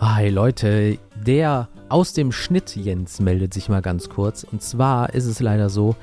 Hi Leute, der aus dem Schnitt Jens meldet sich mal ganz kurz. Und zwar ist es leider so,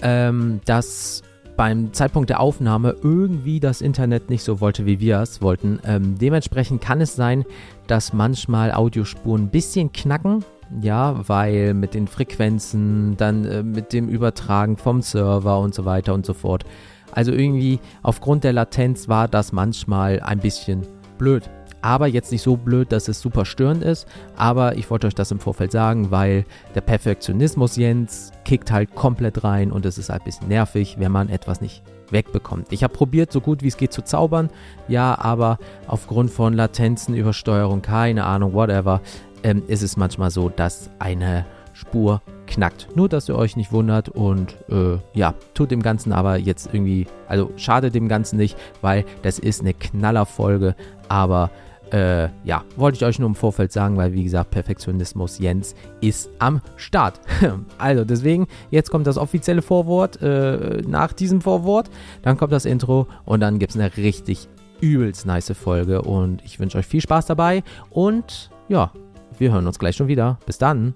ähm, dass beim Zeitpunkt der Aufnahme irgendwie das Internet nicht so wollte, wie wir es wollten. Ähm, dementsprechend kann es sein, dass manchmal Audiospuren ein bisschen knacken. Ja, weil mit den Frequenzen, dann äh, mit dem Übertragen vom Server und so weiter und so fort. Also irgendwie aufgrund der Latenz war das manchmal ein bisschen blöd aber jetzt nicht so blöd, dass es super störend ist. Aber ich wollte euch das im Vorfeld sagen, weil der Perfektionismus Jens kickt halt komplett rein und es ist halt ein bisschen nervig, wenn man etwas nicht wegbekommt. Ich habe probiert, so gut wie es geht zu zaubern, ja, aber aufgrund von Latenzen, Übersteuerung, keine Ahnung, whatever, ähm, ist es manchmal so, dass eine Spur knackt. Nur, dass ihr euch nicht wundert und äh, ja, tut dem Ganzen aber jetzt irgendwie, also schade dem Ganzen nicht, weil das ist eine Knallerfolge, aber äh, ja, wollte ich euch nur im Vorfeld sagen, weil wie gesagt, Perfektionismus Jens ist am Start. also deswegen, jetzt kommt das offizielle Vorwort äh, nach diesem Vorwort, dann kommt das Intro und dann gibt es eine richtig übelst nice Folge und ich wünsche euch viel Spaß dabei und ja, wir hören uns gleich schon wieder. Bis dann.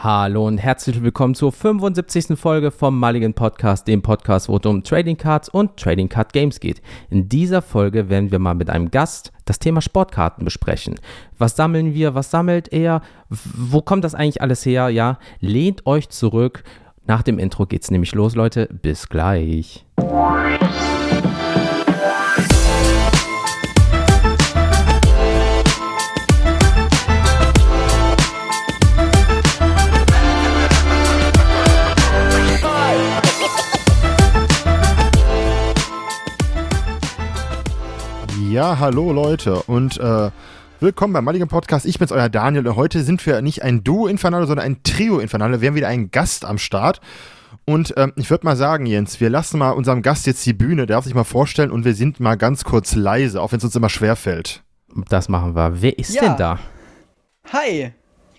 Hallo und herzlich willkommen zur 75. Folge vom Mulligan Podcast, dem Podcast, wo es um Trading Cards und Trading Card Games geht. In dieser Folge werden wir mal mit einem Gast das Thema Sportkarten besprechen. Was sammeln wir? Was sammelt er? Wo kommt das eigentlich alles her? Ja, lehnt euch zurück. Nach dem Intro geht's nämlich los, Leute. Bis gleich. Ja, hallo Leute und äh, willkommen beim Mulligan Podcast. Ich bin's, euer Daniel und heute sind wir nicht ein Duo Infernale, sondern ein Trio Infernale. Wir haben wieder einen Gast am Start. Und ähm, ich würde mal sagen, Jens, wir lassen mal unserem Gast jetzt die Bühne, der darf sich mal vorstellen und wir sind mal ganz kurz leise, auch wenn es uns immer schwerfällt. Das machen wir. Wer ist ja. denn da? Hi,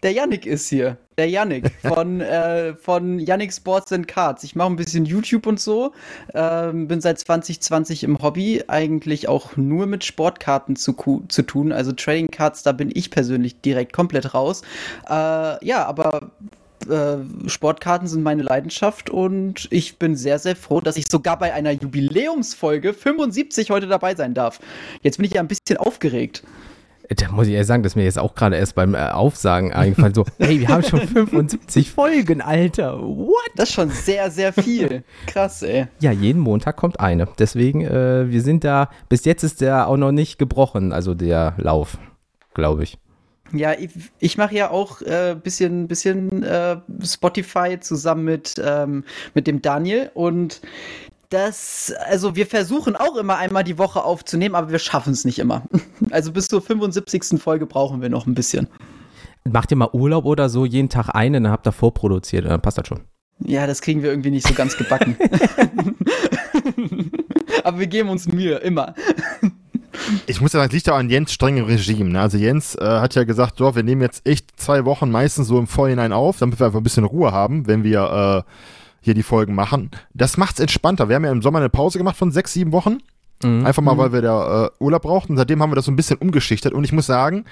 der Yannick ist hier. Der Yannick von, äh, von Yannick Sports and Cards. Ich mache ein bisschen YouTube und so. Ähm, bin seit 2020 im Hobby. Eigentlich auch nur mit Sportkarten zu, zu tun. Also Trading Cards, da bin ich persönlich direkt komplett raus. Äh, ja, aber äh, Sportkarten sind meine Leidenschaft und ich bin sehr, sehr froh, dass ich sogar bei einer Jubiläumsfolge 75 heute dabei sein darf. Jetzt bin ich ja ein bisschen aufgeregt. Da muss ich ehrlich sagen, dass mir jetzt auch gerade erst beim äh, Aufsagen eingefallen so, hey, wir haben schon 75 Folgen, Alter. What? Das ist schon sehr, sehr viel. Krass, ey. Ja, jeden Montag kommt eine. Deswegen, äh, wir sind da, bis jetzt ist der auch noch nicht gebrochen, also der Lauf, glaube ich. Ja, ich, ich mache ja auch ein äh, bisschen, bisschen äh, Spotify zusammen mit, ähm, mit dem Daniel und das, also wir versuchen auch immer einmal die Woche aufzunehmen, aber wir schaffen es nicht immer. Also bis zur 75. Folge brauchen wir noch ein bisschen. Macht ihr mal Urlaub oder so, jeden Tag einen, dann habt ihr vorproduziert, dann passt das schon. Ja, das kriegen wir irgendwie nicht so ganz gebacken. aber wir geben uns Mühe, immer. Ich muss sagen, es liegt ja an Jens strengem Regime. Ne? Also Jens äh, hat ja gesagt, so, wir nehmen jetzt echt zwei Wochen meistens so im Vorhinein auf, damit wir einfach ein bisschen Ruhe haben, wenn wir äh, hier die Folgen machen. Das macht's entspannter. Wir haben ja im Sommer eine Pause gemacht von sechs, sieben Wochen. Mhm. Einfach mal, mhm. weil wir da äh, Urlaub brauchten. Und seitdem haben wir das so ein bisschen umgeschichtet. Und ich muss sagen,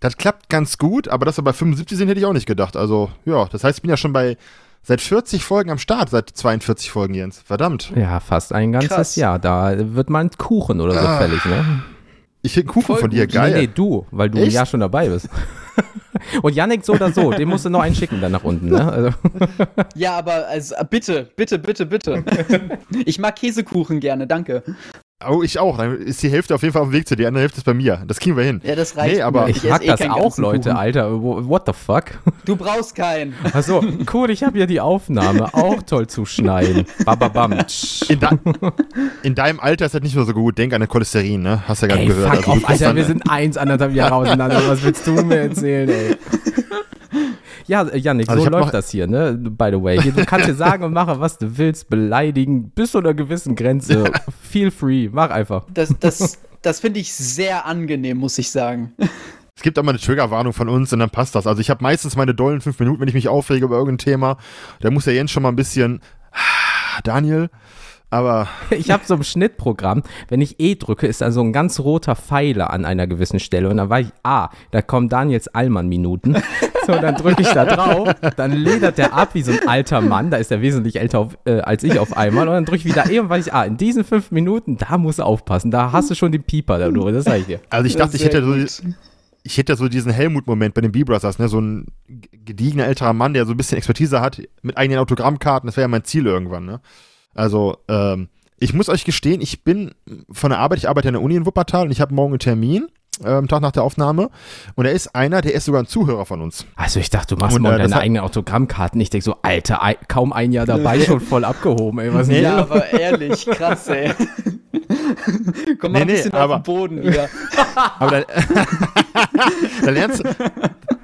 das klappt ganz gut, aber dass wir bei 75 sind, hätte ich auch nicht gedacht. Also, ja, das heißt, ich bin ja schon bei seit 40 Folgen am Start, seit 42 Folgen, Jens. Verdammt. Ja, fast ein ganzes Krass. Jahr. Da wird mal ein Kuchen oder so ah. fällig, ne? Ich krieg einen Kuchen Voll von dir, geil. Nee, nee, du, weil du Echt? ein Jahr schon dabei bist. Und Yannick so oder so, den musst du noch einen schicken dann nach unten, ne? Also. Ja, aber also, bitte, bitte, bitte, bitte. Ich mag Käsekuchen gerne, danke. Oh, ich auch. Dann ist die Hälfte auf jeden Fall auf dem Weg zu dir. Die andere Hälfte ist bei mir. Das kriegen wir hin. Ja, das reicht. Nee, aber ich, ich mag eh das auch, Leute, Alter. What the fuck? Du brauchst keinen. Achso, cool, ich habe ja die Aufnahme. Auch toll zu schneiden. Bababam. In, de in, deinem Alter ist das nicht mehr so gut. Denk an den Cholesterin, ne? Hast du ja gerade gehört. Fuck also, off, Alter, wir sind eins, anderthalb Jahre auseinander. Was willst du mir erzählen, ey? Ja, Janik, also so läuft das hier, ne? By the way. Du kannst dir sagen und machen, was du willst, beleidigen, bis zu einer gewissen Grenze. Feel free, mach einfach. Das, das, das finde ich sehr angenehm, muss ich sagen. Es gibt auch mal eine Triggerwarnung von uns und dann passt das. Also ich habe meistens meine dollen fünf Minuten, wenn ich mich aufrege über irgendein Thema. Da muss der Jens schon mal ein bisschen, Daniel, Aber Ich habe so ein Schnittprogramm, wenn ich E drücke, ist da so ein ganz roter Pfeiler an einer gewissen Stelle und dann war ich, ah, da kommen Daniels Allmann-Minuten. So, dann drücke ich da drauf, dann ledert der ab wie so ein alter Mann, da ist er wesentlich älter auf, äh, als ich auf einmal und dann drücke ich wieder E und weiß ich, ah, in diesen fünf Minuten, da musst du aufpassen, da hast du schon den Pieper da das sag ich dir. also ich dachte, ich hätte so, ich hätte so diesen Helmut-Moment bei den B-Brothers, ne? So ein gediegener älterer Mann, der so ein bisschen Expertise hat mit eigenen Autogrammkarten. Das wäre ja mein Ziel irgendwann, ne? Also, ähm, ich muss euch gestehen, ich bin von der Arbeit, ich arbeite an der Uni in Wuppertal und ich habe morgen einen Termin, ähm, Tag nach der Aufnahme. Und er ist einer, der ist sogar ein Zuhörer von uns. Also ich dachte, du machst Und, mal äh, deine eigenen Autogrammkarten. Ich denke so, Alter, ei- kaum ein Jahr dabei, schon voll abgehoben, ey, was Ja, aber ehrlich, krass, ey. Komm mal Nee, ein nee, bisschen aber- auf den Boden wieder. Aber da, da lernst du.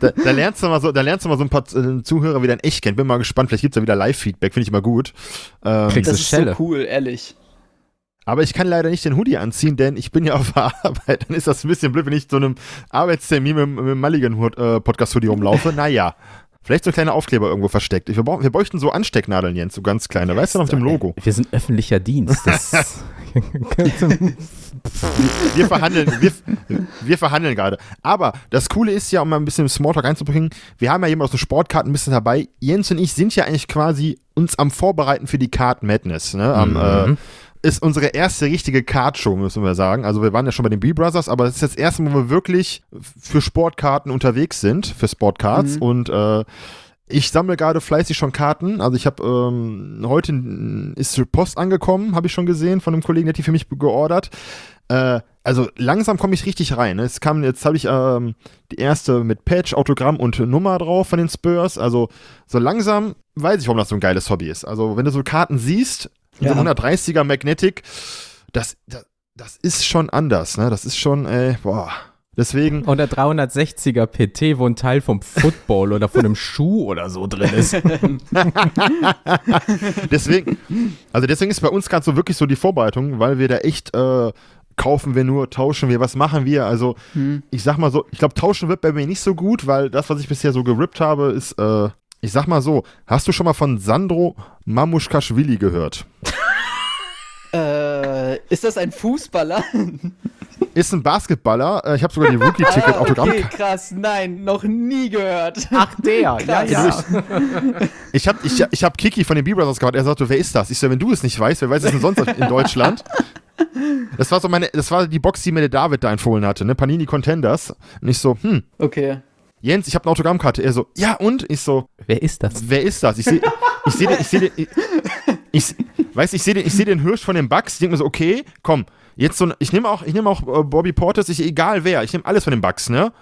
Da, da lernst du mal so, da lernst du mal so ein paar äh, Zuhörer wieder in echt kennen. Bin mal gespannt, vielleicht gibt's da wieder Live-Feedback, finde ich immer gut. Ähm, Kriegst Das ist Schelle. so cool, ehrlich. Aber ich kann leider nicht den Hoodie anziehen, denn ich bin ja auf der Arbeit. Dann ist das ein bisschen blöd, wenn ich so einem Arbeitstermin mit, mit dem Mulligan-Podcast-Hoodie rumlaufe. Naja. Vielleicht so kleine Aufkleber irgendwo versteckt. Wir, brauchen, wir bräuchten so Anstecknadeln, Jens, so ganz kleine. Weißt du noch, auf dem Logo? Wir sind öffentlicher Dienst. Wir verhandeln, wir, wir verhandeln gerade. Aber das Coole ist ja, um mal ein bisschen Smalltalk reinzubringen, wir haben ja jemand aus den Sportkarten ein bisschen dabei. Jens und ich sind ja eigentlich quasi uns am Vorbereiten für die Card Madness. Ne? Am, Mhm. äh, ist unsere erste richtige Card-Show, müssen wir sagen. Also wir waren ja schon bei den B-Brothers, aber das ist jetzt das erste Mal, wo wir wirklich für Sportkarten unterwegs sind, für Sportcards. Mhm. Und äh, ich sammle gerade fleißig schon Karten. Also ich habe ähm, heute ist die Post angekommen, habe ich schon gesehen von einem Kollegen, der hat die für mich geordert. Äh, also langsam komme ich richtig rein. ne? Es kam jetzt habe ich ähm, die erste mit Patch, Autogramm und Nummer drauf von den Spurs. Also so langsam weiß ich, warum das so ein geiles Hobby ist. Also wenn du so Karten siehst, Ja. so ein 130er Magnetic, das, das das ist schon anders. Ne? Das ist schon, ey, boah. Deswegen und der 360er PT, wo ein Teil vom Football oder von einem Schuh oder so drin ist. deswegen, also deswegen ist bei uns gerade so wirklich so die Vorbereitung, weil wir da echt äh, kaufen wir nur, tauschen wir, was machen wir? Also Hm. ich sag mal so, ich glaube, tauschen wird bei mir nicht so gut, weil das, was ich bisher so gerippt habe, ist, äh, ich sag mal so, hast du schon mal von Sandro Mamushkashvili gehört? Äh, ist das ein Fußballer? Ist ein Basketballer, äh, ich habe sogar die Rookie-Ticket Ah, Autogramm. okay, krass, nein, noch nie gehört. Ach, der, ja, Krass. ja. Ich habe ich, ich hab Kiki von den B-Brothers gehört, er sagte, wer ist das? Ich so, wenn du es nicht weißt, wer weiß es denn sonst in Deutschland? Das war so meine, das war die Box, die mir der David da empfohlen hatte, ne? Panini Contenders. Und ich so, hm, Okay. Jens, ich habe eine Autogrammkarte. Er so, ja und? Ich so, Wer ist das? wer ist das? Ich sehe ich seh den, ich sehe den, ich, ich, weiß, ich sehe den, ich seh den Hirsch von den Bucks. Ich denke mir so, okay, komm, jetzt so, ein- ich nehme auch, ich nehme auch äh, Bobby Portis, ich, egal wer, ich nehme alles von den Bucks, ne?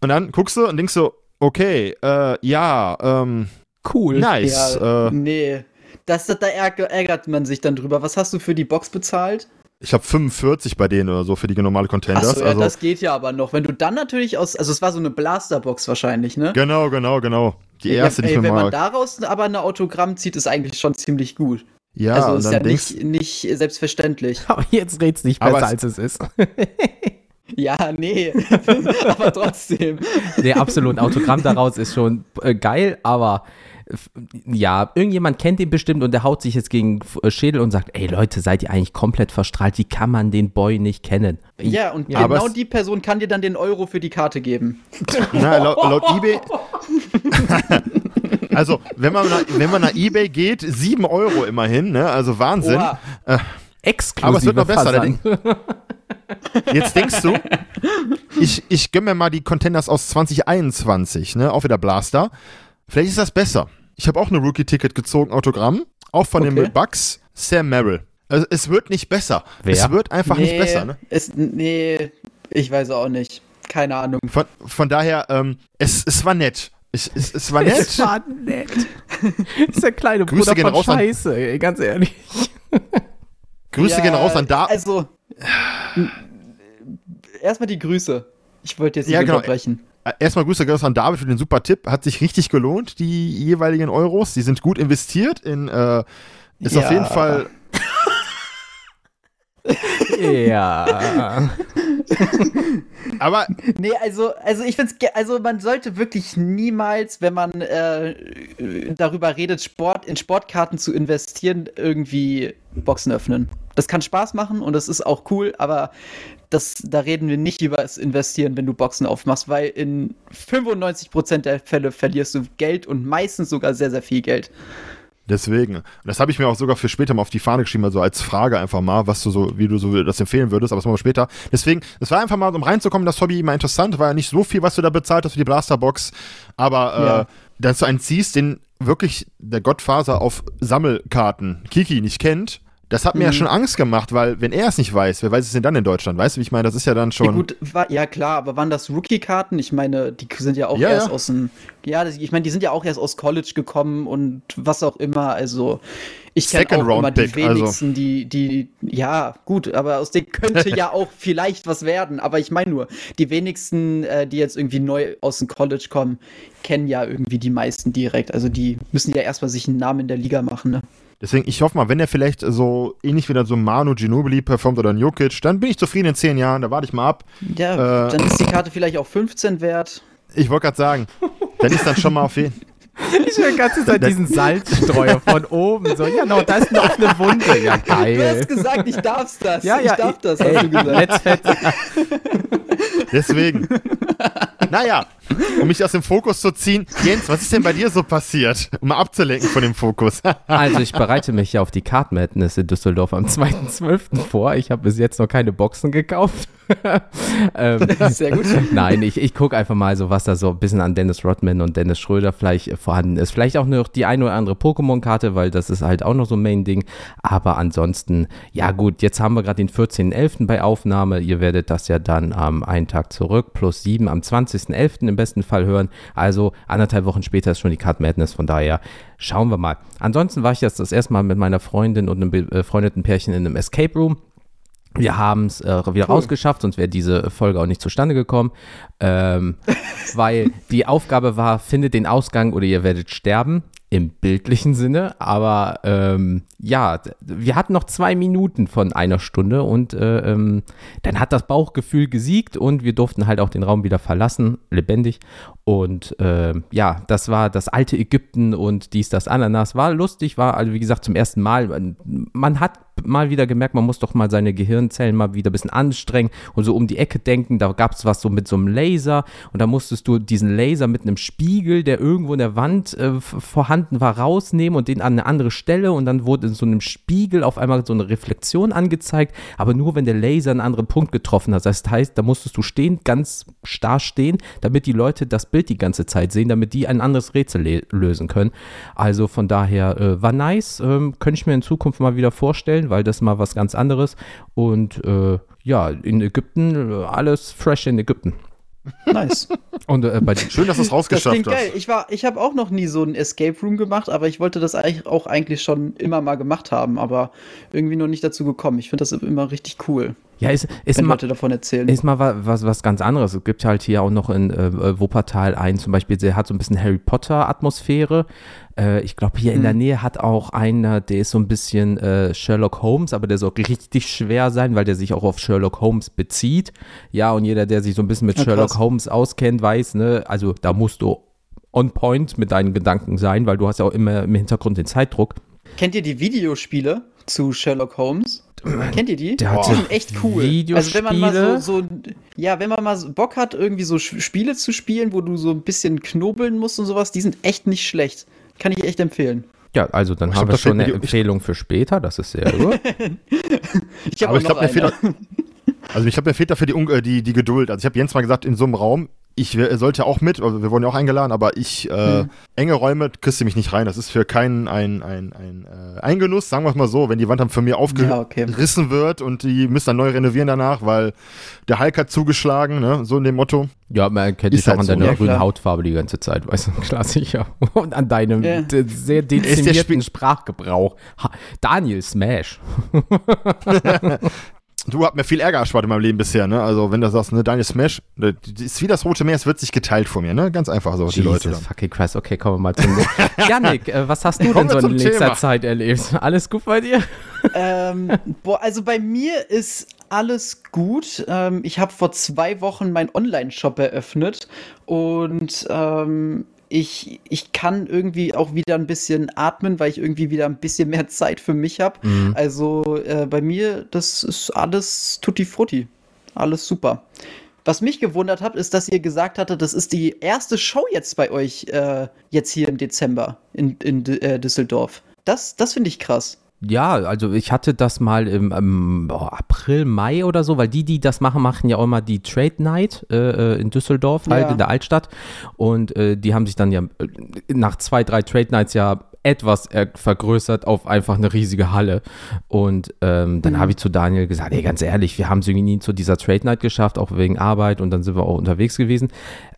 Und dann guckst du und denkst so, okay, äh, ja, ähm, Cool. nice. Ja, Äh, nee. Das, da ärg- ärgert man sich dann drüber. Was hast du für die Box bezahlt? Ich habe 45 bei denen oder so für die normale Contenders. Achso, ja, also, das geht ja aber noch. Wenn du dann natürlich aus, also es war so eine Blasterbox wahrscheinlich, ne? genau, genau, genau. Die erste, ja, die ey, ich mir wenn mal. man daraus aber eine Autogramm zieht, ist eigentlich schon ziemlich gut. ja, also und ist dann ja denkst nicht, nicht selbstverständlich. Aber jetzt red's nicht besser, es- als es ist. Ja, nee. aber trotzdem. Der absolut Autogramm daraus ist schon äh, geil, aber ja, irgendjemand kennt den bestimmt und der haut sich jetzt gegen äh, Schädel und sagt, ey Leute, seid ihr eigentlich komplett verstrahlt? Wie kann man den Boy nicht kennen? Ja, und Ja, aber genau die Person kann dir dann den Euro für die Karte geben. Na, laut, laut eBay. also, wenn man, nach, wenn man nach eBay geht, 7 Euro immerhin, ne? Also Wahnsinn. Oha. Exklusive Aber es wird noch besser, Versand. Jetzt denkst du, ich, ich gönn mir mal die Contenders aus 2021, ne? Auch wieder Blaster. Vielleicht ist das besser. Ich habe auch eine Rookie-Ticket gezogen, Autogramm. Auch von Okay. den Bucks, Sam Merrill. Also, es wird nicht besser. Wer? Es wird einfach nicht besser, ne? Ist, nee, ich weiß auch nicht. Keine Ahnung. Von, von daher, ähm, es, es war nett. Es, es, es war nett. Es war nett. ist der kleine Grüße Bruder gehen von Scheiße, ey, ganz ehrlich. Grüße Ja, gehen raus an da. Also, erstmal die Grüße. Ich wollte jetzt nicht Ja, genau. unterbrechen. Erstmal Grüße an David für den super Tipp. Hat sich richtig gelohnt, die jeweiligen Euros. Die sind gut investiert in, äh, ist auf Ja. jeden Fall, Ja. Aber Nee, also, also ich finde es, also man sollte wirklich niemals, wenn man äh, darüber redet, Sport, in Sportkarten zu investieren, irgendwie Boxen öffnen. Das kann Spaß machen und das ist auch cool, aber das, da reden wir nicht über das Investieren, wenn du Boxen aufmachst, weil in 95% der Fälle verlierst du Geld und meistens sogar sehr, sehr viel Geld. Deswegen. Und das habe ich mir auch sogar für später mal auf die Fahne geschrieben, also als Frage einfach mal, was du so, wie du so das empfehlen würdest, aber das machen wir später. Deswegen, es war einfach mal, um reinzukommen, das Hobby immer interessant, war ja nicht so viel, was du da bezahlt hast für die Blasterbox, aber Ja. äh, dass du einen ziehst, den wirklich der Gottfaser auf Sammelkarten Kiki nicht kennt, das hat mir ja Mhm. schon Angst gemacht, weil wenn er es nicht weiß, wer weiß es denn dann in Deutschland? Weißt du, wie ich meine? Das ist ja dann schon. Ja, gut, war, ja klar, aber waren das Rookie-Karten? Ich meine, die sind ja auch Ja, erst ja. aus dem. Ja, ich meine, die sind ja auch erst aus College gekommen und was auch immer. Also, ich kenne auch Round immer die Pick, also. wenigsten, die, die, ja, gut, aber aus denen könnte ja auch vielleicht was werden. Aber ich meine nur, die wenigsten, äh, die jetzt irgendwie neu aus dem College kommen, kennen ja irgendwie die meisten direkt. Also, die müssen ja erstmal sich einen Namen in der Liga machen, ne? Deswegen, ich hoffe mal, wenn er vielleicht so ähnlich wie dann so ein Manu Ginobili performt oder ein Jokic, dann bin ich zufrieden in zehn Jahren, da warte ich mal ab. Ja, Äh. dann ist die Karte vielleicht auch 15 wert. Ich wollte gerade sagen, dann ist dann schon mal auf jeden Ich höre die ganze Zeit diesen Salzstreuer von oben. So, ja, no, da ist eine offene Wunde. Ja, Du geil. hast gesagt, ich darf's das. Ja, ja, ich darf das, ey, hast du gesagt. Fett. Deswegen. naja, um mich aus dem Fokus zu ziehen. Jens, was ist denn bei dir so passiert? Um mal abzulenken von dem Fokus. Also ich bereite mich ja auf die Card Madness in Düsseldorf am 2.12. vor. Ich habe bis jetzt noch keine Boxen gekauft. ähm, Sehr gut. Nein, ich, ich gucke einfach mal so, was da so ein bisschen an Dennis Rodman und Dennis Schröder vielleicht äh, vorhanden ist. Vielleicht auch noch die eine oder andere Pokémon-Karte, weil das ist halt auch noch so ein Main-Ding. Aber ansonsten, ja gut, jetzt haben wir gerade den 14.11. bei Aufnahme. Ihr werdet das ja dann am einen Tag zurück, plus sieben am 20.11. im besten Fall hören. Also anderthalb Wochen später ist schon die Card Madness, von daher schauen wir mal. Ansonsten war ich jetzt das erste Mal mit meiner Freundin und einem befreundeten Pärchen in einem Escape Room. Wir haben es äh, wieder rausgeschafft, sonst wäre diese Folge auch nicht zustande gekommen. Ähm, weil die Aufgabe war, findet den Ausgang oder ihr werdet sterben. Im bildlichen Sinne, aber ähm, ja, wir hatten noch zwei Minuten von einer Stunde und äh, ähm, dann hat das Bauchgefühl gesiegt und wir durften halt auch den Raum wieder verlassen, lebendig. Und ähm, ja, das war das alte Ägypten und dies, das, Ananas. War lustig, war also wie gesagt zum ersten Mal. Man hat mal wieder gemerkt, man muss doch mal seine Gehirnzellen mal wieder ein bisschen anstrengen und so um die Ecke denken. Da gab es was so mit so einem Laser und da musstest du diesen Laser mit einem Spiegel, der irgendwo in der Wand äh, vorhanden war, rausnehmen und den an eine andere Stelle und dann wurde in so einem Spiegel auf einmal so eine Reflexion angezeigt, aber nur wenn der Laser einen anderen Punkt getroffen hat. Das heißt, da musstest du stehen, ganz starr stehen, damit die Leute das Bild die ganze Zeit sehen, damit die ein anderes Rätsel lösen können. Also von daher äh, war nice, ähm, könnte ich mir in Zukunft mal wieder vorstellen, weil das mal was ganz anderes und äh, ja, in Ägypten, äh, alles fresh in Ägypten. Nice. Und äh, bei Schön, dass du es Das rausgeschafft geil. hast. Ich, war, ich habe auch noch nie so ein Escape Room gemacht, aber ich wollte das eigentlich auch eigentlich schon immer mal gemacht haben, aber irgendwie noch nicht dazu gekommen. Ich finde das immer richtig cool, ja, ist, ist wenn mal, Leute davon erzählen. Ist mal wa- was, was ganz anderes. Es gibt halt hier auch noch in äh, Wuppertal einen, zum Beispiel, der hat so ein bisschen Harry Potter-Atmosphäre. Äh, ich glaube, hier in der Nähe hat auch einer, der ist so ein bisschen äh, Sherlock Holmes, aber der soll richtig schwer sein, weil der sich auch auf Sherlock Holmes bezieht. Ja, und jeder, der sich so ein bisschen mit Ja, krass. Sherlock Holmes auskennt, weiß, ne, also da musst du on point mit deinen Gedanken sein, weil du hast ja auch immer im Hintergrund den Zeitdruck. Kennt ihr die Videospiele zu Sherlock Holmes? Kennt ihr die? Der die hatte sind echt cool. Also wenn man mal so, so, ja, wenn man mal so Bock hat, irgendwie so Spiele zu spielen, wo du so ein bisschen knobeln musst und sowas, die sind echt nicht schlecht. Kann ich echt empfehlen. Ja, also dann Ich haben glaub, wir schon eine die- Empfehlung für später, das ist sehr gut. Ich habe Aber ich noch fehlt, eine. also ich glaube, mir fehlt dafür die, äh, die, die Geduld. Also ich habe Jens mal gesagt, in so einem Raum, ich sollte auch mit, also wir wurden ja auch eingeladen, aber ich, äh, Hm. enge Räume kriegst du mich nicht rein. Das ist für keinen ein, ein, ein, äh, Eingenuss, sagen wir es mal so, wenn die Wand dann von mir Ja, okay. aufgerissen wird und die müssen dann neu renovieren danach, weil der Hulk hat zugeschlagen, ne? so in dem Motto. Ja, man kennt Ist dich auch halt an so, deiner ja, grünen klar. Hautfarbe die ganze Zeit, weißt du, klar sicher. Und an deinem Ja. de sehr dezimierten Sprachgebrauch. Ha Daniel Smash. Du hast mir viel Ärger erspart in meinem Leben bisher, ne? Also wenn du sagst, ne, deine Smash, das ist wie das Rote Meer, es wird sich geteilt von mir, ne? Ganz einfach so, die Leute Jesus dann. fucking Christ. Okay, kommen wir mal zum Janik, äh, was hast du denn so in nächster Thema. Zeit erlebt? Alles gut bei dir? ähm, boah, also bei mir ist alles gut. Ähm, ich habe vor zwei Wochen meinen Online-Shop eröffnet und ähm, ich, ich kann irgendwie auch wieder ein bisschen atmen, weil ich irgendwie wieder ein bisschen mehr Zeit für mich habe. Mhm. Also äh, bei mir, das ist alles tutti frutti. Alles super. Was mich gewundert hat, ist, dass ihr gesagt hattet, das ist die erste Show jetzt bei euch, äh, jetzt hier im Dezember in, in äh, Düsseldorf. Das, das finde ich krass. Ja, also ich hatte das mal im, im oh, April, Mai oder so, weil die, die das machen, machen ja auch immer die Trade Night äh, äh in Düsseldorf, halt ja. in der Altstadt. Und äh, die haben sich dann ja äh, nach zwei, drei Trade Nights ja etwas vergrößert auf einfach eine riesige Halle. Und ähm, dann mhm. habe ich zu Daniel gesagt, ey, ganz ehrlich, wir haben es irgendwie nie zu dieser Trade Night geschafft, auch wegen Arbeit und dann sind wir auch unterwegs gewesen.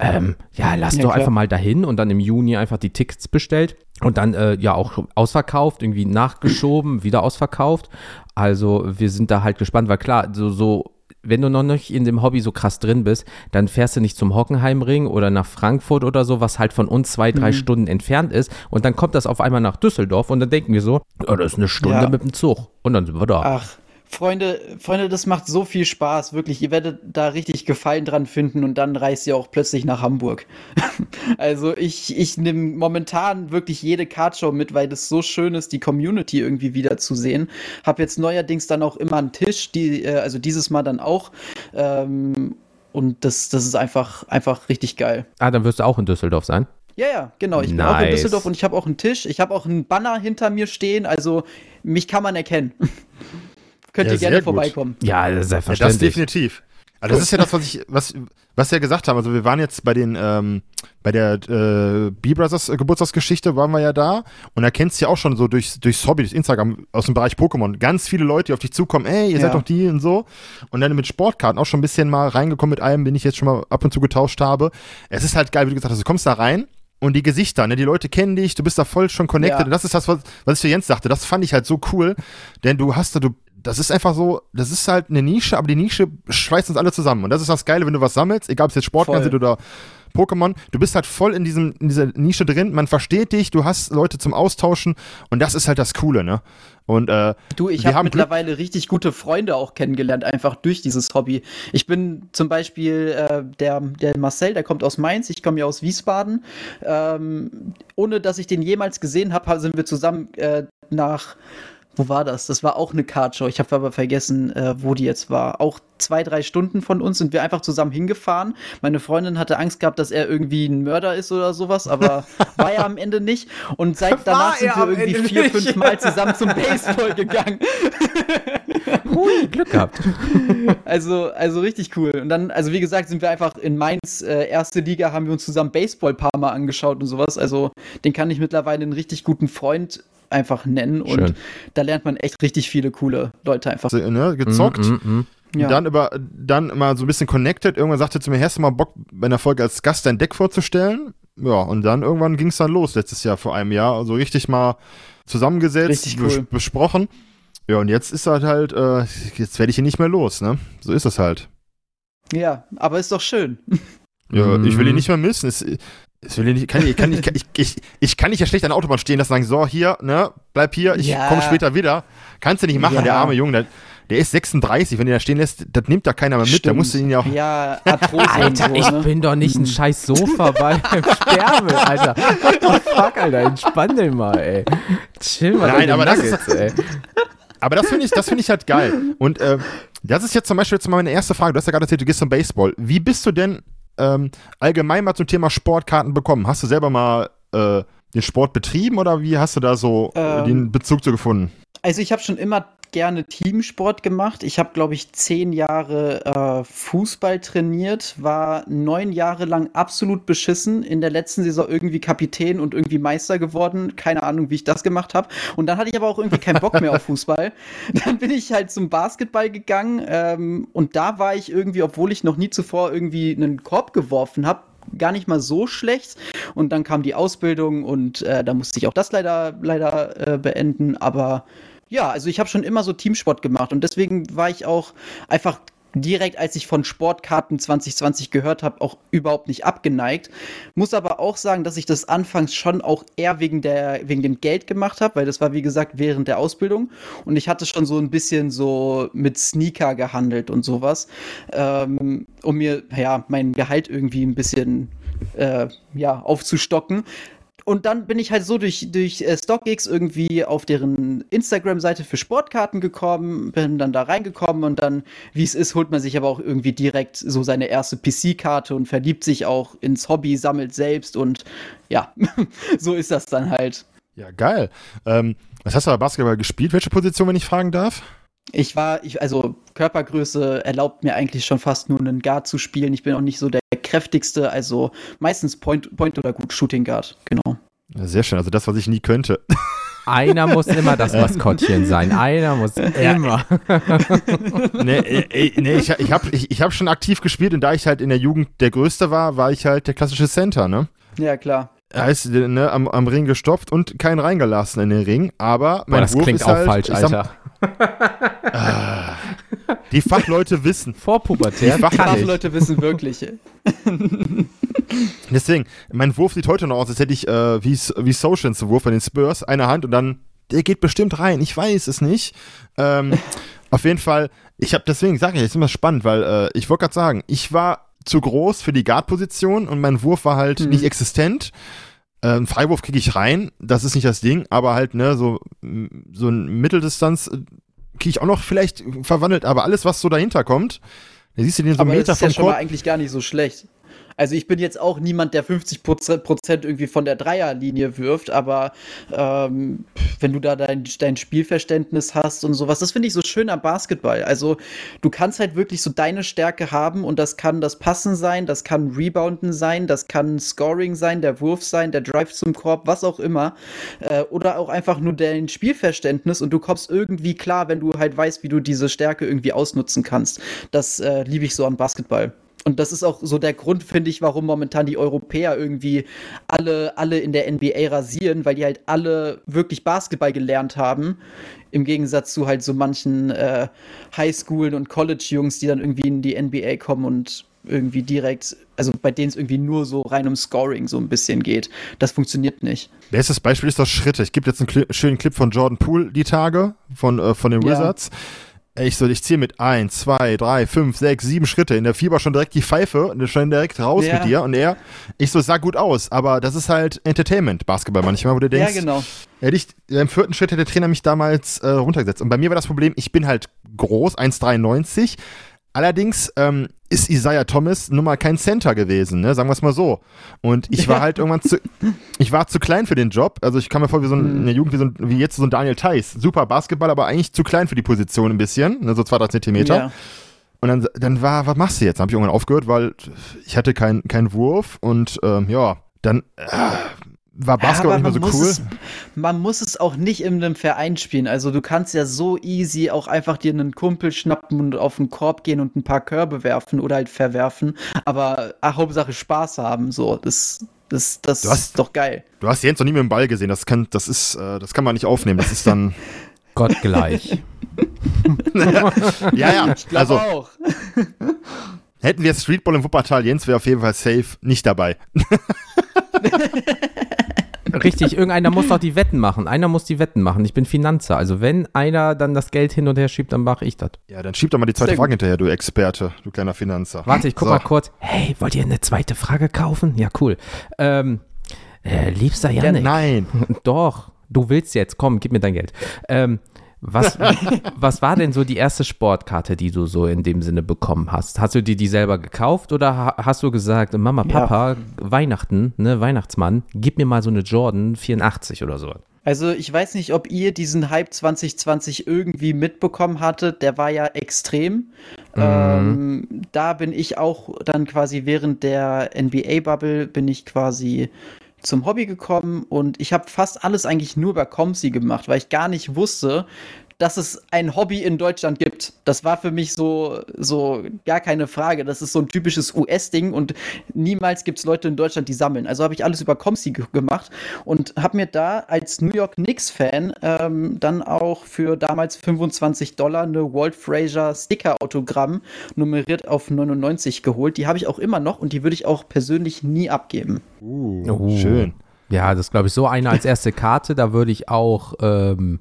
Ähm, ja, lass ja, doch klar. einfach mal dahin und dann im Juni einfach die Tickets bestellt. Und dann äh, ja auch ausverkauft, irgendwie nachgeschoben, wieder ausverkauft. Also wir sind da halt gespannt, weil klar, so, so wenn du noch nicht in dem Hobby so krass drin bist, dann fährst du nicht zum Hockenheimring oder nach Frankfurt oder so, was halt von uns zwei, drei mhm. Stunden entfernt ist. Und dann kommt das auf einmal nach Düsseldorf und dann denken wir so, oh, das ist eine Stunde ja. mit dem Zug. Und dann sind wir da. Ach, Freunde, Freunde, das macht so viel Spaß, wirklich. Ihr werdet da richtig Gefallen dran finden und dann reist ihr auch plötzlich nach Hamburg. also ich, ich nehme momentan wirklich jede Cardshow mit, weil das so schön ist, die Community irgendwie wieder zu sehen. Hab jetzt neuerdings dann auch immer einen Tisch, die, äh, also dieses Mal dann auch. Ähm, und das, das ist einfach, einfach richtig geil. Ah, dann wirst du auch in Düsseldorf sein? Ja, ja, genau. Ich nice. bin auch in Düsseldorf und ich habe auch einen Tisch. Ich habe auch einen Banner hinter mir stehen, also mich kann man erkennen. könnt ja, ihr gerne vorbeikommen. Ja, selbstverständlich. Ja, das definitiv. Also das ist ja das, was ich, was, was wir gesagt haben. Also wir waren jetzt bei den, ähm, bei der äh, B-Brothers äh, Geburtstagsgeschichte waren wir ja da und da kennst du ja auch schon so durchs, durchs Hobby, durchs Instagram aus dem Bereich Pokémon. Ganz viele Leute, die auf dich zukommen, ey, ihr ja. seid doch die und so. Und dann mit Sportkarten auch schon ein bisschen mal reingekommen mit einem, den ich jetzt schon mal ab und zu getauscht habe. Es ist halt geil, wie du gesagt hast, du kommst da rein und die Gesichter, ne, die Leute kennen dich, du bist da voll schon connected. Ja. Und das ist das, was, was ich für Jens sagte. Das fand ich halt so cool, denn du hast da, du das ist einfach so, das ist halt eine Nische, aber die Nische schweißt uns alle zusammen. Und das ist das Geile, wenn du was sammelst, egal ob es jetzt Sportfernsehen sind oder Pokémon, du bist halt voll in, diesem, in dieser Nische drin, man versteht dich, du hast Leute zum Austauschen und das ist halt das Coole, ne? Und, äh, du, ich habe mittlerweile Glück richtig gute Freunde auch kennengelernt, einfach durch dieses Hobby. Ich bin zum Beispiel äh, der, der Marcel, der kommt aus Mainz, ich komme ja aus Wiesbaden. Ähm, ohne dass ich den jemals gesehen habe, sind wir zusammen äh, nach wo war das? Das war auch eine Cardshow. Ich habe aber vergessen, äh, wo die jetzt war. Auch zwei, drei Stunden von uns sind wir einfach zusammen hingefahren. Meine Freundin hatte Angst gehabt, dass er irgendwie ein Mörder ist oder sowas, aber war er am Ende nicht. Und seit danach sind wir irgendwie Ende vier, nicht. fünf Mal zusammen zum Baseball gegangen. Hui, Glück gehabt. Also, also richtig cool. Und dann, also wie gesagt, sind wir einfach in Mainz, äh, erste Liga, haben wir uns zusammen Baseball paar Mal angeschaut und sowas. Also den kann ich mittlerweile einen richtig guten Freund einfach nennen. Schön. Und da lernt man echt richtig viele coole Leute einfach. Ne, gezockt. Mm, mm, mm. Ja. Dann über, dann immer so ein bisschen connected. Irgendwann sagte zu mir, hast du mal Bock, bei einer Folge als Gast dein Deck vorzustellen? Ja, und dann irgendwann ging es dann los, letztes Jahr, vor einem Jahr. Also richtig mal zusammengesetzt, cool. bes besprochen. Ja, und jetzt ist halt halt, äh, jetzt werde ich ihn nicht mehr los, ne? So ist es halt. Ja, aber ist doch schön. Ja, ich will ihn nicht mehr missen. Es, das will ich nicht, kann ich, kann ich, ich, ich, ich kann nicht ja schlecht an der Autobahn stehen lassen und sagen, so, hier, ne, bleib hier, ich ja. komme später wieder. Kannst du nicht machen, ja. der arme Junge, der, der ist 36, wenn du da stehen lässt, das nimmt da keiner mehr mit, da musst du ihn ja auch. Ja, Alter, so, ich ne? bin doch nicht ein scheiß Sofa bei Sterbe, Alter. What the fuck, Alter, entspann den mal, ey. Chill mal, Nein, aber Nuggets, das ist, ey. Aber das finde ich, das ich halt geil. Und äh, das ist jetzt zum Beispiel jetzt mal meine erste Frage. Du hast ja gerade erzählt, du gehst zum Baseball. Wie bist du denn ähm, allgemein mal zum Thema Sportkarten bekommen? Hast du selber mal äh, den Sport betrieben oder wie hast du da so ähm, den Bezug zu gefunden? Also ich habe schon immer gerne Teamsport gemacht. Ich habe, glaube ich, zehn Jahre äh, Fußball trainiert, war neun Jahre lang absolut beschissen. In der letzten Saison irgendwie Kapitän und irgendwie Meister geworden. Keine Ahnung, wie ich das gemacht habe. Und dann hatte ich aber auch irgendwie keinen Bock mehr auf Fußball. Dann bin ich halt zum Basketball gegangen ähm, und da war ich irgendwie, obwohl ich noch nie zuvor irgendwie einen Korb geworfen habe, gar nicht mal so schlecht. Und dann kam die Ausbildung und äh, da musste ich auch das leider, leider äh, beenden. Aber ja, also ich habe schon immer so Teamsport gemacht und deswegen war ich auch einfach direkt, als ich von Sportkarten 2020 gehört habe, auch überhaupt nicht abgeneigt. Muss aber auch sagen, dass ich das anfangs schon auch eher wegen, der, wegen dem Geld gemacht habe, weil das war, wie gesagt, während der Ausbildung. Und ich hatte schon so ein bisschen so mit Sneaker gehandelt und sowas, ähm, um mir, ja, mein Gehalt irgendwie ein bisschen äh, ja, aufzustocken und dann bin ich halt so durch, durch äh, StockX irgendwie auf deren Instagram-Seite für Sportkarten gekommen, bin dann da reingekommen und dann, wie es ist, holt man sich aber auch irgendwie direkt so seine erste PC-Karte und verliebt sich auch ins Hobby, sammelt selbst und ja, so ist das dann halt. Ja, geil. Ähm, was hast du bei Basketball gespielt? Welche Position, wenn ich fragen darf? Ich war, ich, also Körpergröße erlaubt mir eigentlich schon fast nur einen Guard zu spielen. Ich bin auch nicht so der kräftigste, also meistens Point, Point oder gut Shooting Guard, genau. Ja, sehr schön, also das, was ich nie könnte. Einer muss immer das Maskottchen sein. Einer muss immer. nee, ey, nee, ich, ich habe ich, ich hab schon aktiv gespielt und da ich halt in der Jugend der Größte war, war ich halt der klassische Center, ne? Ja, klar. Heißt, ne, am, am Ring gestopft und keinen reingelassen in den Ring, aber mein Boah, das Wurf klingt ist auch halt, falsch, Alter. Ah. die Fachleute wissen. Vorpubertär. Die Fach Fachleute wissen wirklich. Deswegen, mein Wurf sieht heute noch aus, als hätte ich äh, wie, wie Socials Wurf bei den Spurs, eine Hand und dann, der geht bestimmt rein. Ich weiß es nicht. Ähm, auf jeden Fall, ich habe deswegen, sage ich, ist immer spannend, weil äh, ich wollte gerade sagen, ich war zu groß für die Guard-Position und mein Wurf war halt mhm. nicht existent. Äh, Freiwurf kriege ich rein, das ist nicht das Ding, aber halt, ne, so, so ein Mitteldistanz äh, kriege ich auch noch vielleicht verwandelt, aber alles, was so dahinter kommt, da siehst du den so aber Meter das ist ja schon mal eigentlich gar nicht so schlecht. Also ich bin jetzt auch niemand, der 50 Prozent irgendwie von der Dreierlinie wirft, aber ähm, wenn du da dein, dein Spielverständnis hast und sowas, das finde ich so schön am Basketball. Also du kannst halt wirklich so deine Stärke haben und das kann das Passen sein, das kann Rebounden sein, das kann Scoring sein, der Wurf sein, der Drive zum Korb, was auch immer. Äh, oder auch einfach nur dein Spielverständnis und du kommst irgendwie klar, wenn du halt weißt, wie du diese Stärke irgendwie ausnutzen kannst. Das äh, liebe ich so am Basketball. Und das ist auch so der Grund, finde ich, warum momentan die Europäer irgendwie alle, alle in der NBA rasieren, weil die halt alle wirklich Basketball gelernt haben. Im Gegensatz zu halt so manchen äh, Highschoolen und College-Jungs, die dann irgendwie in die NBA kommen und irgendwie direkt, also bei denen es irgendwie nur so rein um Scoring so ein bisschen geht. Das funktioniert nicht. Bestes Beispiel ist das Schritte. Ich gebe jetzt einen Cl schönen Clip von Jordan Poole die Tage von, äh, von den Wizards. Ja ich so, ich ziehe mit 1, 2, 3, 5, 6, 7 Schritte. In der Fieber schon direkt die Pfeife und schon direkt raus ja. mit dir. Und er, ich so, sah gut aus, aber das ist halt Entertainment, Basketball manchmal, wo du denkst. Ja, genau. Hätte ich, im vierten Schritt hätte der Trainer mich damals äh, runtergesetzt. Und bei mir war das Problem, ich bin halt groß, 1,93 Allerdings ähm, ist Isaiah Thomas nun mal kein Center gewesen, ne? sagen wir es mal so. Und ich war halt irgendwann zu, ich war zu klein für den Job. Also ich kam mir vor wie so ein, in der Jugend wie, so ein, wie jetzt so ein Daniel Theiss. Super Basketball, aber eigentlich zu klein für die Position ein bisschen, ne? so zwei, drei Zentimeter. Ja. Und dann, dann war, was machst du jetzt? Dann habe ich irgendwann aufgehört, weil ich hatte keinen kein Wurf und ähm, ja, dann äh, war Basketball ja, nicht mehr so cool. Es, man muss es auch nicht in einem Verein spielen. Also du kannst ja so easy auch einfach dir einen Kumpel schnappen und auf den Korb gehen und ein paar Körbe werfen oder halt verwerfen. Aber ach, Hauptsache Spaß haben. So, das, das, das hast, ist doch geil. Du hast Jens noch nie mit dem Ball gesehen. Das kann, das ist, äh, das kann man nicht aufnehmen. Das ist dann Gott gleich. ja, ja. Ich glaube also, auch. Hätten wir Streetball im Wuppertal, Jens wäre auf jeden Fall safe nicht dabei. Richtig, irgendeiner muss doch die Wetten machen. Einer muss die Wetten machen. Ich bin Finanzer. Also wenn einer dann das Geld hin und her schiebt, dann mache ich das. Ja, dann schieb doch mal die zweite Frage hinterher, du Experte, du kleiner Finanzer. Warte, ich guck so. mal kurz. Hey, wollt ihr eine zweite Frage kaufen? Ja, cool. Ähm, äh, liebster Janik. Ja, nein. Doch, du willst jetzt. Komm, gib mir dein Geld. Ähm, was, was war denn so die erste Sportkarte, die du so in dem Sinne bekommen hast? Hast du dir die selber gekauft oder hast du gesagt, Mama, Papa, ja. Weihnachten, ne, Weihnachtsmann, gib mir mal so eine Jordan 84 oder so? Also ich weiß nicht, ob ihr diesen Hype 2020 irgendwie mitbekommen hattet. Der war ja extrem. Mhm. Ähm, da bin ich auch dann quasi während der NBA-Bubble bin ich quasi zum Hobby gekommen und ich habe fast alles eigentlich nur bei Comsi gemacht, weil ich gar nicht wusste, dass es ein Hobby in Deutschland gibt. Das war für mich so, so gar keine Frage. Das ist so ein typisches US-Ding und niemals gibt es Leute in Deutschland, die sammeln. Also habe ich alles über Comsi gemacht und habe mir da als New York Knicks-Fan ähm, dann auch für damals 25 Dollar eine Walt Frazier Sticker-Autogramm nummeriert auf 99 geholt. Die habe ich auch immer noch und die würde ich auch persönlich nie abgeben. Uh, oh. schön. Ja, das glaube ich so eine als erste Karte, da würde ich auch, ähm,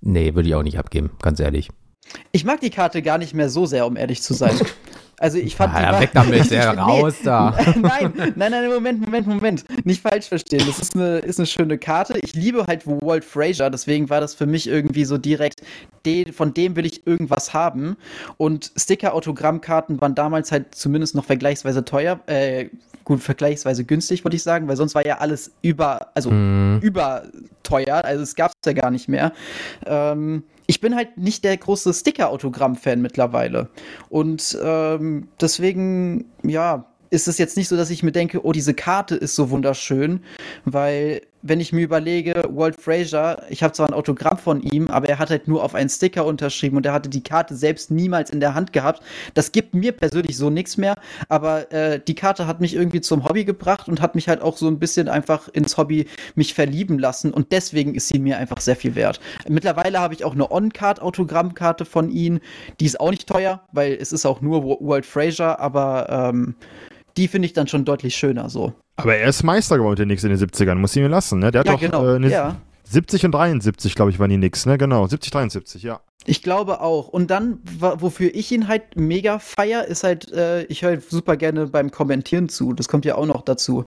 nee, würde ich auch nicht abgeben, ganz ehrlich. Ich mag die Karte gar nicht mehr so sehr, um ehrlich zu sein. Also ich fand ja, die weg damit, der raus nee, da. Nein, nein, nein, Moment, Moment, Moment. Nicht falsch verstehen. Das ist eine, ist eine schöne Karte. Ich liebe halt Walt Frazier, deswegen war das für mich irgendwie so direkt, de, von dem will ich irgendwas haben. Und Sticker-Autogrammkarten waren damals halt zumindest noch vergleichsweise teuer, äh, gut, vergleichsweise günstig, würde ich sagen, weil sonst war ja alles über, also mm. überteuer, also es gab es ja gar nicht mehr. Ähm, ich bin halt nicht der große Sticker-Autogramm-Fan mittlerweile. Und ähm, deswegen, ja, ist es jetzt nicht so, dass ich mir denke, oh, diese Karte ist so wunderschön, weil wenn ich mir überlege, Walt Frazier, ich habe zwar ein Autogramm von ihm, aber er hat halt nur auf einen Sticker unterschrieben und er hatte die Karte selbst niemals in der Hand gehabt. Das gibt mir persönlich so nichts mehr, aber äh, die Karte hat mich irgendwie zum Hobby gebracht und hat mich halt auch so ein bisschen einfach ins Hobby mich verlieben lassen und deswegen ist sie mir einfach sehr viel wert. Mittlerweile habe ich auch eine On-Card-Autogrammkarte von ihm, die ist auch nicht teuer, weil es ist auch nur Walt Frazier, aber ähm, die finde ich dann schon deutlich schöner so. Aber er ist Meister geworden mit den Knicks in den 70ern, muss ich mir lassen, ne? Der hat ja, doch genau. äh, eine ja. 70 und 73, glaube ich, waren die Knicks, ne? Genau, 70, 73, ja. Ich glaube auch. Und dann, wofür ich ihn halt mega feier, ist halt, äh, ich höre super gerne beim Kommentieren zu. Das kommt ja auch noch dazu.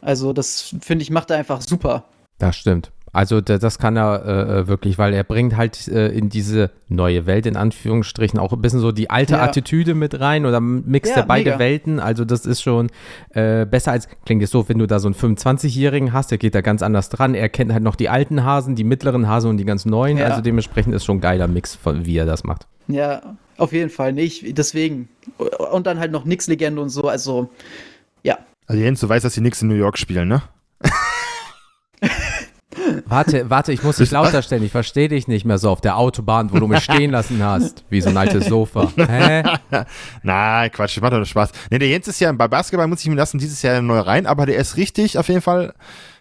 Also, das finde ich, macht er einfach super. Das stimmt. Also das kann er äh, äh, wirklich, weil er bringt halt äh, in diese neue Welt in Anführungsstrichen auch ein bisschen so die alte ja. Attitüde mit rein oder mixt ja, er beide mega. Welten. Also das ist schon äh, besser als, klingt es so, wenn du da so einen 25-Jährigen hast, der geht da ganz anders dran. Er kennt halt noch die alten Hasen, die mittleren Hasen und die ganz neuen. Ja. Also dementsprechend ist schon ein geiler Mix, von, wie er das macht. Ja, auf jeden Fall nicht. Deswegen. Und dann halt noch Nix-Legende und so. Also, ja. Also Jens, du weißt, dass die Nix in New York spielen, ne? Warte, warte, ich muss dich lauter stellen. Ich verstehe dich nicht mehr so auf der Autobahn, wo du mich stehen lassen hast. Wie so ein altes Sofa. Hä? Nein, Quatsch, das macht doch Spaß. Nee, der Jens ist ja bei Basketball, muss ich mir lassen, dieses Jahr neu rein, aber der ist richtig, auf jeden Fall,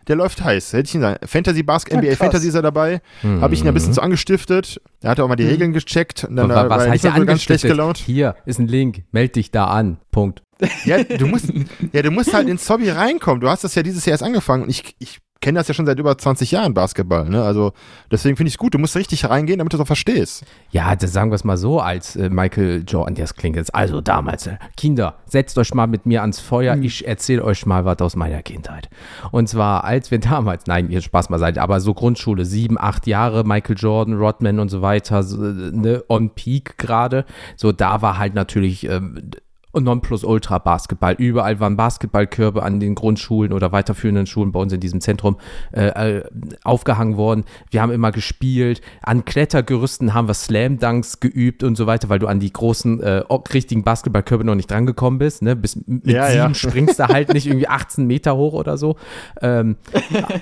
der läuft heiß. Hätte ich ihn sagen. Fantasy Basketball, NBA Fantasy ist er dabei. Mhm. Habe ich ihn ein bisschen zu angestiftet. Er hat auch mal die mhm. Regeln gecheckt. Und dann was, was heißt ja ganz schlecht gelaunt. Hier ist ein Link. Meld dich da an. Punkt. Ja, du musst, ja, du musst halt ins Hobby reinkommen. Du hast das ja dieses Jahr erst angefangen. Und ich, ich kenne das ja schon seit über 20 Jahren Basketball. Ne? Also deswegen finde ich es gut. Du musst richtig reingehen, damit du es auch verstehst. Ja, das sagen wir es mal so, als äh, Michael Jordan, das klingt jetzt also damals. Äh, Kinder, setzt euch mal mit mir ans Feuer. Mhm. Ich erzähle euch mal was aus meiner Kindheit. Und zwar, als wir damals, nein, ihr Spaß mal seid, aber so Grundschule, sieben, acht Jahre, Michael Jordan, Rodman und so weiter, so, äh, ne, on peak gerade. So, da war halt natürlich. Ähm, und Nonplusultra Basketball. Überall waren Basketballkörbe an den Grundschulen oder weiterführenden Schulen bei uns in diesem Zentrum äh, äh, aufgehangen worden. Wir haben immer gespielt. An Klettergerüsten haben wir Slam Dunks geübt und so weiter, weil du an die großen, äh, richtigen Basketballkörbe noch nicht drangekommen bist. Ne? Bis mit ja, sieben ja. springst du halt nicht irgendwie 18 Meter hoch oder so. Ähm,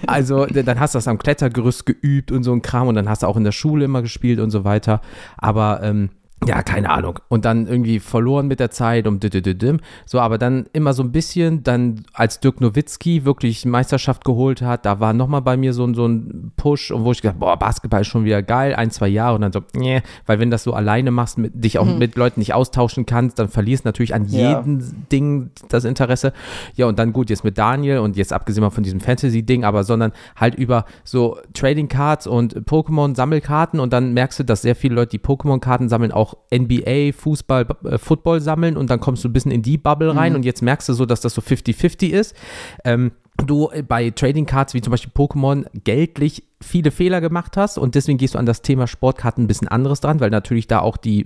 also dann hast du das am Klettergerüst geübt und so ein Kram und dann hast du auch in der Schule immer gespielt und so weiter. Aber ähm, ja, keine Ahnung. Und dann irgendwie verloren mit der Zeit und so, aber dann immer so ein bisschen, dann als Dirk Nowitzki wirklich Meisterschaft geholt hat, da war nochmal bei mir so, so ein Push und wo ich gedacht, boah, Basketball ist schon wieder geil, ein, zwei Jahre und dann so, nee, weil wenn das so alleine machst, mit, dich auch mhm. mit Leuten nicht austauschen kannst, dann verlierst natürlich an jedem ja. Ding das Interesse. Ja, und dann gut, jetzt mit Daniel und jetzt abgesehen mal von diesem Fantasy-Ding, aber sondern halt über so Trading Cards und Pokémon-Sammelkarten und dann merkst du, dass sehr viele Leute, die Pokémon-Karten sammeln, auch NBA, Fußball, äh, Football sammeln und dann kommst du ein bisschen in die Bubble rein mhm. und jetzt merkst du so, dass das so 50-50 ist. Ähm, du äh, bei Trading Cards wie zum Beispiel Pokémon geldlich viele Fehler gemacht hast und deswegen gehst du an das Thema Sportkarten ein bisschen anderes dran, weil natürlich da auch die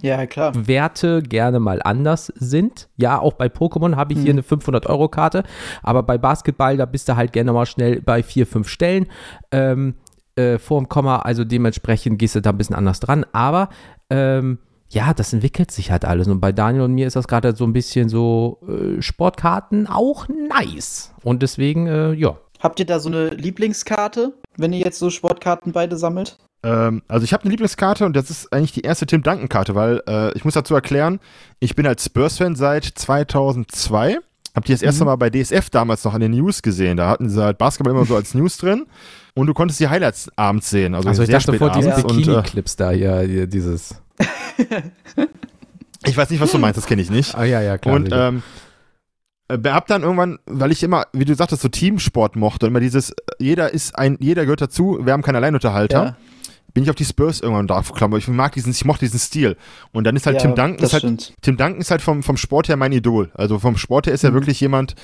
ja, Werte gerne mal anders sind. Ja, auch bei Pokémon habe ich mhm. hier eine 500-Euro-Karte, aber bei Basketball, da bist du halt gerne mal schnell bei vier, fünf Stellen. Ähm, äh, vorm Komma, also dementsprechend gehst du da ein bisschen anders dran. Aber ähm, ja, das entwickelt sich halt alles. Und bei Daniel und mir ist das gerade so ein bisschen so äh, Sportkarten auch nice. Und deswegen, äh, ja. Habt ihr da so eine Lieblingskarte, wenn ihr jetzt so Sportkarten beide sammelt? Ähm, also ich habe eine Lieblingskarte und das ist eigentlich die erste Tim Duncan-Karte, weil äh, ich muss dazu erklären, ich bin als Spurs-Fan seit 2002. Hab die das erste Mhm. Mal bei DSF damals noch an den News gesehen. Da hatten sie halt Basketball immer so als News drin. Und du konntest die Highlights abends sehen. Also, Also ich dachte sofort diese äh, Bikini-Clips da hier, hier dieses. ich weiß nicht, was du meinst, das kenne ich nicht. Ah ja, ja, klar. und ähm, äh, hab dann irgendwann, weil ich immer, wie du sagtest, so Teamsport mochte und immer dieses, äh, jeder ist ein, jeder gehört dazu, wir haben keinen Alleinunterhalter, Ja, bin ich auf die Spurs irgendwann drauf gekommen. Ich mag diesen, ich mochte diesen Stil. Und dann ist halt ja, Tim Duncan, ist halt. Tim Duncan ist halt vom, vom Sport her mein Idol. Also vom Sport her ist er Mhm. wirklich jemand.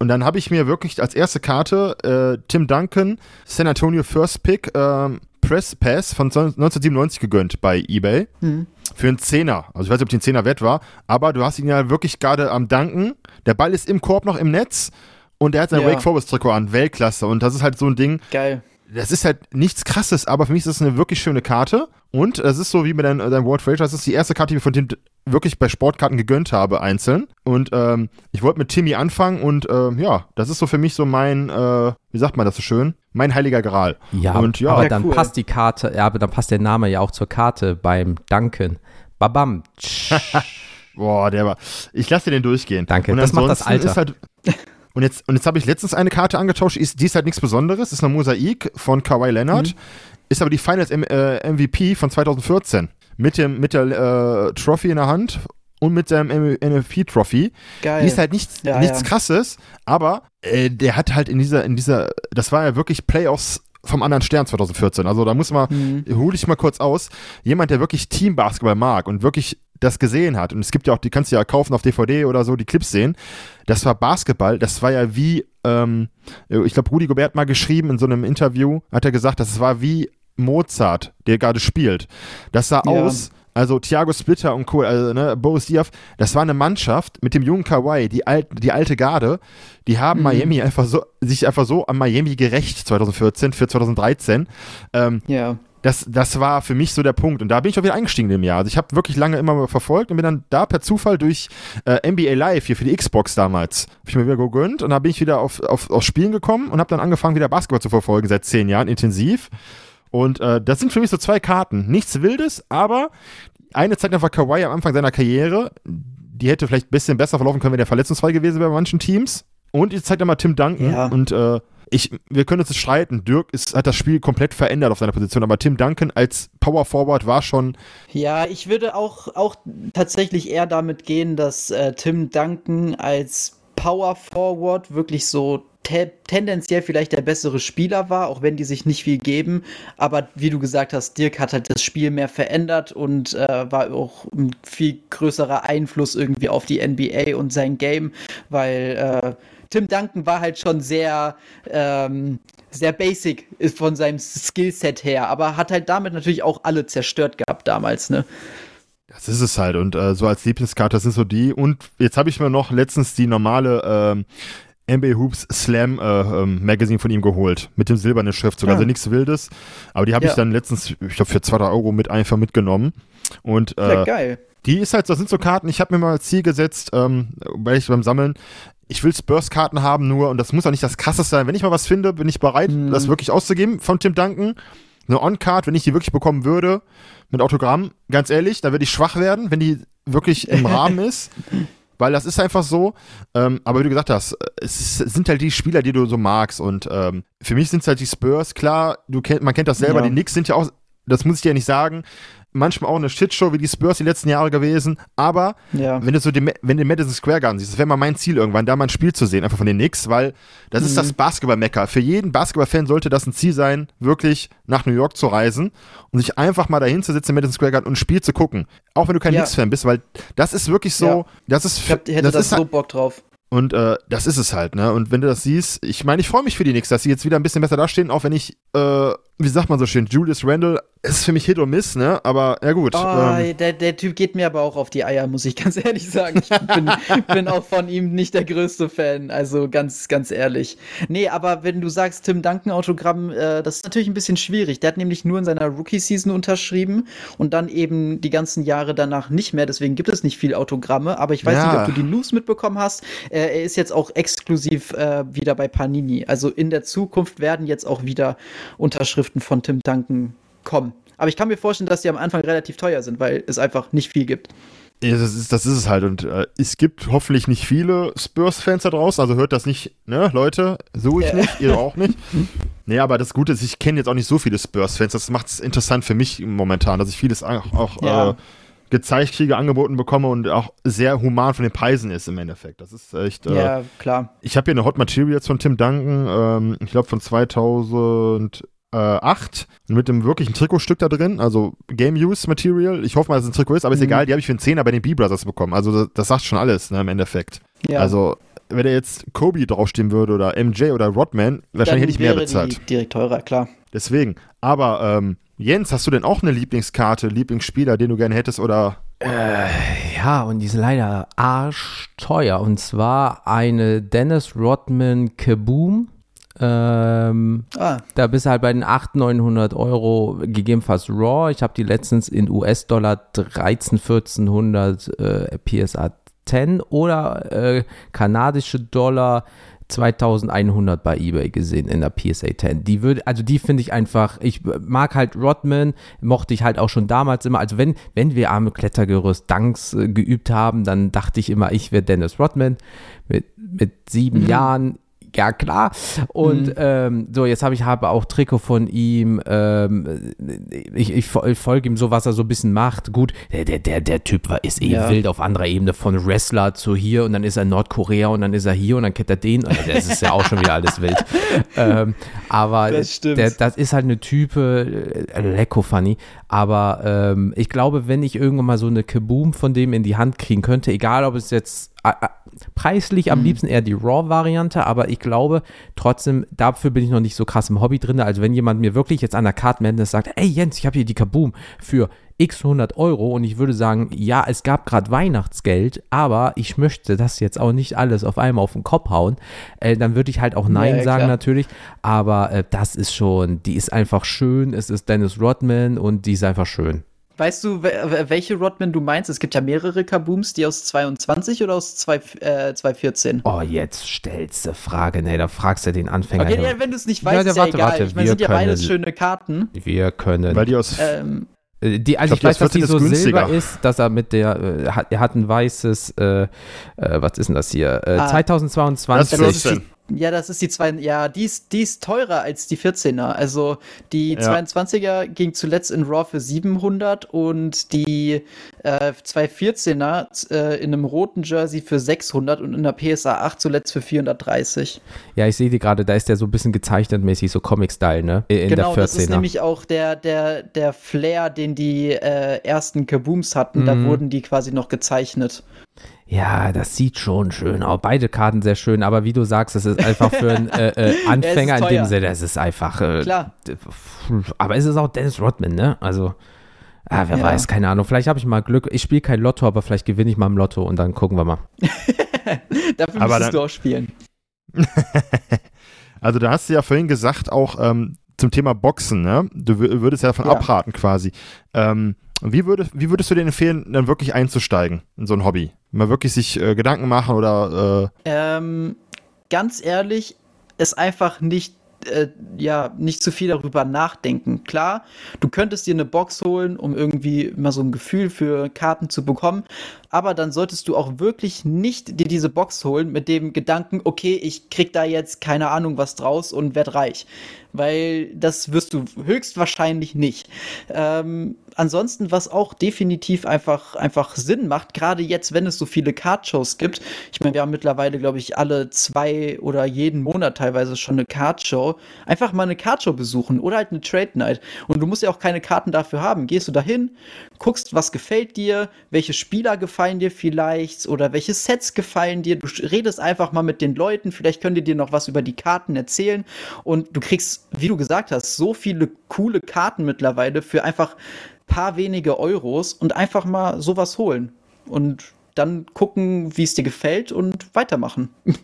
Und dann habe ich mir wirklich als erste Karte äh, Tim Duncan, San Antonio First Pick, ähm, Press Pass von 1997 gegönnt bei eBay. Mhm. Für einen Zehner. Also ich weiß nicht, ob die ein Zehner wert war, aber du hast ihn ja wirklich gerade am Danken. Der Ball ist im Korb noch im Netz und er hat sein Ja. Wake Forest Trikot an. Weltklasse. Und das ist halt so ein Ding, Geil. Das ist halt nichts krasses, aber für mich ist das eine wirklich schöne Karte. Und es ist so wie mit deinem dein World Fraser, das ist die erste Karte, die ich von Tim wirklich bei Sportkarten gegönnt habe, einzeln. Und ähm, ich wollte mit Timmy anfangen und ähm, ja, das ist so für mich so mein, äh, wie sagt man das so schön? Mein heiliger Gral. ja, und ja, aber Ja, dann cool. passt die Karte, ja, aber dann passt der Name ja auch zur Karte beim Danken. Babam. Boah, der war. Ich lasse dir den durchgehen. Danke, Und das macht das Alter. Ist halt, und jetzt, und jetzt habe ich letztens eine Karte angetauscht, ist, die ist halt nichts Besonderes, ist eine Mosaik von Kawhi Leonard, Mhm. ist aber die Finals M äh, MVP von 2014. Mit, dem, mit der äh, Trophy in der Hand und mit der MVP-Trophy. Geil. Die ist halt nichts, Ja, nichts ja. krasses, aber äh, der hat halt in dieser, in dieser, das war ja wirklich Playoffs vom anderen Stern 2014. Also da muss man, Mhm. hol ich mal kurz aus, jemand, der wirklich Teambasketball mag und wirklich das gesehen hat, und es gibt ja auch, die kannst du ja kaufen auf DVD oder so, die Clips sehen, das war Basketball, das war ja wie, ähm, ich glaube, Rudi Gobert mal geschrieben in so einem Interview, hat er gesagt, das war wie Mozart, der gerade spielt. Das sah Ja. aus, also Thiago Splitter und Co., also, ne, Boris Diaw, das war eine Mannschaft mit dem jungen Kawhi, die, alt, die alte Garde, die haben Mhm. Miami einfach so, sich einfach so an Miami gerecht 2014 für 2013. Ähm, Ja. Das, das war für mich so der Punkt. Und da bin ich auch wieder eingestiegen im Jahr. Also ich habe wirklich lange immer verfolgt und bin dann da per Zufall durch äh, NBA Live hier für die Xbox damals, habe ich mir wieder gegönnt und da bin ich wieder auf, auf, auf Spielen gekommen und habe dann angefangen, wieder Basketball zu verfolgen, seit zehn Jahren intensiv. Und äh, das sind für mich so zwei Karten. Nichts Wildes, aber eine zeigt einfach Kawhi am Anfang seiner Karriere. Die hätte vielleicht ein bisschen besser verlaufen können, wenn er verletzungsfrei gewesen wäre bei manchen Teams. Und jetzt zeigt er mal Tim Duncan. Ja. Und äh, ich, wir können uns streiten. Dirk ist, hat das Spiel komplett verändert auf seiner Position, aber Tim Duncan als Power Forward war schon. Ja, ich würde auch, auch tatsächlich eher damit gehen, dass äh, Tim Duncan als Power Forward wirklich so te tendenziell vielleicht der bessere Spieler war, auch wenn die sich nicht viel geben. Aber wie du gesagt hast, Dirk hat halt das Spiel mehr verändert und äh, war auch ein viel größerer Einfluss irgendwie auf die NBA und sein Game, weil äh, Tim Duncan war halt schon sehr, ähm, sehr basic von seinem Skillset her, aber hat halt damit natürlich auch alle zerstört gehabt damals, ne? Das ist es halt. Und äh, so als Lieblingskarte, sind so die. Und jetzt habe ich mir noch letztens die normale ähm, NBA Hoops Slam äh, ähm, Magazine von ihm geholt. Mit dem silbernen Schriftzug. Ah. Also nichts Wildes. Aber die habe Ja. ich dann letztens, ich glaube, für 2 3 Euro mit einfach mitgenommen. Und Ja, äh, geil. Die ist halt, das sind so Karten, ich habe mir mal als Ziel gesetzt, ähm, weil ich beim Sammeln, ich will Spurs-Karten haben nur, und das muss auch nicht das krasseste sein. Wenn ich mal was finde, bin ich bereit, Mhm. das wirklich auszugeben von Tim Duncan. Eine On-Card, wenn ich die wirklich bekommen würde, mit Autogramm, ganz ehrlich, da würde ich schwach werden, wenn die wirklich im Rahmen ist. Weil das ist einfach so. Ähm, aber wie du gesagt hast, es ist, sind halt die Spieler, die du so magst. Und ähm, für mich sind es halt die Spurs. Klar, du kennt, man kennt das selber. Ja. Die Knicks sind ja auch, das muss ich dir ja nicht sagen, manchmal auch eine Shitshow wie die Spurs die letzten Jahre gewesen. Aber Ja. wenn du so den, wenn du den Madison Square Garden siehst, das wäre mal mein Ziel irgendwann, da mal ein Spiel zu sehen, einfach von den Knicks, weil das ist Mhm. das Basketball-Mecker. Für jeden Basketball-Fan sollte das ein Ziel sein, wirklich nach New York zu reisen und sich einfach mal dahin zu setzen im Madison Square Garden und ein Spiel zu gucken. Auch wenn du kein Ja. Knicks-Fan bist, weil das ist wirklich so, Ja. das ist, Ich hab, hätte das das, ist halt so Bock drauf. und äh, das ist es halt, ne? Und wenn du das siehst, ich meine, ich freue mich für die Knicks, dass sie jetzt wieder ein bisschen besser dastehen, auch wenn ich, äh, wie sagt man so schön, Julius Randle ist für mich Hit und Miss, ne? Aber ja gut. Oh, ähm, der, der Typ geht mir aber auch auf die Eier, muss ich ganz ehrlich sagen. Ich bin, bin auch von ihm nicht der größte Fan, also ganz, ganz ehrlich. Nee, aber wenn du sagst, Tim Duncan Autogramm, äh, das ist natürlich ein bisschen schwierig. Der hat nämlich nur in seiner Rookie-Season unterschrieben und dann eben die ganzen Jahre danach nicht mehr. Deswegen gibt es nicht viel Autogramme. Aber ich weiß Ja. nicht, ob du die News mitbekommen hast. Äh, er ist jetzt auch exklusiv äh, wieder bei Panini. Also in der Zukunft werden jetzt auch wieder Unterschriften von Tim Duncan kommen. Aber ich kann mir vorstellen, dass die am Anfang relativ teuer sind, weil es einfach nicht viel gibt. Ja, das ist, das ist es halt. Und äh, es gibt hoffentlich nicht viele Spurs-Fans da draußen. Also hört das nicht, ne, Leute, so ich Ja. nicht, ihr auch nicht. Nee, aber das Gute ist, ich kenne jetzt auch nicht so viele Spurs-Fans. Das macht es interessant für mich momentan, dass ich vieles auch, auch Ja. äh, gezeigt kriege, angeboten bekomme und auch sehr human von den Preisen ist im Endeffekt. Das ist echt. Äh, Ja, klar. Ich habe hier eine Hot Materials von Tim Duncan, ähm, ich glaube von 2008, mit einem wirklichen Trikotstück da drin, also Game Use Material. Ich hoffe mal, dass es ein Trikot ist, aber ist Mhm. egal, die habe ich für einen Zehner bei den B-Brothers bekommen. Also das, das sagt schon alles, ne, im Endeffekt. Ja. Also, wenn da jetzt Kobe draufstehen würde oder MJ oder Rodman, wahrscheinlich Dann hätte ich mehr bezahlt. Die direkt teurer, klar. Deswegen. Aber, ähm, Jens, hast du denn auch eine Lieblingskarte, Lieblingsspieler, den du gerne hättest oder Ja, und die ist leider arschteuer. Und zwar eine Dennis Rodman Kaboom. Ähm, Ah, da bist du halt bei den 800, 900 Euro, gegebenenfalls Raw. Ich habe die letztens in US-Dollar 13, 1400 äh, PSA 10 oder äh, kanadische Dollar 2100 bei eBay gesehen in der PSA 10. Die würde, also die finde ich einfach, ich mag halt Rodman, mochte ich halt auch schon damals immer. Also wenn, wenn wir am Klettergerüst Danks äh, geübt haben, dann dachte ich immer, ich wäre Dennis Rodman mit, mit sieben Jahren. Ja, klar. Und ähm, so, jetzt habe ich habe auch Trikot von ihm. Ähm, ich, ich, fol- ich folge ihm so, was er so ein bisschen macht. Gut, der, der, der, der Typ war, ist eh Ja. wild auf anderer Ebene von Wrestler zu hier und dann ist er in Nordkorea und dann ist er hier und dann kennt er den. Also das ist ja auch schon wieder alles wild. ähm, aber Das. Der, das ist halt eine Type, äh, lecko funny. Aber ähm, ich glaube, wenn ich irgendwann mal so eine Kaboom von dem in die Hand kriegen könnte, egal ob es jetzt preislich Mhm. am liebsten eher die Raw-Variante, aber ich glaube trotzdem, dafür bin ich noch nicht so krass im Hobby drin. Also wenn jemand mir wirklich jetzt an der Card Madness sagt, ey Jens, ich habe hier die Kaboom für x 100 Euro und ich würde sagen, ja, es gab gerade Weihnachtsgeld, aber ich möchte das jetzt auch nicht alles auf einmal auf den Kopf hauen, äh, dann würde ich halt auch Nein ja, sagen klar. natürlich, aber äh, das ist schon, die ist einfach schön, es ist Dennis Rodman und die ist einfach schön. Weißt du, wel- welche Rodman du meinst? Es gibt ja mehrere Kabooms, die aus 22 oder aus zwei, äh, 2014. Oh, jetzt stellst du Frage, ne, da fragst du den Anfänger. Okay, ja, wenn du es nicht Ja, weißt, ist ja warte, egal. warte, ich meine, wir sind ja beides können- schöne Karten. Wir können. weil die aus Ähm, Äh, Die, also Ich ich, glaub, weiß, die aus dass die 14 so silber ist, dass er mit der, äh, hat, er hat ein weißes, äh, äh, was ist denn das hier? Äh, Ah. 2022. Das ist 14. die, ja, das ist die zwei, ja, die ist, die ist teurer als die 14er. Also die Ja. 22er ging zuletzt in Raw für 700 und die äh, 214er äh, in einem roten Jersey für 600 und in der PSA 8 zuletzt für 430. Ja, ich sehe die gerade, da ist der so ein bisschen gezeichnet mäßig, so Comic-Style, ne? In genau, der das ist 14er. nämlich auch der, der, der Flair, den die äh, ersten Kabooms hatten. Da Mhm. wurden die quasi noch gezeichnet. Ja, das sieht schon schön aus. Beide Karten sehr schön, aber wie du sagst, es ist einfach für einen äh, äh, Anfänger in dem. Sinne, es ist einfach. Äh, Klar. Aber es ist auch Dennis Rodman, ne? Also, ah, wer Ja. weiß, keine Ahnung. Vielleicht habe ich mal Glück. Ich spiele kein Lotto, aber vielleicht gewinne ich mal im Lotto und dann gucken wir mal. Dafür Aber müsstest dann- du auch spielen. Also da hast du ja vorhin gesagt, auch ähm, zum Thema Boxen, ne? Du wür- würdest ja davon Ja. abraten quasi. Ähm, wie, würdest, wie würdest du dir empfehlen, dann wirklich einzusteigen in so ein Hobby? Mal wirklich sich äh, Gedanken machen oder äh, Ähm, ganz ehrlich, ist einfach nicht, äh, ja, nicht zu viel darüber nachdenken. Klar, du könntest dir eine Box holen, um irgendwie mal so ein Gefühl für Karten zu bekommen, aber dann solltest du auch wirklich nicht dir diese Box holen mit dem Gedanken, okay, ich krieg da jetzt keine Ahnung was draus und werd reich. Weil das wirst du höchstwahrscheinlich nicht. Ähm, ansonsten, was auch definitiv einfach, einfach Sinn macht, gerade jetzt, wenn es so viele Card-Shows gibt. Ich meine, wir haben mittlerweile, glaube ich, alle zwei oder jeden Monat teilweise schon eine Card-Show. Einfach mal eine Card-Show besuchen oder halt eine Trade-Night. Und du musst ja auch keine Karten dafür haben. Gehst du dahin, guckst, was gefällt dir, welche Spieler gefallen dir vielleicht oder welche Sets gefallen dir. Du redest einfach mal mit den Leuten, vielleicht können die dir noch was über die Karten erzählen und du kriegst, wie du gesagt hast, so viele coole Karten mittlerweile für einfach paar wenige Euros und einfach mal sowas holen. Und dann gucken, wie es dir gefällt und weitermachen.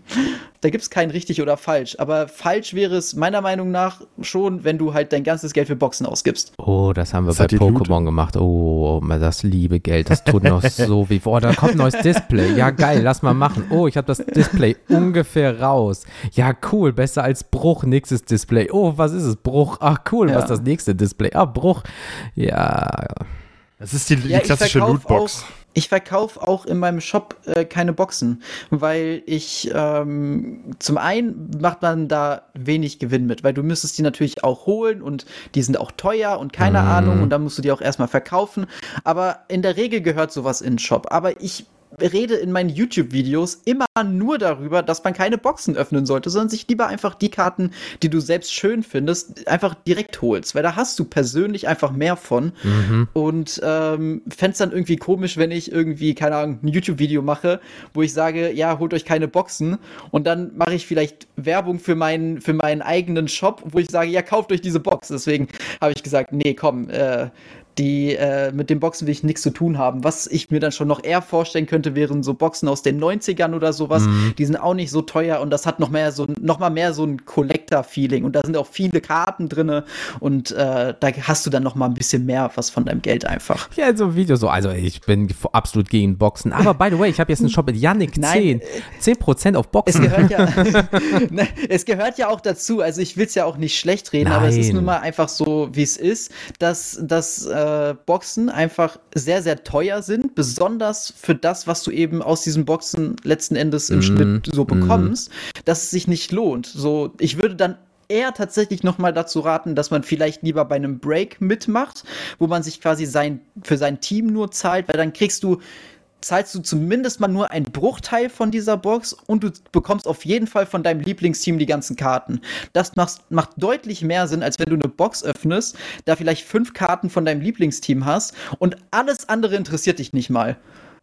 da gibt es kein richtig oder falsch. Aber falsch wäre es meiner Meinung nach schon, wenn du halt dein ganzes Geld für Boxen ausgibst. Oh, das haben wir Das bei Pokémon gemacht. Oh, das liebe Geld, das tut noch so wie. Oh, da kommt ein neues Display. Ja, geil, lass mal machen. Oh, ich habe das Display ungefähr raus. Ja, cool, besser als Bruch, nächstes Display. Oh, was ist es? Bruch. Ach, cool, Ja. was ist das nächste Display? Ah, Bruch. Ja, Das ist die, die Ja, klassische Lootbox. Auch, ich verkaufe auch in meinem Shop äh, keine Boxen, weil ich ähm, zum einen macht man da wenig Gewinn mit, weil du müsstest die natürlich auch holen und die sind auch teuer und keine Mhm. Ahnung und dann musst du die auch erstmal verkaufen. Aber in der Regel gehört sowas in den Shop. Aber ich rede in meinen YouTube-Videos immer nur darüber, dass man keine Boxen öffnen sollte, sondern sich lieber einfach die Karten, die du selbst schön findest, einfach direkt holst, weil da hast du persönlich einfach mehr von. mhm. Und ähm, fände es dann irgendwie komisch, wenn ich irgendwie, keine Ahnung, ein YouTube-Video mache, wo ich sage, ja, holt euch keine Boxen. Und dann mache ich vielleicht Werbung für meinen, für meinen eigenen Shop, wo ich sage, ja, kauft euch diese Box. Deswegen habe ich gesagt, nee, komm, äh, die äh, mit den Boxen will ich nichts zu tun haben. Was ich mir dann schon noch eher vorstellen könnte, wären so Boxen aus den 90ern oder sowas. Mhm. Die sind auch nicht so teuer und das hat noch mehr so noch mal mehr so ein Collector-Feeling. Und da sind auch viele Karten drin und äh, da hast du dann noch mal ein bisschen mehr was von deinem Geld einfach. Ja, so ein Video so. Also, ich bin absolut gegen Boxen. Aber by the way, ich habe jetzt einen Shop mit Yannick Nein, 10. 10% auf Es Boxen. gehört ja, Ne, es gehört ja auch dazu. Also ich will es ja auch nicht schlecht reden, aber es ist Nein. nun mal einfach so, wie es ist, dass, dass äh, Boxen einfach sehr, sehr teuer sind, besonders für das, was du eben aus diesen Boxen letzten Endes im Mhm, Schnitt so mhm. bekommst, dass es sich nicht lohnt. So, ich würde dann eher tatsächlich noch mal dazu raten, dass man vielleicht lieber bei einem Break mitmacht, wo man sich quasi sein, für sein Team nur zahlt, weil dann kriegst du zahlst du zumindest mal nur einen Bruchteil von dieser Box und du bekommst auf jeden Fall von deinem Lieblingsteam die ganzen Karten. Das macht, macht deutlich mehr Sinn, als wenn du eine Box öffnest, da vielleicht fünf Karten von deinem Lieblingsteam hast und alles andere interessiert dich nicht mal.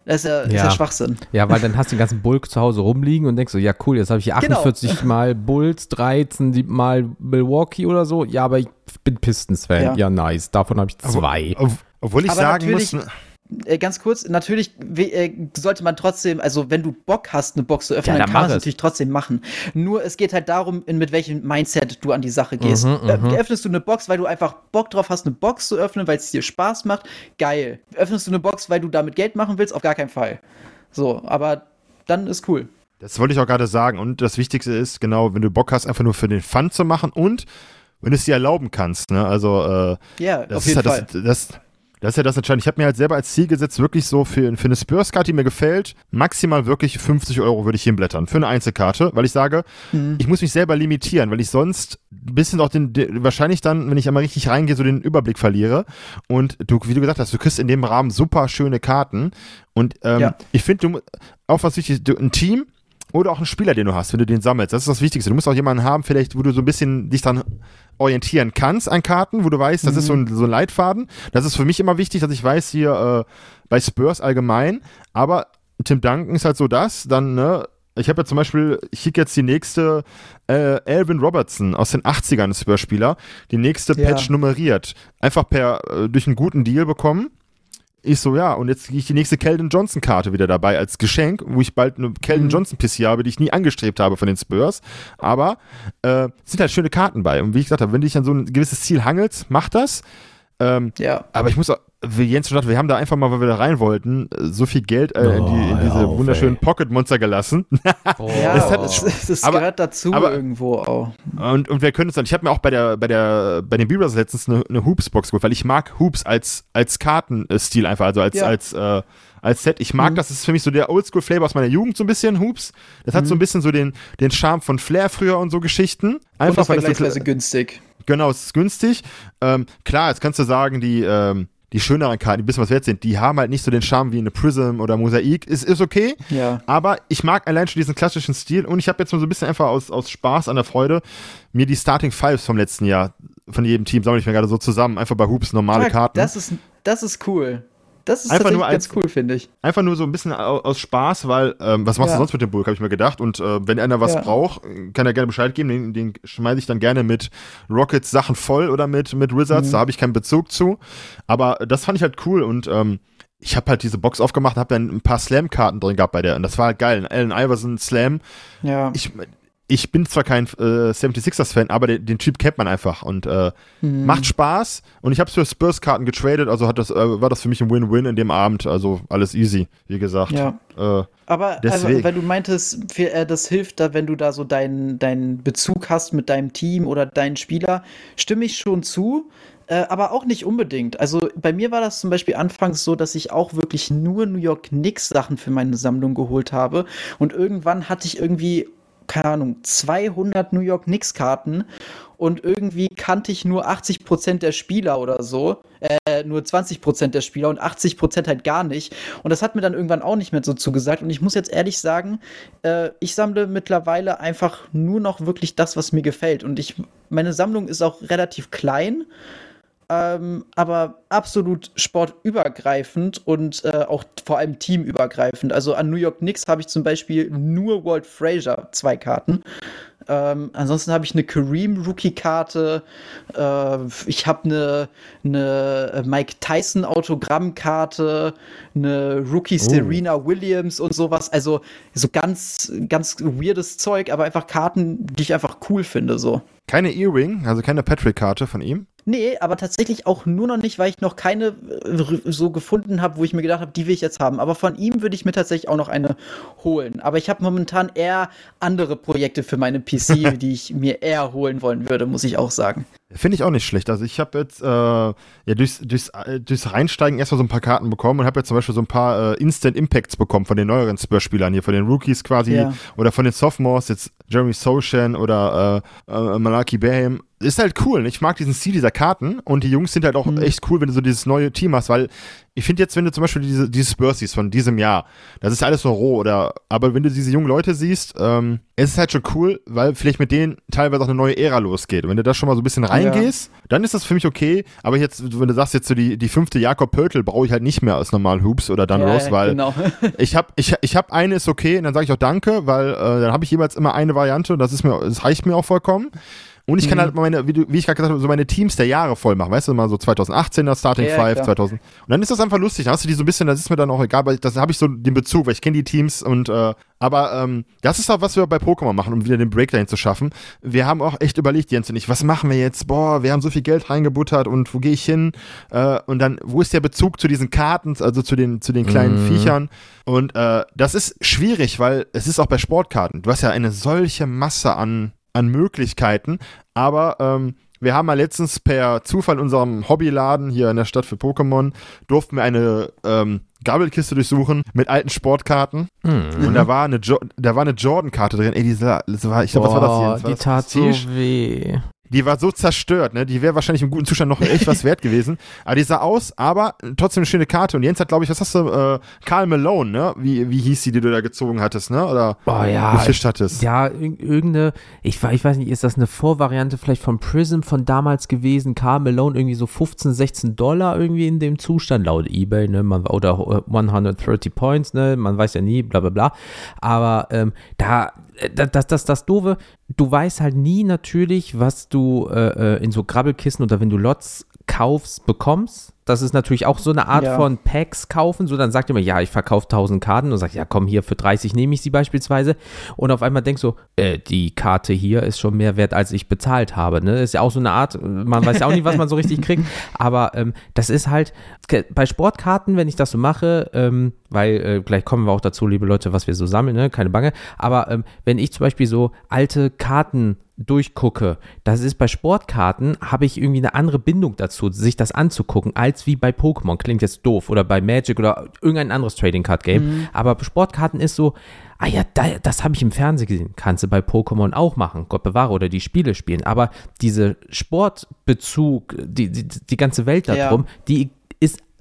Das ist ja, Ist Ja. ja Schwachsinn. Ja, weil dann hast du den ganzen Bulk zu Hause rumliegen und denkst so, ja cool, jetzt habe ich hier Genau. 48 mal Bulls, 13 die- mal Milwaukee oder so. Ja, aber ich bin Pistons-Fan. Ja. Ja. nice. Davon habe ich zwei. Ob, obwohl ich Aber sagen muss, Äh, ganz kurz, natürlich we- äh, sollte man trotzdem, also wenn du Bock hast, eine Box zu öffnen, Ja, dann dann kann man es natürlich trotzdem machen. Nur es geht halt darum, in, mit welchem Mindset du an die Sache gehst. Mhm, Äh, öffnest du eine Box, weil du einfach Bock drauf hast, eine Box zu öffnen, weil es dir Spaß macht, geil. Öffnest du eine Box, weil du damit Geld machen willst, auf gar keinen Fall. So, aber dann ist cool. Das wollte ich auch gerade sagen. Und das Wichtigste ist, genau, wenn du Bock hast, einfach nur für den Fun zu machen und wenn du es dir erlauben kannst. Ne? Also, äh, Ja, das auf ist jeden halt Fall. das, das, das ist ja das Entscheidende. Ich habe mir halt selber als Ziel gesetzt, wirklich so für, für eine Spurs-Karte, die mir gefällt, maximal wirklich 50 Euro würde ich hinblättern. Für eine Einzelkarte, weil ich sage, Mhm. ich muss mich selber limitieren, weil ich sonst ein bisschen auch den, wahrscheinlich dann, wenn ich einmal richtig reingehe, so den Überblick verliere. Und du, wie du gesagt hast, du kriegst in dem Rahmen super schöne Karten. Und ähm, Ja. ich finde, du auch was wichtig ist, du, ein Team oder auch einen Spieler, den du hast, wenn du den sammelst. Das ist das Wichtigste. Du musst auch jemanden haben, vielleicht, wo du so ein bisschen dich dann orientieren kannst an Karten, wo du weißt, das ist so ein, so ein Leitfaden. Das ist für mich immer wichtig, dass ich weiß, hier äh, bei Spurs allgemein, aber Tim Duncan ist halt so das, dann, ne, ich habe ja zum Beispiel, ich krieg jetzt die nächste äh, Alvin Robertson aus den 80ern, ein Spurs-Spieler, die nächste Ja. Patch nummeriert. Einfach per, äh, durch einen guten Deal bekommen. Ich so, ja, und jetzt kriege ich die nächste Keldon Johnson-Karte wieder dabei als Geschenk, wo ich bald eine Keldon Mhm. Johnson-PC habe, die ich nie angestrebt habe von den Spurs. Aber äh, sind halt schöne Karten bei. Und wie ich gesagt habe, wenn du dich an so ein gewisses Ziel hangelst, mach das. Ähm, Ja. aber ich muss auch, wie Jens schon sagte, wir haben da einfach mal, weil wir da rein wollten, äh, so viel Geld äh, in, die, in Oh, diese auf, wunderschönen. Pocket-Monster gelassen. Oh. Ja, Das hat- das, das aber- gehört dazu aber- irgendwo auch. Und, und wir können uns dann, ich habe mir auch bei der, bei der, bei den B-Brothers letztens eine, eine Hoops-Box geholt, weil ich mag Hoops als, als Kartenstil einfach, also als, Ja. als, äh, als Set. Ich mag Mhm. das, das ist für mich so der Oldschool-Flavor aus meiner Jugend so ein bisschen, Hoops. Das hat so ein bisschen so den, den Charme von Flair früher und so Geschichten. Und Einfach, das weil das so, günstig. Genau, es ist günstig. Ähm, klar, jetzt kannst du sagen, die, ähm, die schöneren Karten, die ein bisschen was wert sind, die haben halt nicht so den Charme wie eine Prism oder Mosaik. Ist, ist okay, Ja. aber ich mag allein schon diesen klassischen Stil und ich habe jetzt mal so ein bisschen einfach aus, aus Spaß an der Freude mir die Starting Fives vom letzten Jahr von jedem Team sammle ich mir gerade so zusammen, einfach bei Hoops normale Karten. Das ist, das ist cool. Das ist Einfach nur als- ganz cool, finde ich. Einfach nur so ein bisschen au- aus Spaß, weil ähm, was machst Ja. du sonst mit dem Bulk, habe ich mir gedacht. Und äh, wenn einer was Ja. braucht, kann er gerne Bescheid geben. Den, den schmeiße ich dann gerne mit Rockets Sachen voll oder mit, mit Wizards. Mhm. Da habe ich keinen Bezug zu. Aber das fand ich halt cool und ähm, ich habe halt diese Box aufgemacht und habe dann ein paar Slam-Karten drin gehabt bei der. Und das war halt geil. Ein Allen Iverson Slam. Ja. Ich, ich bin zwar kein äh, 76ers-Fan, aber den, den, Typ kennt man einfach und äh, mhm. macht Spaß. Und ich habe für Spurs-Karten getradet, also hat das, äh, war das für mich ein Win-Win in dem Abend. Also alles easy, wie gesagt. Ja. Äh, aber also, wenn du meintest, äh, das hilft da, wenn du da so deinen dein Bezug hast mit deinem Team oder deinen Spieler, stimme ich schon zu. Äh, aber auch nicht unbedingt. Also bei mir war das zum Beispiel anfangs so, dass ich auch wirklich nur New York Knicks Sachen für meine Sammlung geholt habe. Und irgendwann hatte ich irgendwie keine Ahnung, 200 New York Knicks Karten und irgendwie kannte ich nur 80 Prozent der Spieler oder so, äh, nur 20 Prozent der Spieler und 80 Prozent halt gar nicht. Und das hat mir dann irgendwann auch nicht mehr so zugesagt. Und ich muss jetzt ehrlich sagen, äh, ich sammle mittlerweile einfach nur noch wirklich das, was mir gefällt. Und ich, meine Sammlung ist auch relativ klein ähm, aber absolut sportübergreifend und äh, auch vor allem teamübergreifend. Also an New York Knicks habe ich zum Beispiel nur Walt Frazier zwei Karten. Ähm, ansonsten habe ich eine Kareem-Rookie-Karte. Äh, ich habe eine, eine Mike Tyson-Autogrammkarte, eine Rookie oh. Serena. Williams und sowas. Also so ganz, ganz weirdes Zeug, aber einfach Karten, die ich einfach cool finde. So. Keine Earring, also keine Patrick-Karte von ihm? Nee, aber tatsächlich auch nur noch nicht, weil ich noch keine äh, so gefunden habe, wo ich mir gedacht habe, die will ich jetzt haben. Aber von ihm würde ich mir tatsächlich auch noch eine holen. Aber ich habe momentan eher andere Projekte für meine PC, die ich mir eher holen wollen würde, muss ich auch sagen. Finde ich auch nicht schlecht. Also ich habe jetzt äh, ja durchs, durchs, äh, durchs Reinsteigen erstmal so ein paar Karten bekommen und habe jetzt zum Beispiel so ein paar äh, Instant Impacts bekommen von den neueren Spurs-Spielern hier, von den Rookies quasi ja. oder von den Sophomores, jetzt Jeremy Sochan oder äh, äh, Malaki Beham ist halt cool. Ich mag diesen Stil dieser Karten und die Jungs sind halt auch mhm. echt cool, wenn du so dieses neue Team hast, weil ich finde jetzt, wenn du zum Beispiel diese, diese Spurs siehst von diesem Jahr, das ist alles so roh oder, aber wenn du diese jungen Leute siehst, ähm, es ist halt schon cool, weil vielleicht mit denen teilweise auch eine neue Ära losgeht. Und wenn du da schon mal so ein bisschen reingehst, ja. dann ist das für mich okay, aber jetzt, wenn du sagst jetzt so die, die fünfte Jakob Pöltl, brauche ich halt nicht mehr als normal Hoops oder dann ja, Rose, weil genau. ich habe ich, ich hab eine ist okay und dann sage ich auch danke, weil äh, dann habe ich jeweils immer eine Variante und das ist mir, das reicht mir auch vollkommen. Und ich kann mhm. halt meine, wie, du, wie ich gerade gesagt habe, so meine Teams der Jahre voll machen. Weißt du, mal so 2018er Starting ja, Five, 2000. Und dann ist das einfach lustig. Dann hast du die so ein bisschen, das ist mir dann auch egal, weil das habe ich so den Bezug, weil ich kenne die Teams und, äh, aber ähm, das ist auch, was wir bei Pokémon machen, um wieder den Break dahin zu schaffen. Wir haben auch echt überlegt, Jens und ich, was machen wir jetzt? Boah, wir haben so viel Geld reingebuttert und wo gehe ich hin? Äh, und dann, wo ist der Bezug zu diesen Karten, also zu den, zu den kleinen mhm. Viechern? Und äh, das ist schwierig, weil es ist auch bei Sportkarten. Du hast ja eine solche Masse an an Möglichkeiten. Aber ähm, wir haben mal letztens per Zufall in unserem Hobbyladen hier in der Stadt für Pokémon, durften wir eine ähm, Gabelkiste durchsuchen mit alten Sportkarten. Mhm. Und da war eine, jo da war eine Jordan-Karte drin. Ey, das war, ich glaube, was war das hier? Das war die tat so weh die war so zerstört, ne? Die wäre wahrscheinlich im guten Zustand noch echt was wert gewesen. Aber die sah aus, aber trotzdem eine schöne Karte. Und Jens hat, glaube ich, was hast du, äh, Karl Malone, ne? Wie, wie hieß die, die du da gezogen hattest, ne? Oder oh, ja, gefischt hattest. Ja, irgendeine, ich, ich weiß nicht, ist das eine Vorvariante vielleicht von Prism von damals gewesen? Karl Malone irgendwie so 15, 16 Dollar irgendwie in dem Zustand, laut Ebay, ne? Man, oder 130 Points, ne? Man weiß ja nie, bla bla bla. Aber ähm, da äh, das, das, das Doofe, du weißt halt nie natürlich, was du äh, äh, in so Grabbelkissen oder wenn du Lots kaufst, bekommst. Das ist natürlich auch so eine Art ja. von Packs kaufen. So, dann sagt immer, ja, ich verkaufe 1000 Karten und sagt, ja, komm, hier für 30 nehme ich sie beispielsweise. Und auf einmal denkst du, äh, die Karte hier ist schon mehr wert, als ich bezahlt habe. Ne? Ist ja auch so eine Art, man weiß ja auch nicht, was man so richtig kriegt. Aber ähm, das ist halt, bei Sportkarten, wenn ich das so mache, ähm, weil äh, gleich kommen wir auch dazu, liebe Leute, was wir so sammeln, ne? keine Bange. Aber ähm, wenn ich zum Beispiel so alte Karten durchgucke, das ist bei Sportkarten, habe ich irgendwie eine andere Bindung dazu, sich das anzugucken, als wie bei Pokémon. Klingt jetzt doof. Oder bei Magic oder irgendein anderes Trading Card Game. Mhm. Aber Sportkarten ist so, ah ja, da, das habe ich im Fernsehen gesehen. Kannst du bei Pokémon auch machen, Gott bewahre, oder die Spiele spielen. Aber diese Sportbezug, die, die, die ganze Welt darum, ja. die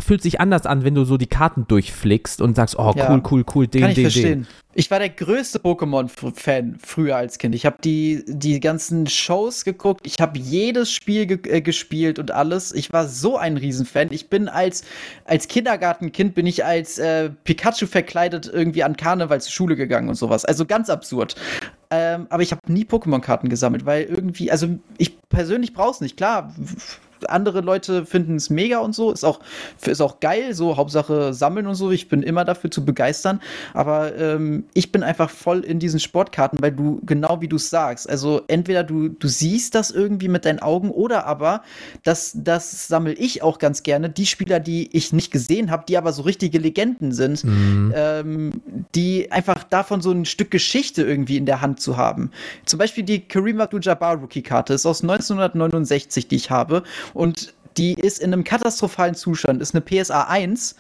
fühlt sich anders an, wenn du so die Karten durchflickst und sagst, oh, ja, cool, cool, cool, den, Kann ich den, verstehen. Den. Ich war der größte Pokémon-Fan früher als Kind. Ich habe die, die ganzen Shows geguckt, ich habe jedes Spiel ge äh, gespielt und alles. Ich war so ein Riesenfan. Ich bin als, als Kindergartenkind bin ich als äh, Pikachu verkleidet irgendwie an Karneval zur Schule gegangen und sowas. Also ganz absurd. Ähm, aber ich habe nie Pokémon-Karten gesammelt, weil irgendwie, also ich persönlich brauche es nicht. Klar, andere Leute finden es mega und so, ist auch, ist auch geil, so Hauptsache sammeln und so. Ich bin immer dafür zu begeistern. Aber ähm, ich bin einfach voll in diesen Sportkarten, weil du, genau wie du es sagst, also entweder du, du siehst das irgendwie mit deinen Augen oder aber, das, das sammle ich auch ganz gerne, die Spieler, die ich nicht gesehen habe, die aber so richtige Legenden sind, mhm. ähm, die einfach davon so ein Stück Geschichte irgendwie in der Hand zu haben. Zum Beispiel die Kareem Abdul-Jabbar Rookie-Karte ist aus 1969, die ich habe und die ist in einem katastrophalen Zustand, ist eine PSA 1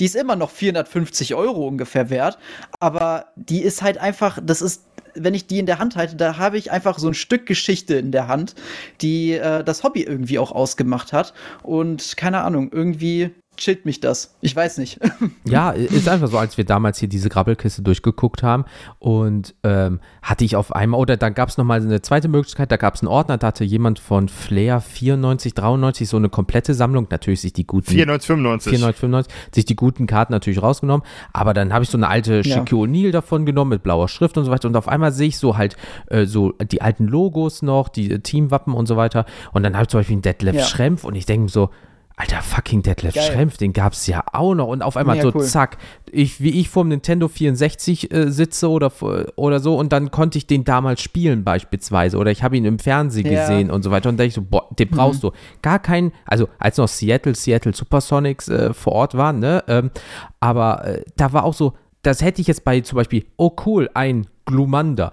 die ist immer noch 450 Euro ungefähr wert, aber die ist halt einfach, das ist, wenn ich die in der Hand halte, da habe ich einfach so ein Stück Geschichte in der Hand, die äh, das Hobby irgendwie auch ausgemacht hat. Und keine Ahnung, irgendwie chillt mich das. Ich weiß nicht. ja, ist einfach so, als wir damals hier diese Grabbelkiste durchgeguckt haben und ähm, hatte ich auf einmal, oder dann gab es nochmal eine zweite Möglichkeit, da gab es einen Ordner, da hatte jemand von Flair 94, 93 so eine komplette Sammlung, natürlich sich die guten 94, 95. 94, 95, sich die guten Karten natürlich rausgenommen, aber dann habe ich so eine alte ja. O'Neal davon genommen mit blauer Schrift und so weiter und auf einmal sehe ich so halt äh, so die alten Logos noch, die äh, Teamwappen und so weiter und dann habe ich zum Beispiel einen Detlef ja. Schrempf und ich denke so, Alter, fucking Detlef Geil. Schrempf, den gab's ja auch noch. Und auf einmal ja, so, cool. zack, ich, wie ich vor dem Nintendo 64 äh, sitze oder, oder so und dann konnte ich den damals spielen beispielsweise oder ich habe ihn im Fernsehen ja. gesehen und so weiter und da ich so, boah, den brauchst mhm. du. Gar keinen, also als noch Seattle, Seattle Supersonics äh, vor Ort waren, ne, ähm, aber äh, da war auch so, das hätte ich jetzt bei zum Beispiel, oh cool, ein Glumanda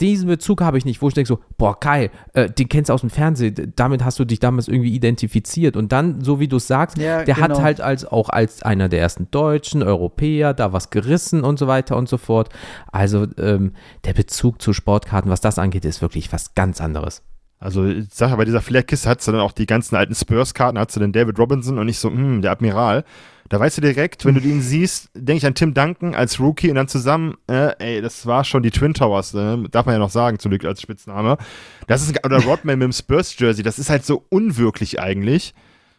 diesen Bezug habe ich nicht, wo ich denke so, boah, geil, äh, den kennst du aus dem Fernsehen, damit hast du dich damals irgendwie identifiziert. Und dann, so wie du es sagst, ja, der genau. hat halt als auch als einer der ersten Deutschen, Europäer, da was gerissen und so weiter und so fort. Also ähm, der Bezug zu Sportkarten, was das angeht, ist wirklich was ganz anderes. Also ich sage, bei dieser Flair-Kiste hat du dann auch die ganzen alten Spurs-Karten, hat du den David Robinson und nicht so, hm, der Admiral. Da weißt du direkt, wenn du den siehst, denke ich an Tim Duncan als Rookie und dann zusammen, äh, ey, das war schon die Twin Towers, äh, darf man ja noch sagen, zum Glück als Spitzname. Das ist, oder Rodman mit dem Spurs-Jersey, das ist halt so unwirklich eigentlich.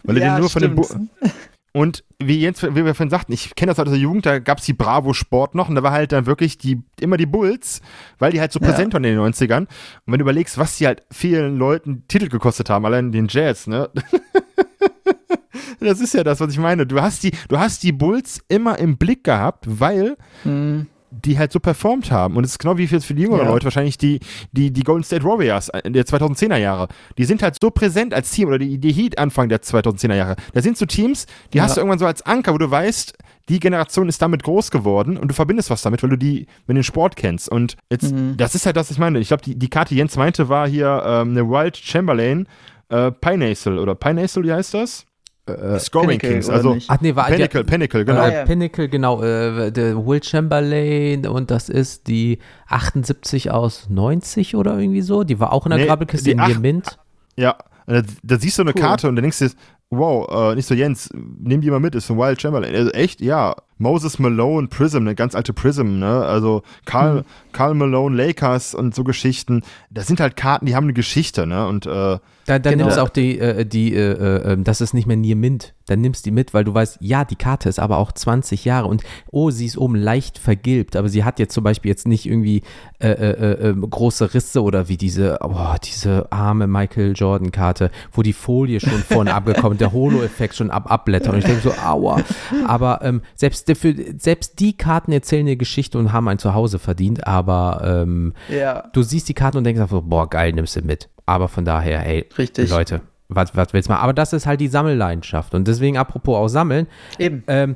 Weil ja, er den nur stimmt. von den und wie Jens, wie wir vorhin sagten, ich kenne das halt aus der Jugend, da gab es die Bravo Sport noch und da war halt dann wirklich die, immer die Bulls, weil die halt so präsent waren in den 90ern. Und wenn du überlegst, was die halt vielen Leuten Titel gekostet haben, allein den Jazz, ne? das ist ja das, was ich meine. Du hast die, du hast die Bulls immer im Blick gehabt, weil mhm die halt so performt haben. Und es ist genau wie für, für die jüngeren ja. Leute wahrscheinlich die, die, die Golden State Warriors der 2010er Jahre. Die sind halt so präsent als Team oder die, die Heat Anfang der 2010er Jahre. Da sind so Teams, die ja. hast du irgendwann so als Anker, wo du weißt, die Generation ist damit groß geworden und du verbindest was damit, weil du die, wenn den Sport kennst. Und jetzt, mhm. das ist halt das, was ich meine. Ich glaube, die, die Karte, die Jens meinte, war hier ähm, eine Wild Chamberlain äh, Pineasel oder Pineasel, wie heißt das? Äh, Scoring Pinnacle, Kings, also Ach nee, war Pinnacle, die, Pinnacle, genau. Äh, Pinnacle, genau, äh, der Will Chamberlain und das ist die 78 aus 90 oder irgendwie so. Die war auch in der nee, Grabbelkiste in Mint. Ja, da, da, siehst du eine cool. Karte und dann denkst du, wow, äh, nicht so Jens, nimm die mal mit, ist ein Wild Chamberlain. Also echt, ja, Moses Malone, Prism, eine ganz alte Prism, ne? Also Karl, mhm. Karl Malone, Lakers und so Geschichten. Das sind halt Karten, die haben eine Geschichte, ne? Und äh, da, dann genau. nimmst du auch die, äh, die äh, äh, ähm, das ist nicht mehr Near Mint. Dann nimmst du die mit, weil du weißt, ja, die Karte ist aber auch 20 Jahre und oh, sie ist oben leicht vergilbt, aber sie hat jetzt zum Beispiel jetzt nicht irgendwie äh, äh, ähm, große Risse oder wie diese, oh, diese arme Michael Jordan Karte, wo die Folie schon vorne abgekommen, der Holo-Effekt schon ab abblättert und ich denke so, aua. Aber ähm, selbst für, selbst die Karten erzählen eine Geschichte und haben ein Zuhause verdient, aber ähm, ja. du siehst die Karten und denkst einfach, boah, geil, nimmst du mit. Aber von daher, hey, Richtig. Leute, was, was willst du mal? Aber das ist halt die Sammelleidenschaft. Und deswegen, apropos auch Sammeln. Eben. Ähm,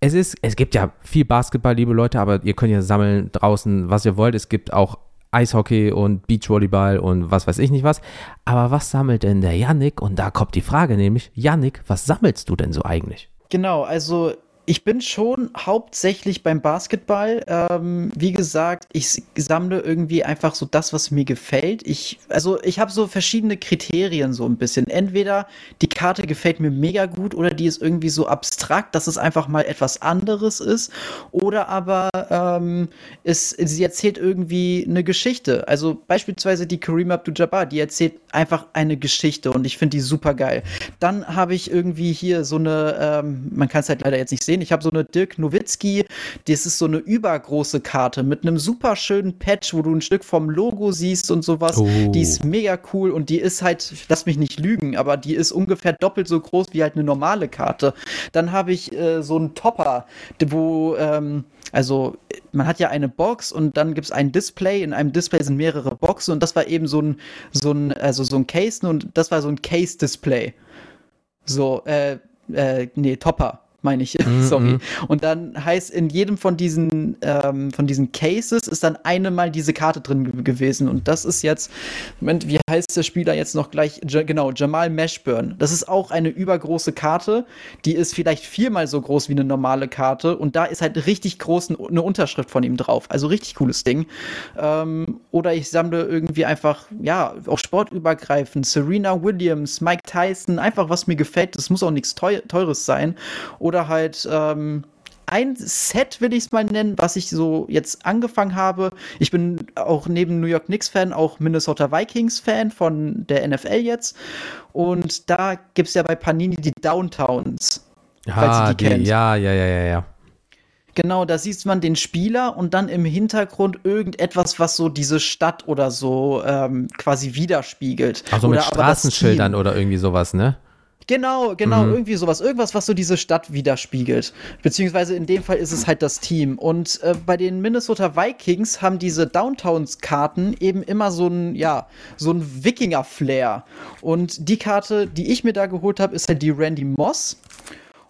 es ist, es gibt ja viel Basketball, liebe Leute, aber ihr könnt ja sammeln draußen, was ihr wollt. Es gibt auch Eishockey und Beachvolleyball und was weiß ich nicht was. Aber was sammelt denn der Yannick? Und da kommt die Frage nämlich, Yannick, was sammelst du denn so eigentlich? Genau, also ich bin schon hauptsächlich beim Basketball. Ähm, wie gesagt, ich sammle irgendwie einfach so das, was mir gefällt. Ich, also ich habe so verschiedene Kriterien so ein bisschen. Entweder die Karte gefällt mir mega gut oder die ist irgendwie so abstrakt, dass es einfach mal etwas anderes ist. Oder aber ähm, es, sie erzählt irgendwie eine Geschichte. Also beispielsweise die Kareem Abdul-Jabbar, die erzählt einfach eine Geschichte und ich finde die super geil. Dann habe ich irgendwie hier so eine, ähm, man kann es halt leider jetzt nicht sehen, gesehen, ich habe so eine Dirk Nowitzki, das ist so eine übergroße Karte mit einem super schönen Patch, wo du ein Stück vom Logo siehst und sowas. Oh. Die ist mega cool und die ist halt, lass mich nicht lügen, aber die ist ungefähr doppelt so groß wie halt eine normale Karte. Dann habe ich äh, so einen Topper, wo, ähm, also man hat ja eine Box und dann gibt es ein Display. In einem Display sind mehrere Boxen und das war eben so ein, so ein, also so ein Case und das war so ein Case-Display. So, äh, äh, nee, Topper meine ich, Mhm, sorry. mhm. Und dann heißt in jedem von diesen, ähm, von diesen Cases ist dann eine mal diese Karte drin ge- gewesen. Und das ist jetzt, Moment, wie heißt der Spieler jetzt noch gleich? Ja, genau, Jamal Mashburn. Das ist auch eine übergroße Karte. Die ist vielleicht viermal so groß wie eine normale Karte. Und da ist halt richtig groß eine Unterschrift von ihm drauf. Also richtig cooles Ding. Ähm, oder ich sammle irgendwie einfach, ja, auch sportübergreifend. Serena Williams, Mike Tyson, einfach was mir gefällt. Das muss auch nichts teu Teures sein. Oder halt, ähm, ein Set will ich es mal nennen, was ich so jetzt angefangen habe. Ich bin auch neben New York Knicks Fan auch Minnesota Vikings Fan von der NFL jetzt. Und da gibt es ja bei Panini die Downtowns. Ah, die die, kennt. ja, ja, ja, ja, ja. Genau, da sieht man den Spieler und dann im Hintergrund irgendetwas, was so diese Stadt oder so ähm, quasi widerspiegelt. Also oder mit Straßenschildern oder irgendwie sowas, ne? Genau, genau, Mhm. irgendwie sowas. Irgendwas, was so diese Stadt widerspiegelt. Beziehungsweise in dem Fall ist es halt das Team. Und äh, bei den Minnesota Vikings haben diese Downtowns-Karten eben immer so ein, ja, so ein Wikinger-Flair. Und die Karte, die ich mir da geholt habe, ist halt die Randy Moss.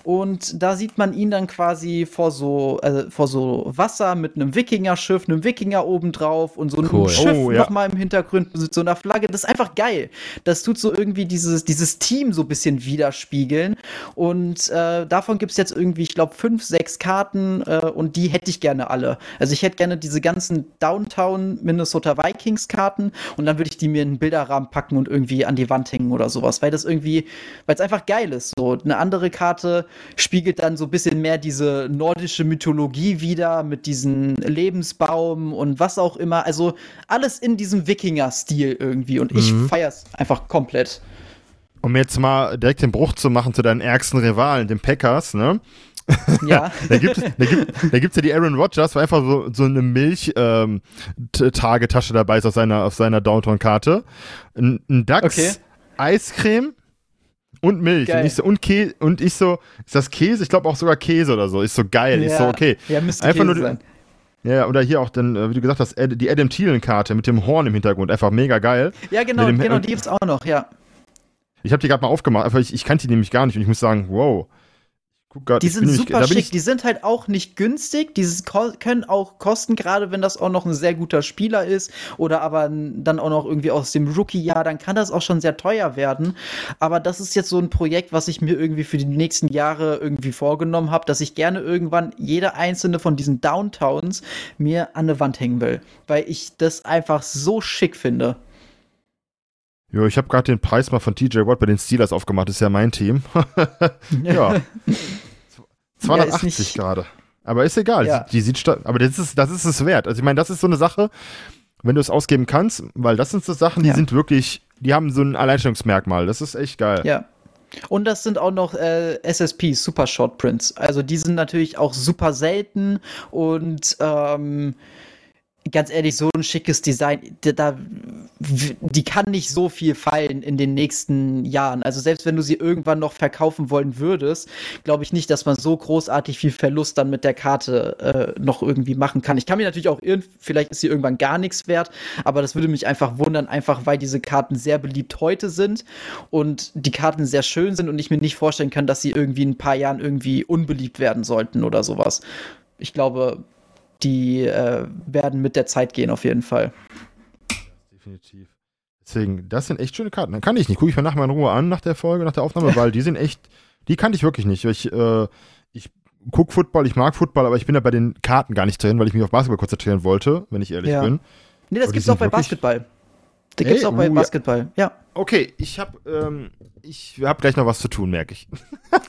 Und da sieht man ihn dann quasi vor so, äh, vor so Wasser mit einem Wikinger-Schiff, einem Wikinger obendrauf und so einem Cool. Schiff Oh, ja. nochmal im Hintergrund mit so einer Flagge. Das ist einfach geil. Das tut so irgendwie dieses, dieses Team so ein bisschen widerspiegeln. Und äh, davon gibt es jetzt irgendwie, ich glaube, fünf, sechs Karten äh, und die hätte ich gerne alle. Also ich hätte gerne diese ganzen Downtown Minnesota Vikings Karten und dann würde ich die mir in einen Bilderrahmen packen und irgendwie an die Wand hängen oder sowas, weil das irgendwie, weil es einfach geil ist. So eine andere Karte spiegelt dann so ein bisschen mehr diese nordische Mythologie wieder mit diesem Lebensbaum und was auch immer. Also alles in diesem Wikinger-Stil irgendwie und ich Mhm. feier's einfach komplett. Um jetzt mal direkt den Bruch zu machen zu deinen ärgsten Rivalen, den Packers, ne? Ja. Da gibt es da gibt, da gibt's ja die Aaron Rodgers, wo einfach so, so eine Milch-Tagetasche dabei ist auf seiner, auf seiner Downtown-Karte. Ein, ein Dachs, Okay. Eiscreme und Milch. Geil. Und ich, so, und, Kä und ich so, ist das Käse? Ich glaube auch sogar Käse oder so. Ich so, geil. Ich so, okay. Ja, müsste Einfach Käse nur- sein. Ja, oder hier auch dann, äh, wie du gesagt hast, die Adam Thielen-Karte mit dem Horn im Hintergrund. Einfach mega geil. Ja, genau, genau, die gibt's auch noch, ja. Ich habe die gerade mal aufgemacht, ich, ich kannte die nämlich gar nicht und ich muss sagen, wow. Guck grad, Die sind super bin schick, die sind halt auch nicht günstig, die können auch kosten, gerade wenn das auch noch ein sehr guter Spieler ist oder aber dann auch noch irgendwie aus dem Rookie-Jahr, dann kann das auch schon sehr teuer werden. Aber das ist jetzt so ein Projekt, was ich mir irgendwie für die nächsten Jahre irgendwie vorgenommen habe, dass ich gerne irgendwann jede einzelne von diesen Downtowns mir an eine Wand hängen will, weil ich das einfach so schick finde. Ja, ich habe gerade den Preis mal von TJ Watt bei den Steelers aufgemacht, ist ja mein Team. ja. 280 nicht- gerade. Aber ist egal, Ja. die, die sieht aber das ist, das ist es wert. Also ich meine, das ist so eine Sache, wenn du es ausgeben kannst, weil das sind so Sachen, die Ja. sind wirklich, die haben so ein Alleinstellungsmerkmal. Das ist echt geil. Ja. Und das sind auch noch äh, SSPs, Super Short Prints. Also die sind natürlich auch super selten und ähm, ganz ehrlich, so ein schickes Design, da, die kann nicht so viel fallen in den nächsten Jahren. Also selbst wenn du sie irgendwann noch verkaufen wollen würdest, glaube ich nicht, dass man so großartig viel Verlust dann mit der Karte äh, noch irgendwie machen kann. Ich kann mir natürlich auch irren, vielleicht ist sie irgendwann gar nichts wert, aber das würde mich einfach wundern, einfach weil diese Karten sehr beliebt heute sind und die Karten sehr schön sind und ich mir nicht vorstellen kann, dass sie irgendwie in ein paar Jahren irgendwie unbeliebt werden sollten oder sowas. Ich glaube, die äh, werden mit der Zeit gehen auf jeden Fall. Definitiv. Deswegen, das sind echt schöne Karten. Dann kann ich nicht. Gucke ich mir nachher mal in Ruhe an, nach der Folge, nach der Aufnahme, weil die sind echt, die kannte ich wirklich nicht. Ich, äh, ich gucke Football, ich mag Football, aber ich bin da bei den Karten gar nicht drin, weil ich mich auf Basketball konzentrieren wollte, wenn ich ehrlich Ja. bin. Nee, das Aber die gibt's auch bei Basketball. Das gibt's Ey, auch bei uh. Basketball, ja. Okay, ich habe ähm, ich hab gleich noch was zu tun, merke ich.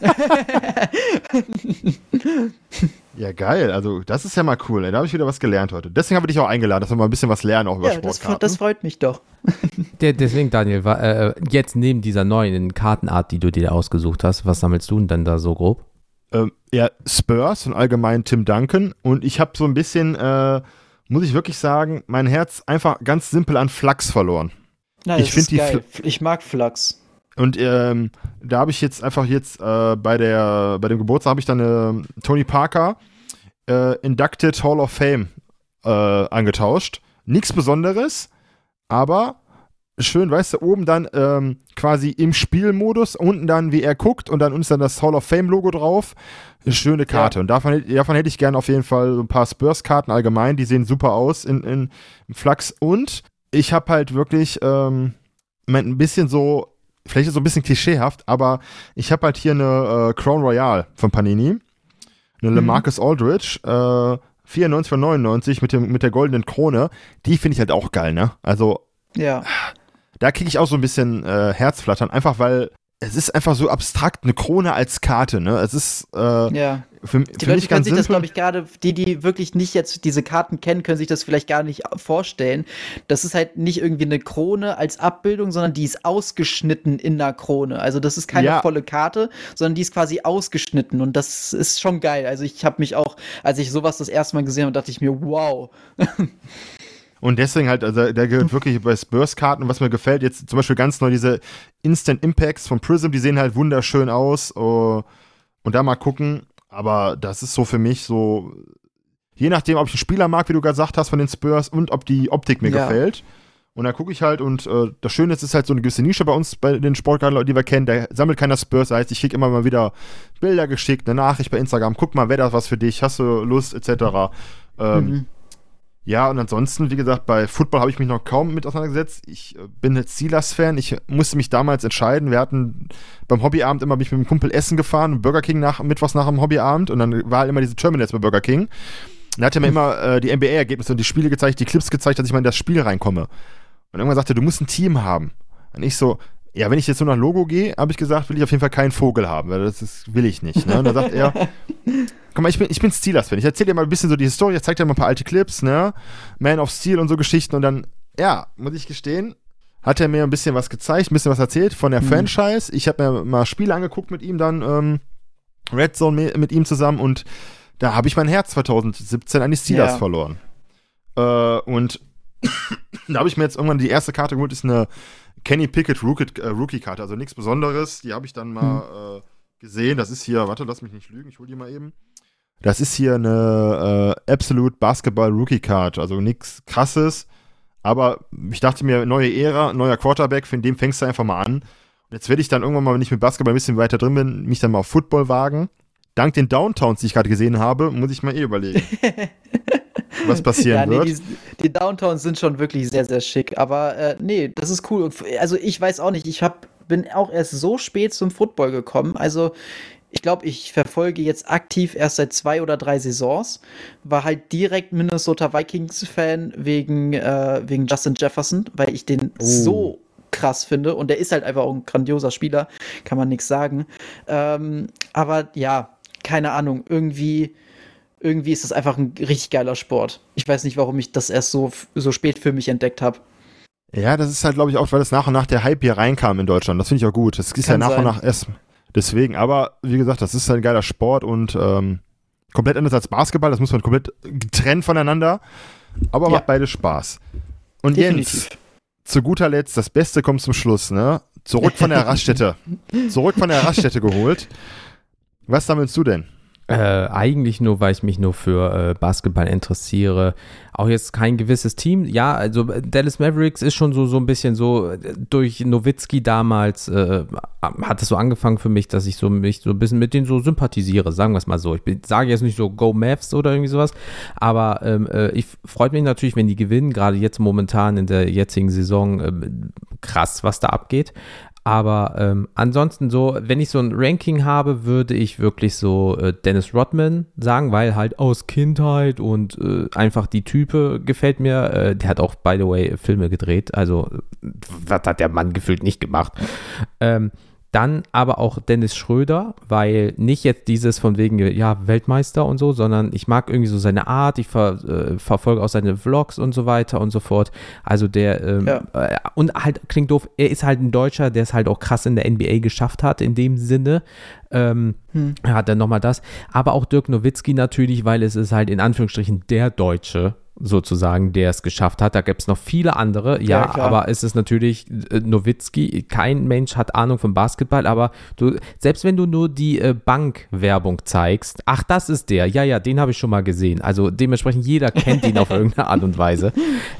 ja, geil. Also, das ist ja mal cool. Ey. Da habe ich wieder was gelernt heute. Deswegen habe ich dich auch eingeladen, dass wir mal ein bisschen was lernen, auch über Ja, das, Sportkarten. das freut mich doch. Der, deswegen, Daniel, wa- äh, jetzt neben dieser neuen Kartenart, die du dir ausgesucht hast, was sammelst du denn dann da so grob? ähm, ja, Spurs und allgemein Tim Duncan. Und ich habe so ein bisschen, äh, muss ich wirklich sagen, mein Herz einfach ganz simpel an Flachs verloren. Na, ich finde die. Geil. Ich mag Flachs. Und ähm, da habe ich jetzt einfach jetzt äh, bei der bei dem Geburtstag habe ich dann äh, Tony Parker äh, Inducted Hall of Fame äh, angetauscht. Nichts Besonderes, aber schön, weißt du, oben dann ähm, quasi im Spielmodus, unten dann, wie er guckt und dann uns dann das Hall of Fame-Logo drauf. Eine schöne Karte. Ja. Und davon, davon hätte ich gerne auf jeden Fall so ein paar Spurs-Karten allgemein. Die sehen super aus in, in, in Flachs. Und ich habe halt wirklich ähm, ein bisschen so, vielleicht ist es so ein bisschen klischeehaft, aber ich habe halt hier eine äh, Crown Royale von Panini. Eine mhm. LeMarcus Aldridge. Äh, 94 von 99 mit, dem, mit der goldenen Krone. Die finde ich halt auch geil, ne? Also. Ja da kriege ich auch so ein bisschen äh, Herzflattern, einfach weil es ist einfach so abstrakt, eine Krone als Karte, ne? Es ist äh, ja. für, die für Leute können sich das, glaube ich, gerade, die, die wirklich nicht jetzt diese Karten kennen, können sich das vielleicht gar nicht vorstellen. Das ist halt nicht irgendwie eine Krone als Abbildung, sondern die ist ausgeschnitten in einer Krone. Also das ist keine ja. volle Karte, sondern die ist quasi ausgeschnitten und das ist schon geil. Also ich habe mich auch, als ich sowas das erste Mal gesehen habe, dachte ich mir, wow. Und deswegen halt, also der gehört wirklich bei Spurs-Karten, was mir gefällt, jetzt zum Beispiel ganz neu diese Instant Impacts von Prism, die sehen halt wunderschön aus. Uh, und da mal gucken. Aber das ist so für mich so, je nachdem, ob ich einen Spieler mag, wie du gesagt hast, von den Spurs und ob die Optik mir ja. gefällt. Und da gucke ich halt und äh, das Schöne ist, ist halt so eine gewisse Nische bei uns, bei den Sportkarten, die wir kennen. Da sammelt keiner Spurs. Das heißt, ich kriege immer mal wieder Bilder geschickt, eine Nachricht bei Instagram. Guck mal, wer das was für dich? Hast du Lust, etc. Ähm, mhm. Ja, und ansonsten, wie gesagt, bei Football habe ich mich noch kaum mit auseinandergesetzt. Ich äh, bin jetzt Steelers-Fan. Ich musste mich damals entscheiden. Wir hatten beim Hobbyabend immer mich mit einem Kumpel essen gefahren, Burger King nach, mittwochs nach dem Hobbyabend. Und dann war halt immer diese Terminals bei Burger King. Dann hat er mir hm. immer äh, die NBA-Ergebnisse und die Spiele gezeigt, die Clips gezeigt, dass ich mal in das Spiel reinkomme. Und irgendwann sagte er, du musst ein Team haben. Und ich so, ja, wenn ich jetzt nur nach Logo gehe, habe ich gesagt, will ich auf jeden Fall keinen Vogel haben, weil das ist, will ich nicht. Ne? Und dann sagt er, guck mal, ich bin, ich bin Steelers-Fan. Ich erzähle dir mal ein bisschen so die Historie, ich zeige dir mal ein paar alte Clips, ne? Man of Steel und so Geschichten und dann, ja, muss ich gestehen, hat er mir ein bisschen was gezeigt, ein bisschen was erzählt von der mhm. Franchise. Ich habe mir mal Spiele angeguckt mit ihm dann, ähm, Red Zone mit ihm zusammen und da habe ich mein Herz 2017 an die Steelers ja. verloren. Äh, und da habe ich mir jetzt irgendwann die erste Karte geholt, ist eine Kenny Pickett Rookie-Karte, äh, also nichts Besonderes. Die habe ich dann mal hm. äh, gesehen. Das ist hier, warte, lass mich nicht lügen, ich hole die mal eben. Das ist hier eine äh, Absolute Basketball Rookie Card, also nichts krasses. Aber ich dachte mir, neue Ära, neuer Quarterback, von dem fängst du einfach mal an. Und jetzt werde ich dann irgendwann mal, wenn ich mit Basketball ein bisschen weiter drin bin, mich dann mal auf Football wagen. Dank den Downtowns, die ich gerade gesehen habe, muss ich mal eh überlegen. was passieren ja, nee, wird. Die, die, Downtowns sind schon wirklich sehr, sehr schick. Aber äh, nee, das ist cool. Also ich weiß auch nicht, ich hab, bin auch erst so spät zum Football gekommen. Also ich glaube, ich verfolge jetzt aktiv erst seit zwei oder drei Saisons. War halt direkt Minnesota Vikings-Fan wegen, äh, wegen Justin Jefferson, weil ich den oh. so krass finde. Und der ist halt einfach auch ein grandioser Spieler, kann man nichts sagen. Ähm, aber ja, keine Ahnung, irgendwie irgendwie ist das einfach ein richtig geiler Sport. Ich weiß nicht, warum ich das erst so, so spät für mich entdeckt habe. Ja, das ist halt, glaube ich, auch, weil das nach und nach der Hype hier reinkam in Deutschland. Das finde ich auch gut. Das ist Kann ja nach sein. und nach erst. Deswegen, aber wie gesagt, das ist ein geiler Sport und ähm, komplett anders als Basketball. Das muss man komplett getrennt voneinander. Aber ja. macht beide Spaß. Und Definitiv. Jens, zu guter Letzt, das Beste kommt zum Schluss, ne? Zurück von der Raststätte. Zurück von der Raststätte geholt. Was sammelst du denn? Äh, eigentlich nur, weil ich mich nur für äh, Basketball interessiere. Auch jetzt kein gewisses Team. Ja, also äh, Dallas Mavericks ist schon so, so ein bisschen so, äh, durch Nowitzki damals äh, hat es so angefangen für mich, dass ich so mich so ein bisschen mit denen so sympathisiere, sagen wir es mal so. Ich sage jetzt nicht so Go Mavs oder irgendwie sowas, aber ähm, äh, ich freut mich natürlich, wenn die gewinnen, gerade jetzt momentan in der jetzigen Saison, äh, krass, was da abgeht. Aber ähm, ansonsten so, wenn ich so ein Ranking habe, würde ich wirklich so äh, Dennis Rodman sagen, weil halt aus Kindheit und äh, einfach die Type gefällt mir. Äh, der hat auch, by the way, Filme gedreht. Also, was hat der Mann gefühlt nicht gemacht? Ähm, Dann aber auch Dennis Schröder, weil nicht jetzt dieses von wegen, ja, Weltmeister und so, sondern ich mag irgendwie so seine Art, ich ver, äh, verfolge auch seine Vlogs und so weiter und so fort. Also der, ähm, ja. äh, und halt, klingt doof, er ist halt ein Deutscher, der es halt auch krass in der NBA geschafft hat, in dem Sinne. Ähm, hm. Hat dann nochmal das. Aber auch Dirk Nowitzki natürlich, weil es ist halt in Anführungsstrichen der Deutsche, sozusagen, der es geschafft hat. Da gibt es noch viele andere, ja, ja aber es ist natürlich äh, Nowitzki. Kein Mensch hat Ahnung vom Basketball, aber du, selbst wenn du nur die äh, Bankwerbung zeigst, ach, das ist der, ja, ja, den habe ich schon mal gesehen. Also dementsprechend jeder kennt ihn auf irgendeine Art und Weise.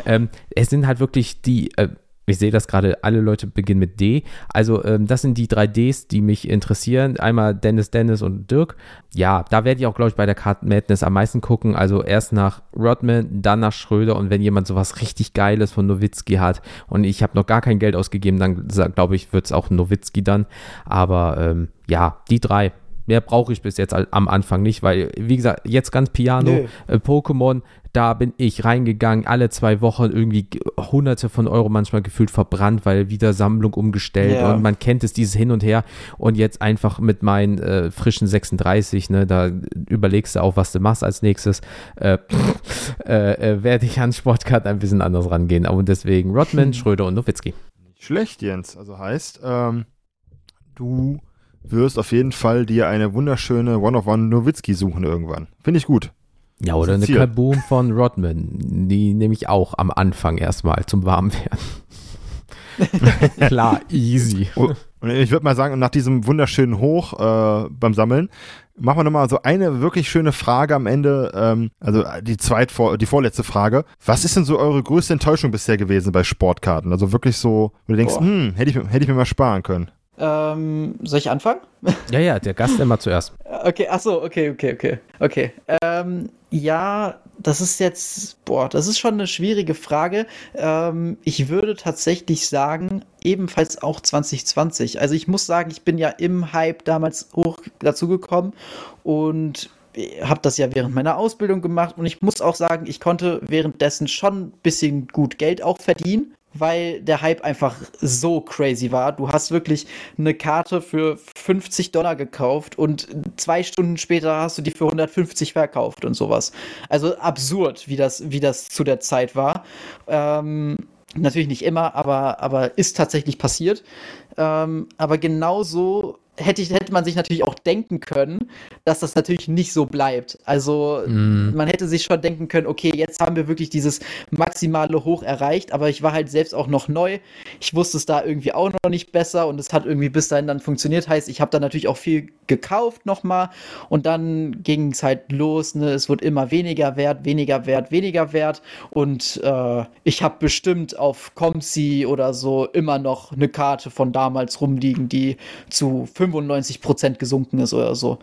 Ähm, es sind halt wirklich die äh, ich sehe das gerade, alle Leute beginnen mit D. Also ähm, das sind die drei Ds, die mich interessieren. Einmal Dennis, Dennis und Dirk. Ja, da werde ich auch, glaube ich, bei der Card Madness am meisten gucken. Also erst nach Rodman, dann nach Schröder und wenn jemand sowas richtig Geiles von Nowitzki hat und ich habe noch gar kein Geld ausgegeben, dann glaube ich, wird es auch Nowitzki dann. Aber ähm, ja, die drei. Mehr brauche ich bis jetzt am Anfang nicht, weil, wie gesagt, jetzt ganz Piano, äh, Pokémon, da bin ich reingegangen, alle zwei Wochen irgendwie hunderte von Euro manchmal gefühlt verbrannt, weil wieder Sammlung umgestellt yeah. und man kennt es, dieses Hin und Her und jetzt einfach mit meinen äh, frischen 36, ne, da überlegst du auch, was du machst als nächstes, äh, äh, äh, werde ich an Sportcard ein bisschen anders rangehen. Und deswegen Rodman. Schröder und Nowitzki. Schlecht, Jens. Also heißt, ähm, du wirst auf jeden Fall dir eine wunderschöne One-of-One Nowitzki suchen irgendwann. Finde ich gut. Ja, oder eine Kaboom von Rodman. Die nehme ich auch am Anfang erstmal zum Warmwerden. Klar, easy. Oh, und ich würde mal sagen, nach diesem wunderschönen Hoch äh, beim Sammeln, machen wir nochmal so eine wirklich schöne Frage am Ende. Ähm, also die zweit die vorletzte Frage. Was ist denn so eure größte Enttäuschung bisher gewesen bei Sportkarten? Also wirklich so, wo du denkst, hm, hätte ich, hätte ich mir mal sparen können. Ähm, soll ich anfangen? Ja, ja, der Gast immer zuerst. Okay, achso, okay, okay, okay. Okay. Ähm, ja, das ist jetzt, boah, das ist schon eine schwierige Frage. Ähm, ich würde tatsächlich sagen, ebenfalls auch 2020. Also ich muss sagen, ich bin ja im Hype damals hoch dazugekommen und habe das ja während meiner Ausbildung gemacht und ich muss auch sagen, ich konnte währenddessen schon ein bisschen gut Geld auch verdienen weil der Hype einfach so crazy war. Du hast wirklich eine Karte für 50 Dollar gekauft und zwei Stunden später hast du die für 150 verkauft und sowas. Also absurd, wie das, wie das zu der Zeit war. Ähm, natürlich nicht immer, aber, aber ist tatsächlich passiert. Ähm, aber genauso hätte, ich, hätte man sich natürlich auch denken können, dass das natürlich nicht so bleibt. Also mm. man hätte sich schon denken können, okay, jetzt haben wir wirklich dieses maximale Hoch erreicht, aber ich war halt selbst auch noch neu. Ich wusste es da irgendwie auch noch nicht besser und es hat irgendwie bis dahin dann funktioniert. Heißt, ich habe da natürlich auch viel gekauft nochmal und dann ging es halt los. Ne? Es wird immer weniger wert, weniger wert, weniger wert und äh, ich habe bestimmt auf Comsi oder so immer noch eine Karte von damals rumliegen, die zu 95 Prozent gesunken ist oder so.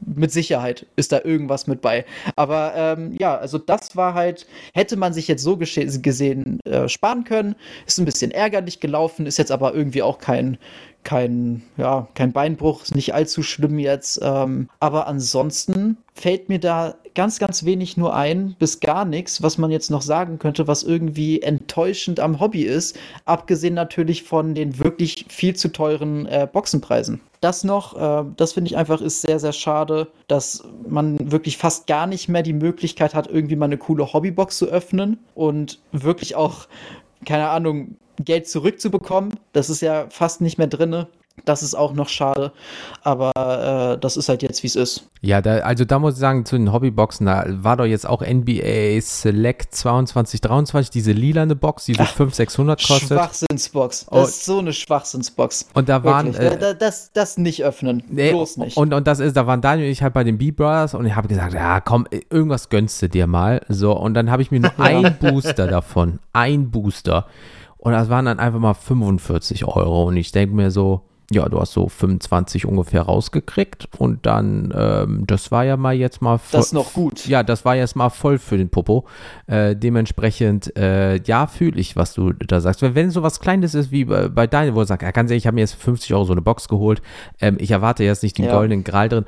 Mit Sicherheit ist da irgendwas mit bei. Aber ähm, ja, also das war halt, hätte man sich jetzt so gesehen äh, sparen können. Ist ein bisschen ärgerlich gelaufen, ist jetzt aber irgendwie auch kein, kein, ja, kein Beinbruch, ist nicht allzu schlimm jetzt. Ähm, aber ansonsten fällt mir da ganz, ganz wenig nur ein, bis gar nichts, was man jetzt noch sagen könnte, was irgendwie enttäuschend am Hobby ist, abgesehen natürlich von den wirklich viel zu teuren äh, Boxenpreisen. Das noch, äh, das finde ich einfach ist sehr, sehr schade, dass man wirklich fast gar nicht mehr die Möglichkeit hat, irgendwie mal eine coole Hobbybox zu öffnen und wirklich auch, keine Ahnung, Geld zurückzubekommen. Das ist ja fast nicht mehr drin. Das ist auch noch schade, aber äh, das ist halt jetzt, wie es ist. Ja, da, also da muss ich sagen, zu den Hobbyboxen, da war doch jetzt auch NBA Select 2223, diese lilane Box, die so 500, 600 kostet. Schwachsinnsbox. Das oh. ist so eine Schwachsinnsbox. Und da waren. Äh, das, das, das, nicht öffnen. Nee, Bloß nicht. Und, und das ist, da waren Daniel und ich halt bei den B-Brothers und ich habe gesagt, ja komm, irgendwas gönnst du dir mal. So, und dann habe ich mir nur ein Booster davon. Ein Booster. Und das waren dann einfach mal 45 Euro. Und ich denke mir so, ja, du hast so 25 ungefähr rausgekriegt und dann, ähm, das war ja mal jetzt mal voll. Das ist noch gut. Ja, das war jetzt mal voll für den Popo. Äh, dementsprechend, äh, ja, fühle ich, was du da sagst. Wenn, wenn so was Kleines ist wie bei, bei deinem, wo du sagst, ja, ganz ehrlich, ich habe mir jetzt 50 Euro so eine Box geholt, ähm, ich erwarte jetzt nicht den ja. goldenen Gral drin,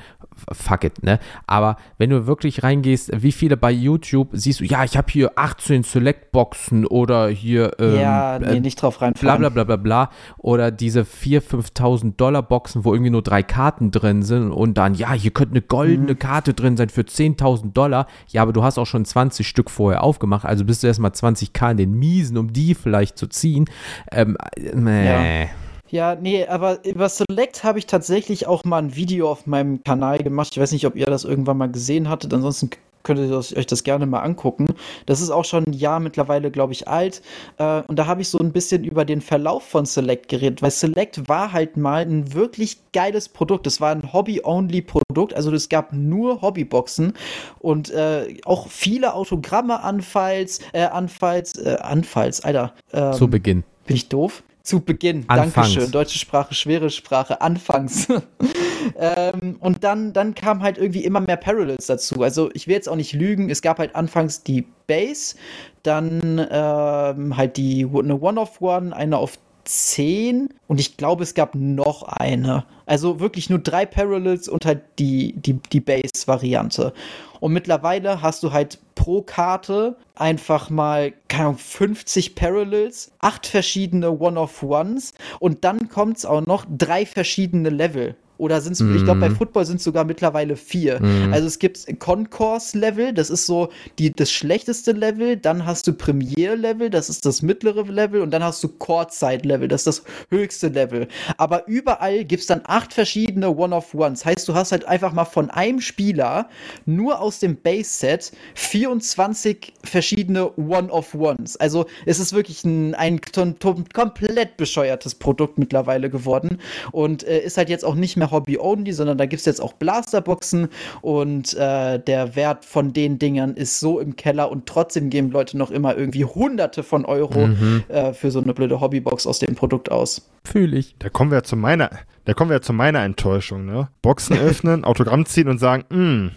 fuck it, ne? Aber wenn du wirklich reingehst, wie viele bei YouTube siehst du, ja, ich habe hier 18 Select-Boxen oder hier, ähm, ja, nee, nicht drauf rein. Bla bla bla bla bla. Oder diese 4.000, 5.000 10.000 Dollar Boxen, wo irgendwie nur drei Karten drin sind und dann, ja, hier könnte eine goldene mhm. Karte drin sein für 10.000 Dollar. Ja, aber du hast auch schon 20 Stück vorher aufgemacht, also bist du erstmal 20k in den Miesen, um die vielleicht zu ziehen. Ähm, äh, ja. Ja, nee, aber über Select habe ich tatsächlich auch mal ein Video auf meinem Kanal gemacht. Ich weiß nicht, ob ihr das irgendwann mal gesehen hattet. Ansonsten könnt ihr euch das gerne mal angucken. Das ist auch schon ein Jahr mittlerweile, glaube ich, alt. Äh, und da habe ich so ein bisschen über den Verlauf von Select geredet, weil Select war halt mal ein wirklich geiles Produkt. Es war ein Hobby-Only-Produkt, also es gab nur Hobbyboxen und äh, auch viele Autogramme anfalls, äh, anfalls, äh, anfalls, Alter. Ähm, Zu Beginn. Bin ich doof? Zu Beginn. Anfangs. Dankeschön. Deutsche Sprache, schwere Sprache. Anfangs. ähm, und dann, dann kam halt irgendwie immer mehr Parallels dazu. Also ich will jetzt auch nicht lügen. Es gab halt anfangs die Base, dann ähm, halt die eine One-of-One, eine auf 10 und ich glaube, es gab noch eine. Also wirklich nur drei Parallels und halt die, die, die Base-Variante. Und mittlerweile hast du halt pro Karte einfach mal, keine Ahnung, 50 Parallels, acht verschiedene One-of-Ones und dann kommt es auch noch drei verschiedene Level. Oder sind es, mm. ich glaube, bei mhm. Football sind es sogar mittlerweile vier. Mm. Also es gibt Concourse-Level, das ist so die, das schlechteste Level. Dann hast du Premier-Level, das ist das mittlere Level. Und dann hast du Courtside-Level, das ist das höchste Level. Aber überall gibt es dann acht verschiedene One-of-Ones. Heißt, du hast halt einfach mal von einem Spieler nur aus dem Base-Set 24 verschiedene One-of-Ones. Also es ist wirklich ein, ein komplett bescheuertes Produkt mittlerweile geworden. Und äh, ist halt jetzt auch nicht mehr Hobby-Only, sondern da gibt es jetzt auch Blasterboxen und äh, der Wert von den Dingern ist so im Keller und trotzdem geben Leute noch immer irgendwie hunderte von Euro mhm. äh, für so eine blöde Hobbybox aus dem Produkt aus. Fühle ich. Da kommen wir zu meiner, da kommen wir zu meiner Enttäuschung, ne? Boxen öffnen, Autogramm ziehen und sagen, mh, hm,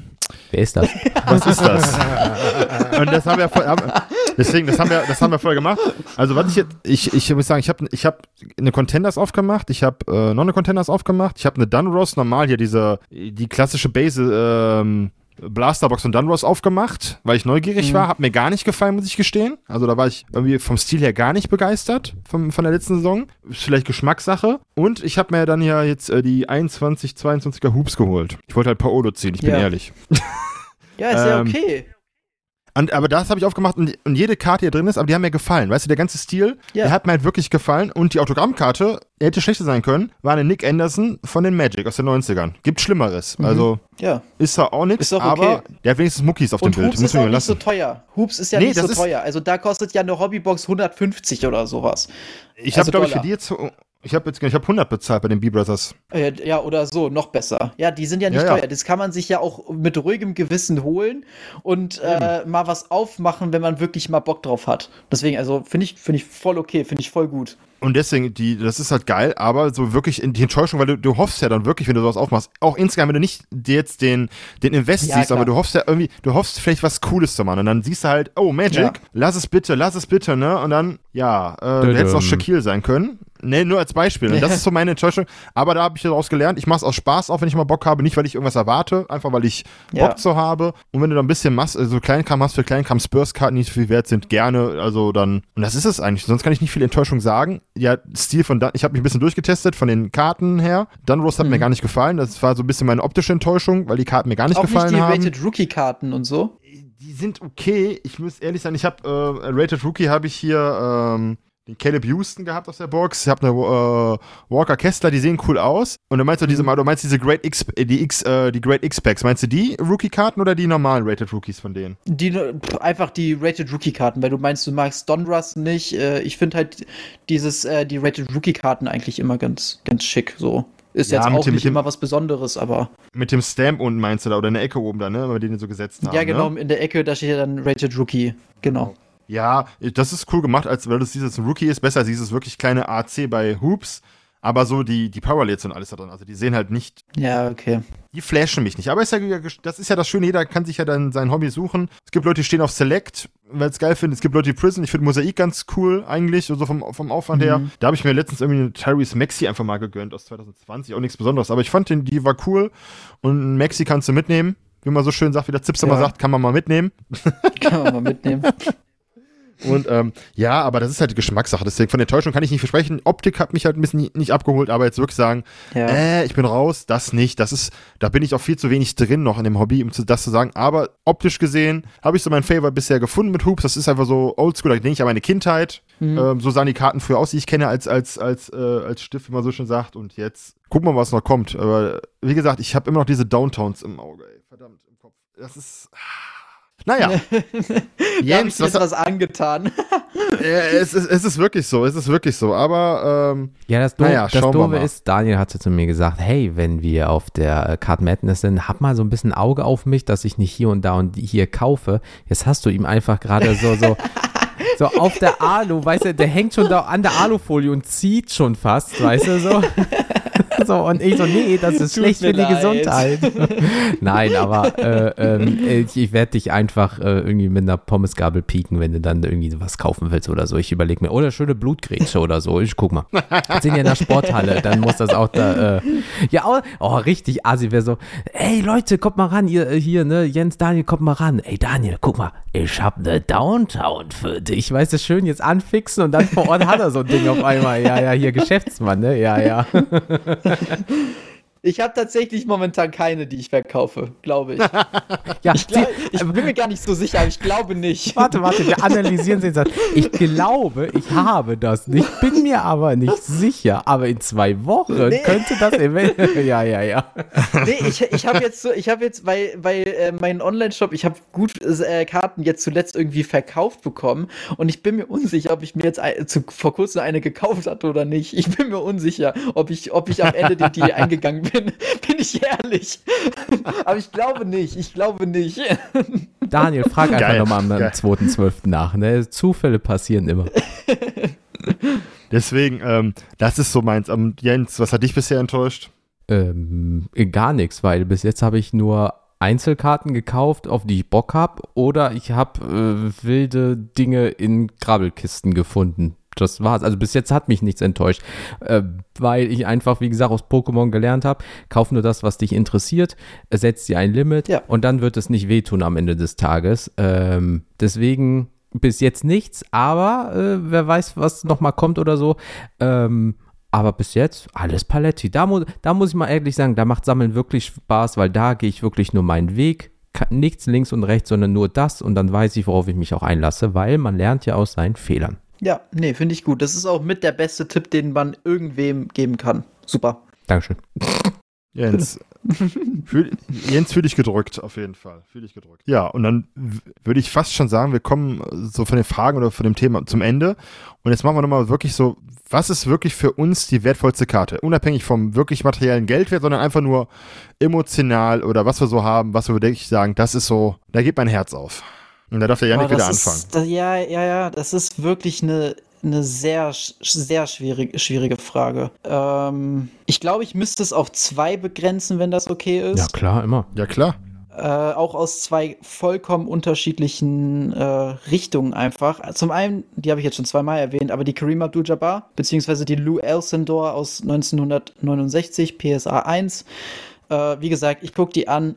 Wer ist das? Was ist das? und das haben wir voll, deswegen, das haben wir, das haben wir voll gemacht. Also was ich jetzt, ich, ich muss sagen, ich habe ich hab eine Contenders aufgemacht, ich habe äh, noch eine Contenders aufgemacht, ich habe eine Dunross, normal hier diese, die klassische Base, ähm, Blasterbox und Dunross aufgemacht, weil ich neugierig mhm. war. Hat mir gar nicht gefallen, muss ich gestehen. Also da war ich irgendwie vom Stil her gar nicht begeistert vom, von der letzten Saison. Ist vielleicht Geschmackssache. Und ich habe mir dann ja jetzt äh, die 21, 22er Hoops geholt. Ich wollte halt Paolo ziehen, ich bin ehrlich. Ja, ist ja ähm, okay. Und, aber das habe ich aufgemacht und, und, jede Karte, die hier drin ist, aber die haben mir gefallen. Weißt du, der ganze Stil, ja. der hat mir halt wirklich gefallen. Und die Autogrammkarte, hätte schlechter sein können, war eine Nick Anderson von den Magic aus den 90ern. Gibt Schlimmeres. Mhm. Also ja. ist da auch nichts, okay. aber der hat wenigstens Muckis auf dem Hoops Bild. ist auch nicht so teuer. Hoops ist ja nee, nicht so teuer. Also da kostet ja eine Hobbybox 150 oder sowas. Ich also habe, glaube ich, für die jetzt ich habe jetzt ich hab 100 bezahlt bei den B-Brothers. Äh, ja, oder so, noch besser. Ja, die sind ja nicht ja, teuer. Ja. Das kann man sich ja auch mit ruhigem Gewissen holen und äh, mal was aufmachen, wenn man wirklich mal Bock drauf hat. Deswegen, also finde ich, find ich voll okay, finde ich voll gut. Und deswegen, die, das ist halt geil, aber so wirklich in die Enttäuschung, weil du, du hoffst ja dann wirklich, wenn du sowas aufmachst, auch insgesamt, wenn du nicht jetzt den, den Invest ja, siehst, klar. aber du hoffst ja irgendwie, du hoffst vielleicht was Cooles zu machen. Und dann siehst du halt, oh, Magic, ja. lass es bitte, lass es bitte, ne? Und dann, ja, äh, hätte es auch Shaquille sein können. Nee, nur als Beispiel. Und das ist so meine Enttäuschung. Aber da habe ich daraus gelernt, ich mache es aus Spaß, auch wenn ich mal Bock habe. Nicht, weil ich irgendwas erwarte, einfach weil ich ja. Bock zu habe. Und wenn du da ein bisschen machst, also Kleinkram hast für Kleinkram Spurs-Karten, nicht viel wert sind, gerne. Also dann, und das ist es eigentlich. Sonst kann ich nicht viel Enttäuschung sagen. Ja, Stil von, Dan ich habe mich ein bisschen durchgetestet von den Karten her. Dunrose hat mhm. mir gar nicht gefallen. Das war so ein bisschen meine optische Enttäuschung, weil die Karten mir gar nicht auch gefallen nicht die haben. Rated Rookie-Karten und so? Die sind okay. Ich muss ehrlich sein, ich habe äh, Rated Rookie habe ich hier ähm, den Caleb Houston gehabt aus der Box. Ich habe eine äh, Walker Kessler, die sehen cool aus. Und du meinst du diese mhm. du meinst diese Great X, äh, die X, äh, die Great X Packs. Meinst du die Rookie-Karten oder die normalen Rated Rookies von denen? Die einfach die Rated Rookie-Karten, weil du meinst, du magst Donruss nicht. Äh, ich finde halt dieses äh, die Rated Rookie-Karten eigentlich immer ganz ganz schick so. Ist ja, jetzt auch dem, nicht dem, immer was Besonderes, aber. Mit dem Stamp unten meinst du da oder in der Ecke oben da, ne? Wenn wir den so gesetzt haben. Ja, genau, ne? in der Ecke, da steht ja dann Rated Rookie. Genau. Ja, das ist cool gemacht, als weil dass ein Rookie ist. Besser als dieses wirklich kleine AC bei Hoops. Aber so die, die Parallels und alles da drin. Also die sehen halt nicht. Ja, okay. Die flashen mich nicht. Aber ist ja, das ist ja das Schöne, jeder kann sich ja dann sein Hobby suchen. Es gibt Leute, die stehen auf Select, weil es geil finden. Es gibt Leute, die Prison. Ich finde Mosaik ganz cool eigentlich, so also vom, vom Aufwand mhm. her. Da habe ich mir letztens irgendwie eine Tyrese Maxi einfach mal gegönnt aus 2020. Auch nichts Besonderes. Aber ich fand den, die war cool. Und Maxi kannst du mitnehmen. Wie man so schön sagt, wie der Zips ja. immer sagt, kann man mal mitnehmen. Kann man mal mitnehmen. Und ähm, ja, aber das ist halt Geschmackssache. Deswegen von Enttäuschung kann ich nicht versprechen. Optik hat mich halt ein bisschen nicht abgeholt, aber jetzt wirklich sagen, Ja. äh, ich bin raus, das nicht. Das ist, da bin ich auch viel zu wenig drin noch in dem Hobby, um zu, das zu sagen. Aber optisch gesehen habe ich so mein Favor bisher gefunden mit Hoops. Das ist einfach so oldschool, da denke ich an meine Kindheit. Ähm, so sahen die Karten früher aus, die ich kenne als, als, als, äh, als Stift, wie man so schön sagt. Und jetzt gucken wir mal, was noch kommt. Aber wie gesagt, ich habe immer noch diese Downtowns im Auge, ey. Verdammt, im Kopf. Das ist. Naja. da habe ich Jens, was, was angetan. äh, es, ist, es ist wirklich so, es ist wirklich so. Aber ähm, Ja, das, Do Naja, das schauen wir Doofe mal. ist, Daniel hatte zu mir gesagt, hey, wenn wir auf der äh, Card Madness sind, hab mal so ein bisschen Auge auf mich, dass ich nicht hier und da und hier kaufe. Jetzt hast du ihm einfach gerade so, so, so auf der Alu, weißt du, der hängt schon da an der Alufolie und zieht schon fast, weißt du, so. So, und ich so, nee, das ist Tut schlecht für die leid. Gesundheit. Nein, aber äh, ähm, ich, ich werde dich einfach äh, irgendwie mit einer Pommesgabel pieken, wenn du dann irgendwie was kaufen willst oder so. Ich überlege mir, oder schöne Blutgrätsche oder so. Ich guck mal. Wir sind ja in der Sporthalle, dann muss das auch da. Äh, ja, oh, oh, richtig assi wäre so, ey Leute, kommt mal ran, ihr äh, hier, ne, Jens, Daniel, kommt mal ran. Ey Daniel, guck mal, ich hab ne Downtown für dich. Weißt du, schön jetzt anfixen und dann vor Ort hat er so ein Ding auf einmal. Ja, ja, hier Geschäftsmann, ne? Ja, ja. Ich habe tatsächlich momentan keine, die ich verkaufe, glaube ich. ja Ich, glaub, ich bin mir gar nicht so sicher, aber ich glaube nicht. Warte, warte, wir analysieren den Satz. Ich glaube, ich habe das nicht, bin mir aber nicht sicher. Aber in zwei Wochen Nee. könnte das eventuell. Ja, ja, ja. Nee, ich, ich habe jetzt so, ich habe jetzt, weil, weil äh, mein Online-Shop, ich habe gut äh, Karten jetzt zuletzt irgendwie verkauft bekommen und ich bin mir unsicher, ob ich mir jetzt ein, zu, vor kurzem eine gekauft hatte oder nicht. Ich bin mir unsicher, ob ich, ob ich am Ende den Deal eingegangen bin. Bin ich ehrlich. Aber ich glaube nicht. Ich glaube nicht. Daniel, frag einfach nochmal am geil. 2.12. nach. Ne? Zufälle passieren immer. deswegen, ähm, das ist so meins. Ähm, Jens, was hat dich bisher enttäuscht? Ähm, gar nichts, weil bis jetzt habe ich nur Einzelkarten gekauft, auf die ich Bock habe, oder ich habe äh, wilde Dinge in Grabbelkisten gefunden. Das war's. Also bis jetzt hat mich nichts enttäuscht, äh, weil ich einfach, wie gesagt, aus Pokémon gelernt habe, kauf nur das, was dich interessiert, setz dir ein Limit Ja. und dann wird es nicht wehtun am Ende des Tages. Ähm, deswegen bis jetzt nichts, aber äh, wer weiß, was nochmal kommt oder so. Ähm, aber bis jetzt alles Paletti. Da, mu da muss ich mal ehrlich sagen, da macht Sammeln wirklich Spaß, weil da gehe ich wirklich nur meinen Weg. Nichts links und rechts, sondern nur das und dann weiß ich, worauf ich mich auch einlasse, weil man lernt ja aus seinen Fehlern. Ja, nee, finde ich gut. Das ist auch mit der beste Tipp, den man irgendwem geben kann. Super. Dankeschön. Jens, fühl, Jens, fühl dich gedrückt, auf jeden Fall. Fühl dich gedrückt. Ja, und dann würde ich fast schon sagen, wir kommen äh, so von den Fragen oder von dem Thema zum Ende. Und jetzt machen wir nochmal wirklich so, was ist wirklich für uns die wertvollste Karte? Unabhängig vom wirklich materiellen Geldwert, sondern einfach nur emotional oder was wir so haben, was wir wirklich sagen, das ist so, da geht mein Herz auf. Und da darf der Janik Boah, wieder anfangen. Ist, ja, ja, ja, das ist wirklich eine, eine sehr, sehr schwierig, schwierige Frage. Ähm, ich glaube, ich müsste es auf zwei begrenzen, wenn das okay ist. Ja, klar, immer. Ja, klar. Äh, auch aus zwei vollkommen unterschiedlichen äh, Richtungen einfach. Zum einen, die habe ich jetzt schon zweimal erwähnt, aber die Kareem Abdul-Jabbar, beziehungsweise die Lou Elsendor aus 1969, PSA 1. Äh, wie gesagt, ich gucke die an.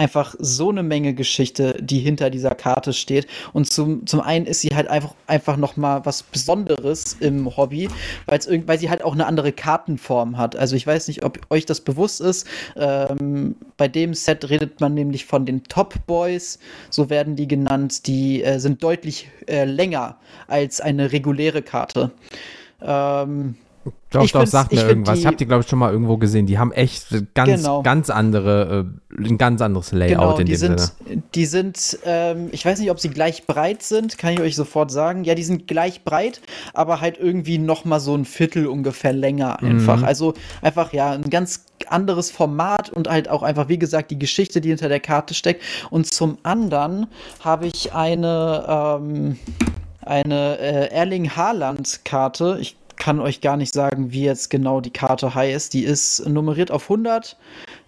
Einfach so eine Menge Geschichte, die hinter dieser Karte steht. Und zum, zum einen ist sie halt einfach, einfach nochmal was Besonderes im Hobby, weil sie halt auch eine andere Kartenform hat. Also ich weiß nicht, ob euch das bewusst ist. Ähm, bei dem Set redet man nämlich von den Top Boys, so werden die genannt. Die äh, sind deutlich äh, länger als eine reguläre Karte. Ähm, Doch, Ich doch, find's- sag ich mir irgendwas. die- ich habe die, glaube ich, schon mal irgendwo gesehen. Die haben echt ganz, Genau. ganz andere, äh, ein ganz anderes Layout Genau, in die dem sind, Sinne. die sind, ähm, ich weiß nicht, ob sie gleich breit sind, kann ich euch sofort sagen. Ja, die sind gleich breit, aber halt irgendwie noch mal so ein Viertel ungefähr länger einfach. Mhm. Also einfach ja ein ganz anderes Format und halt auch einfach, wie gesagt, die Geschichte, die hinter der Karte steckt. Und zum anderen habe ich eine, ähm, eine äh, Erling Haaland-Karte. Ich kann euch gar nicht sagen, wie jetzt genau die Karte heißt. Die ist nummeriert auf 100,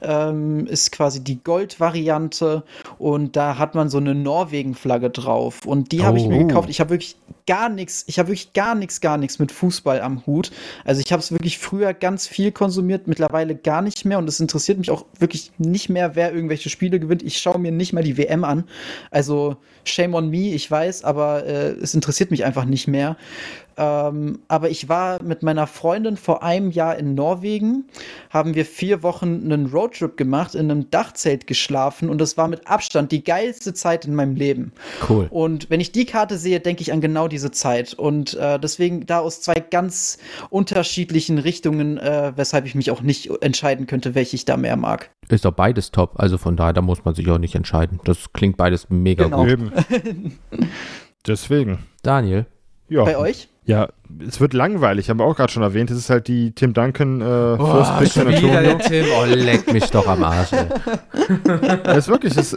ähm, ist quasi die Gold-Variante und da hat man so eine Norwegen-Flagge drauf. Und die habe ich mir Oh. gekauft. Ich habe wirklich gar nichts, ich habe wirklich gar nichts, gar nichts mit Fußball am Hut. Also ich habe es wirklich früher ganz viel konsumiert, mittlerweile gar nicht mehr und es interessiert mich auch wirklich nicht mehr, wer irgendwelche Spiele gewinnt. Ich schaue mir nicht mal die WM an. Also shame on me, ich weiß, aber äh, es interessiert mich einfach nicht mehr. Ähm, aber ich war mit meiner Freundin vor einem Jahr in Norwegen, haben wir vier Wochen einen Roadtrip gemacht, in einem Dachzelt geschlafen und das war mit Abstand die geilste Zeit in meinem Leben. Cool. Und wenn ich die Karte sehe, denke ich an genau diese Zeit. Und äh, deswegen da aus zwei ganz unterschiedlichen Richtungen, äh, weshalb ich mich auch nicht entscheiden könnte, welche ich da mehr mag. Ist doch beides top. Also von daher, da muss man sich auch nicht entscheiden. Das klingt beides mega Genau. gut. Eben. Deswegen. Daniel. Ja. Bei euch? Ja, es wird langweilig, haben wir auch gerade schon erwähnt. Es ist halt die Tim Duncan äh, First Pick San Antonio. der Tim. Oh, leck mich doch am Arsch. Ey. Das ist wirklich, das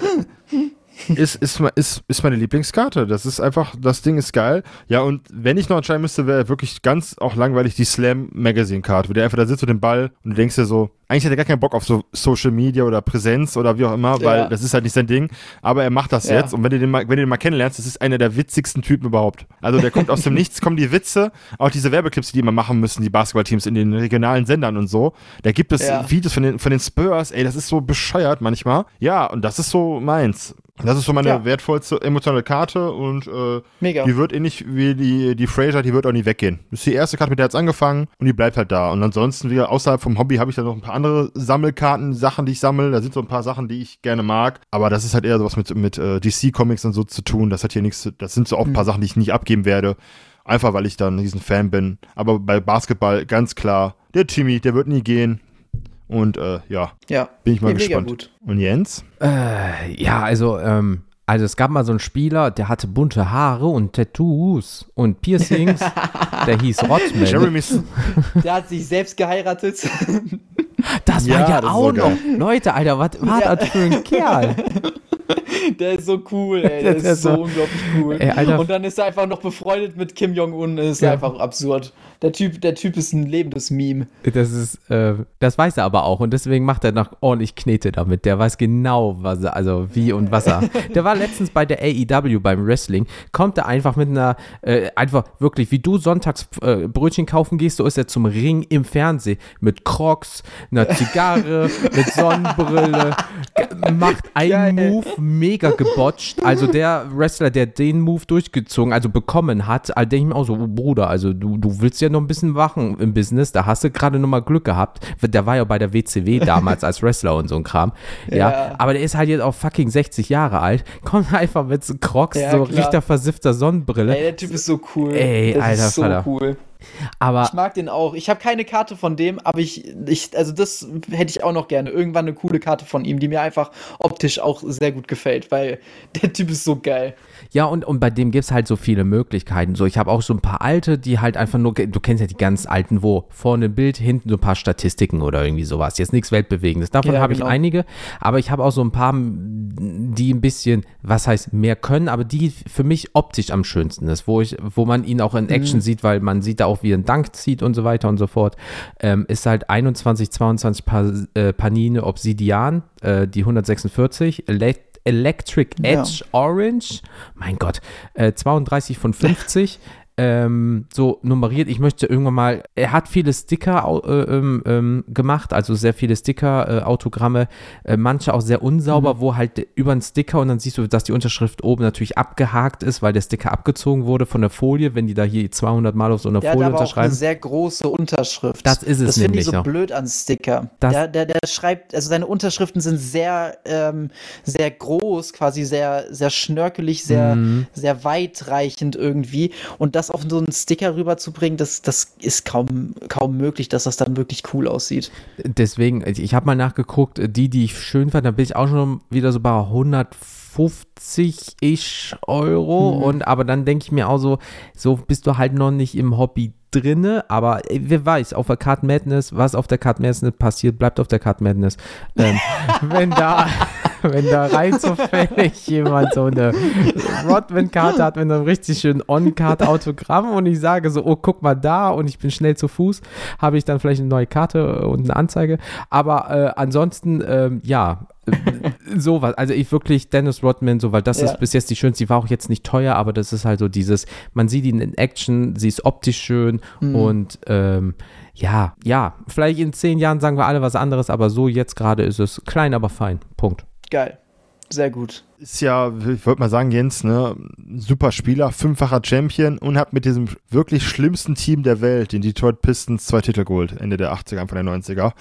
ist, ist, ist, ist meine Lieblingskarte. Das ist einfach, das Ding ist geil. Ja, und wenn ich noch entscheiden müsste, wäre wirklich ganz auch langweilig die Slam Magazine Karte, wo der einfach da sitzt mit dem Ball und du denkst dir so, eigentlich hat er gar keinen Bock auf so Social Media oder Präsenz oder wie auch immer, weil Ja. das ist halt nicht sein Ding. Aber er macht das Ja. jetzt und wenn du den mal, wenn du den mal kennenlernst, das ist einer der witzigsten Typen überhaupt. Also der kommt aus dem Nichts, kommen die Witze, auch diese Werbeclips, die immer machen müssen, die Basketballteams in den regionalen Sendern und so. Da gibt es Ja. Videos von den, von den Spurs, ey, das ist so bescheuert manchmal. Ja, und das ist so meins. Das ist so meine Ja. wertvollste emotionale Karte und äh, Mega. die wird ähnlich wie die, die Fraser, die wird auch nie weggehen. Das ist die erste Karte, mit der hat's angefangen und die bleibt halt da. Und ansonsten, wie außerhalb vom Hobby, habe ich da noch ein paar andere Sammelkarten, Sachen, die ich sammle. Da sind so ein paar Sachen, die ich gerne mag. Aber das ist halt eher sowas mit, mit äh, DC-Comics und so zu tun. Das hat hier nichts, zu- das sind so auch ein paar Sachen, die ich nicht abgeben werde. Einfach weil ich da ein riesen Fan bin. Aber bei Basketball ganz klar, der Timmy, der wird nie gehen. Und äh, ja, Ja. bin ich mal Nee, mega gespannt. gut. Und Jens? Äh, ja, also, ähm, also es gab mal so einen Spieler, der hatte bunte Haare und Tattoos und Piercings. der hieß Rodman. Jeremy Der hat sich selbst geheiratet. Das war Ja, ja, das auch so noch. Leute, Alter, was war Ja. das für ein Kerl? Der ist so cool, ey. Der Das ist ist so so- unglaublich cool. Ey, Alter. Und dann ist er einfach noch befreundet mit Kim Jong-un. Das ist Ja. einfach absurd. Der Typ, der Typ ist ein lebendes Meme. Das ist, äh, das weiß er aber auch und deswegen macht er noch ordentlich Knete damit. Der weiß genau, was er, also wie und was er. Der war letztens bei der AEW beim Wrestling, kommt er einfach mit einer, äh, einfach wirklich, wie du sonntags äh, Brötchen kaufen gehst, so ist er zum Ring im Fernsehen mit Crocs, einer Zigarre, mit Sonnenbrille, macht einen Geil. Move mega gebotcht. Also der Wrestler, der den Move durchgezogen, also bekommen hat, also denke ich mir auch so, oh Bruder, also du, du willst ja noch ein bisschen wachen im Business, da hast du gerade noch mal Glück gehabt. Der war ja bei der WCW damals als Wrestler und so ein Kram. Ja, Ja. aber der ist halt jetzt auch fucking 60 Jahre alt, kommt einfach mit so Crocs, Ja, so klar. richtig versiffter Sonnenbrille. Ey, der Typ ist so cool. Ey, das alter ist so Vater. cool. Aber Ich mag den auch. Ich habe keine Karte von dem, aber ich, ich, also das hätte ich auch noch gerne. Irgendwann eine coole Karte von ihm, die mir einfach optisch auch sehr gut gefällt, weil der Typ ist so geil. Ja, und, und bei dem gibt es halt so viele Möglichkeiten. So, ich habe auch so ein paar alte, die halt einfach nur, du kennst ja die ganz alten, wo vorne ein Bild, hinten so ein paar Statistiken oder irgendwie sowas. Jetzt nichts Weltbewegendes. Davon Ja, habe ich genau. einige, aber ich habe auch so ein paar, die ein bisschen, was heißt mehr können, aber die für mich optisch am schönsten ist, wo ich, wo man ihn auch in Action sieht, weil man sieht da auch, wie er einen Dank zieht und so weiter und so fort. Ähm, ist halt 21, 22 pa äh, Panine Obsidian, äh, die 146, Elect Electric Ja. Edge Orange, mein Gott, äh, 32 von 50. ähm, so nummeriert. Ich möchte irgendwann mal, er hat viele Sticker äh, ähm, ähm, gemacht, also sehr viele Sticker, äh, Autogramme, äh, manche auch sehr unsauber, wo halt über einen Sticker und dann siehst du, dass die Unterschrift oben natürlich abgehakt ist, weil der Sticker abgezogen wurde von der Folie, wenn die da hier 200 Mal auf so einer Der hat Folie aber auch eine unterschreiben. sehr große Unterschrift. Das ist es Das finde nämlich ich so noch. blöd an Sticker. Das- Der, der, der schreibt, also seine Unterschriften sind sehr, ähm, sehr groß, quasi sehr, sehr schnörkelig, sehr, Mhm. sehr weitreichend irgendwie. Und das auf so einen Sticker rüberzubringen, das, das ist kaum, kaum möglich, dass das dann wirklich cool aussieht. Deswegen, ich habe mal nachgeguckt, die, die ich schön fand, da bin ich auch schon wieder so bei 150-ish Euro. Mhm. Und aber dann denke ich mir auch so, so bist du halt noch nicht im Hobby drinne, aber ey, wer weiß, auf der Card Madness, was auf der Card Madness passiert, bleibt auf der Card Madness. Ähm, wenn da, wenn da rein zufällig jemand so eine Rodman-Karte hat mit einem richtig schönen On-Card-Autogramm und ich sage so, oh, guck mal da und ich bin schnell zu Fuß, habe ich dann vielleicht eine neue Karte und eine Anzeige. Aber äh, ansonsten, ähm, ja, sowas. Also ich wirklich Dennis Rodman, so, weil das ja. ist bis jetzt die schönste. Die war auch jetzt nicht teuer, aber das ist halt so dieses, man sieht ihn in Action, sie ist optisch schön mhm. und ähm, ja, ja, vielleicht in zehn Jahren sagen wir alle was anderes, aber so jetzt gerade ist es klein, aber fein. Punkt. Geil. Sehr gut. Ist ja, ich wollte mal sagen, Jens, ne, super Spieler, fünffacher Champion und hat mit diesem wirklich schlimmsten Team der Welt, den Detroit Pistons, zwei Titel geholt, Ende der 80er, Anfang der 90er.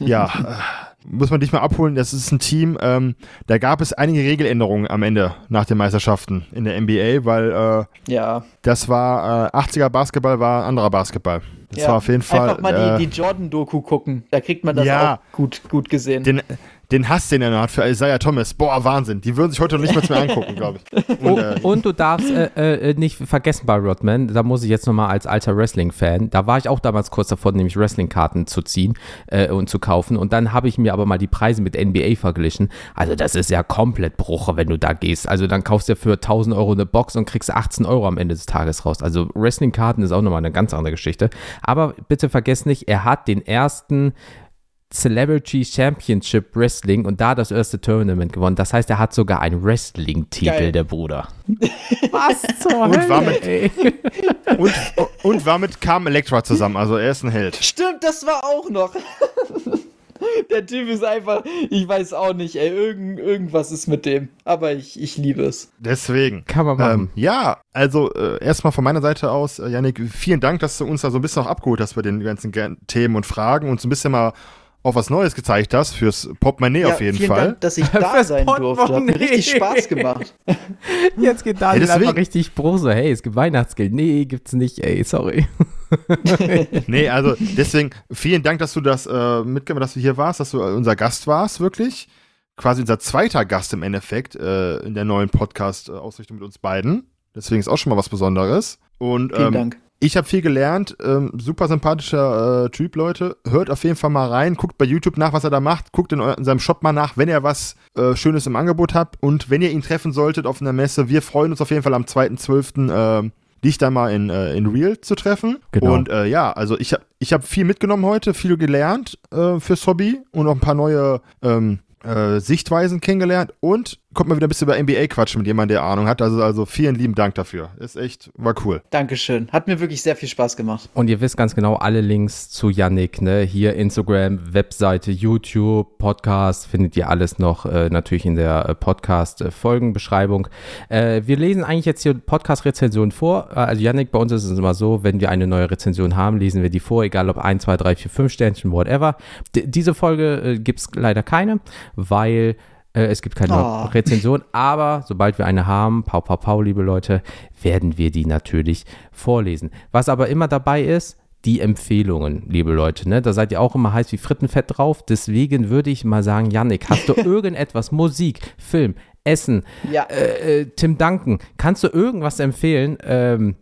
ja, äh, muss man dich mal abholen, das ist ein Team, ähm, da gab es einige Regeländerungen am Ende nach den Meisterschaften in der NBA, weil äh, ja. das war, äh, 80er Basketball war anderer Basketball. Das ja. war auf jeden Fall. Einfach mal äh, die, die Jordan-Doku gucken. Da kriegt man das ja, auch gut, gut gesehen. Den, den Hass, den er hat für Isaiah Thomas. Boah, Wahnsinn. Die würden sich heute noch nicht mehr, mehr angucken, glaube ich. Und, äh, und, du darfst äh, äh, nicht vergessen bei Rodman, da muss ich jetzt nochmal als alter Wrestling-Fan, da war ich auch damals kurz davor, nämlich Wrestling-Karten zu ziehen äh, und zu kaufen. Und dann habe ich mir aber mal die Preise mit NBA verglichen. Also das ist ja komplett Bruch, wenn du da gehst. Also dann kaufst du für 1000 Euro eine Box und kriegst 18 Euro am Ende des Tages raus. Also Wrestling-Karten ist auch nochmal eine ganz andere Geschichte. Aber bitte vergesst nicht, er hat den ersten Celebrity Championship Wrestling und da das erste Tournament gewonnen. Das heißt, er hat sogar einen Wrestling-Titel, der Bruder. Was zur und Hölle, war mit, und, und war mit Carm Electra zusammen, also er ist ein Held. Stimmt, das war auch noch. Der Typ ist einfach, ich weiß auch nicht, ey, irgend, irgendwas ist mit dem. Aber ich, ich liebe es. Deswegen. Kann man machen. Ähm, ja, also äh, erstmal von meiner Seite aus, äh, Yannick, vielen Dank, dass du uns da so ein bisschen auch abgeholt hast bei den ganzen Themen und Fragen und so ein bisschen mal auch was Neues gezeigt hast fürs Portemonnaie ja, auf jeden vielen Fall. Dank, dass ich da sein durfte. Hat mir richtig Spaß gemacht. Jetzt geht Daniel ja, einfach richtig so, hey, es gibt Weihnachtsgeld. Nee, gibt's nicht, ey, sorry. nee, also deswegen vielen Dank, dass du das äh, mitgemacht dass du hier warst, dass du äh, unser Gast warst, wirklich. Quasi unser zweiter Gast im Endeffekt äh, in der neuen Podcast-Ausrichtung mit uns beiden. Deswegen ist auch schon mal was Besonderes. Und, vielen ähm, Dank. Ich habe viel gelernt, ähm, super sympathischer äh, Typ, Leute. Hört auf jeden Fall mal rein, guckt bei YouTube nach, was er da macht, guckt in, in seinem Shop mal nach, wenn er was äh, Schönes im Angebot hat. Und wenn ihr ihn treffen solltet auf einer Messe, wir freuen uns auf jeden Fall am 2.12. Äh, dich da mal in, äh, in Real zu treffen. Genau. Und äh, ja, also ich habe ich hab viel mitgenommen heute, viel gelernt äh, fürs Hobby und auch ein paar neue ähm, äh, Sichtweisen kennengelernt und kommt mal wieder ein bisschen über NBA quatschen mit jemandem, der Ahnung hat. Also, also vielen lieben Dank dafür. Ist echt, war cool. Dankeschön. Hat mir wirklich sehr viel Spaß gemacht. Und ihr wisst ganz genau, alle Links zu Yannick, ne? Hier Instagram, Webseite, YouTube, Podcast, findet ihr alles noch äh, natürlich in der äh, Podcast-Folgenbeschreibung. Äh, wir lesen eigentlich jetzt hier Podcast-Rezensionen vor. Äh, also Yannick, bei uns ist es immer so, wenn wir eine neue Rezension haben, lesen wir die vor, egal ob 1, 2, 3, 4, 5 Sternchen, whatever. D diese Folge äh, gibt es leider keine, weil äh, es gibt keine oh. Rezension, aber sobald wir eine haben, pau, pau, pau, liebe Leute, werden wir die natürlich vorlesen. Was aber immer dabei ist, die Empfehlungen, liebe Leute. Ne? Da seid ihr auch immer heiß wie Frittenfett drauf. Deswegen würde ich mal sagen, Yannick, hast du irgendetwas, Musik, Film, Essen, ja. äh, äh, Tim Duncan, kannst du irgendwas empfehlen? Ähm,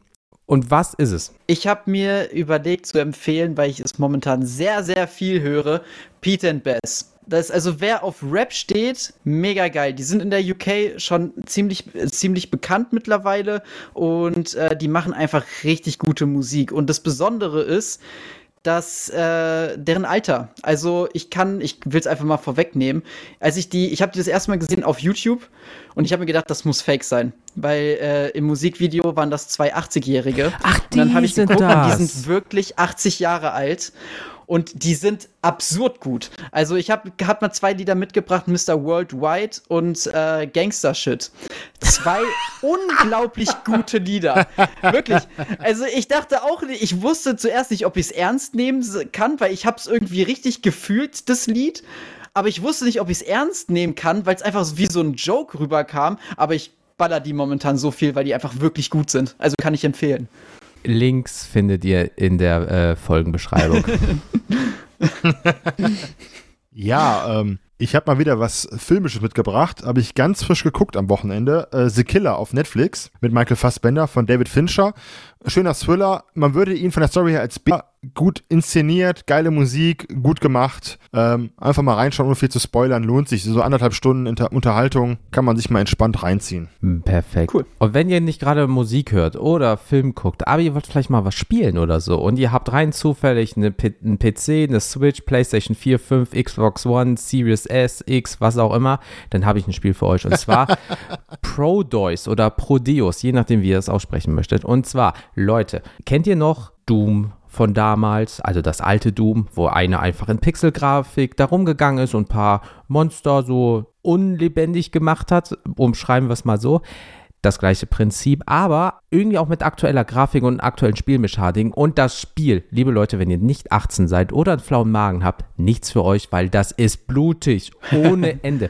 und was ist es? Ich habe mir überlegt zu empfehlen, weil ich es momentan sehr, sehr viel höre, Pete and Bess. Das, also wer auf Rap steht, mega geil. Die sind in der UK schon ziemlich, ziemlich bekannt mittlerweile und äh, die machen einfach richtig gute Musik. Und das Besondere ist, dass äh, deren Alter. Also ich kann, ich will es einfach mal vorwegnehmen. Als ich die, ich habe die das erste Mal gesehen auf YouTube und ich habe mir gedacht, das muss Fake sein, weil äh, im Musikvideo waren das zwei 80-Jährige. Ach, die und dann habe ich geguckt, das. die sind wirklich 80 Jahre alt und die sind absurd gut. Also ich habe hab mal zwei Lieder mitgebracht, Mr. Worldwide und äh, Gangster Shit. Zwei unglaublich gute Lieder. Wirklich. Also ich dachte auch, ich wusste zuerst nicht, ob ich es ernst nehmen kann, weil ich habe es irgendwie richtig gefühlt, das Lied. Aber ich wusste nicht, ob ich es ernst nehmen kann, weil es einfach wie so ein Joke rüberkam. Aber ich baller die momentan so viel, weil die einfach wirklich gut sind. Also kann ich empfehlen. Links findet ihr in der äh, Folgenbeschreibung. ja, ähm, ich habe mal wieder was Filmisches mitgebracht, habe ich ganz frisch geguckt am Wochenende. Äh, The Killer auf Netflix mit Michael Fassbender von David Fincher. Schöner Thriller. Man würde ihn von der Story her als B gut inszeniert, geile Musik, gut gemacht. Ähm, einfach mal reinschauen, ohne viel zu spoilern, lohnt sich. So anderthalb Stunden Inter Unterhaltung kann man sich mal entspannt reinziehen. Hm, Perfekt. Cool. Und wenn ihr nicht gerade Musik hört oder Film guckt, aber ihr wollt vielleicht mal was spielen oder so und ihr habt rein zufällig eine P einen PC, eine Switch, PlayStation 4, 5, Xbox One, Series S, X, was auch immer, dann habe ich ein Spiel für euch. Und zwar Prodeus oder Prodeus, je nachdem, wie ihr es aussprechen möchtet. Und zwar, Leute, kennt ihr noch Doom von damals, also das alte Doom, wo einer einfach in Pixelgrafik da rumgegangen ist und ein paar Monster so unlebendig gemacht hat, umschreiben wir es mal so. Das gleiche Prinzip, aber irgendwie auch mit aktueller Grafik und aktuellen Spielmechaniken. Und das Spiel, liebe Leute, wenn ihr nicht 18 seid oder einen flauen Magen habt, nichts für euch, weil das ist blutig, ohne Ende.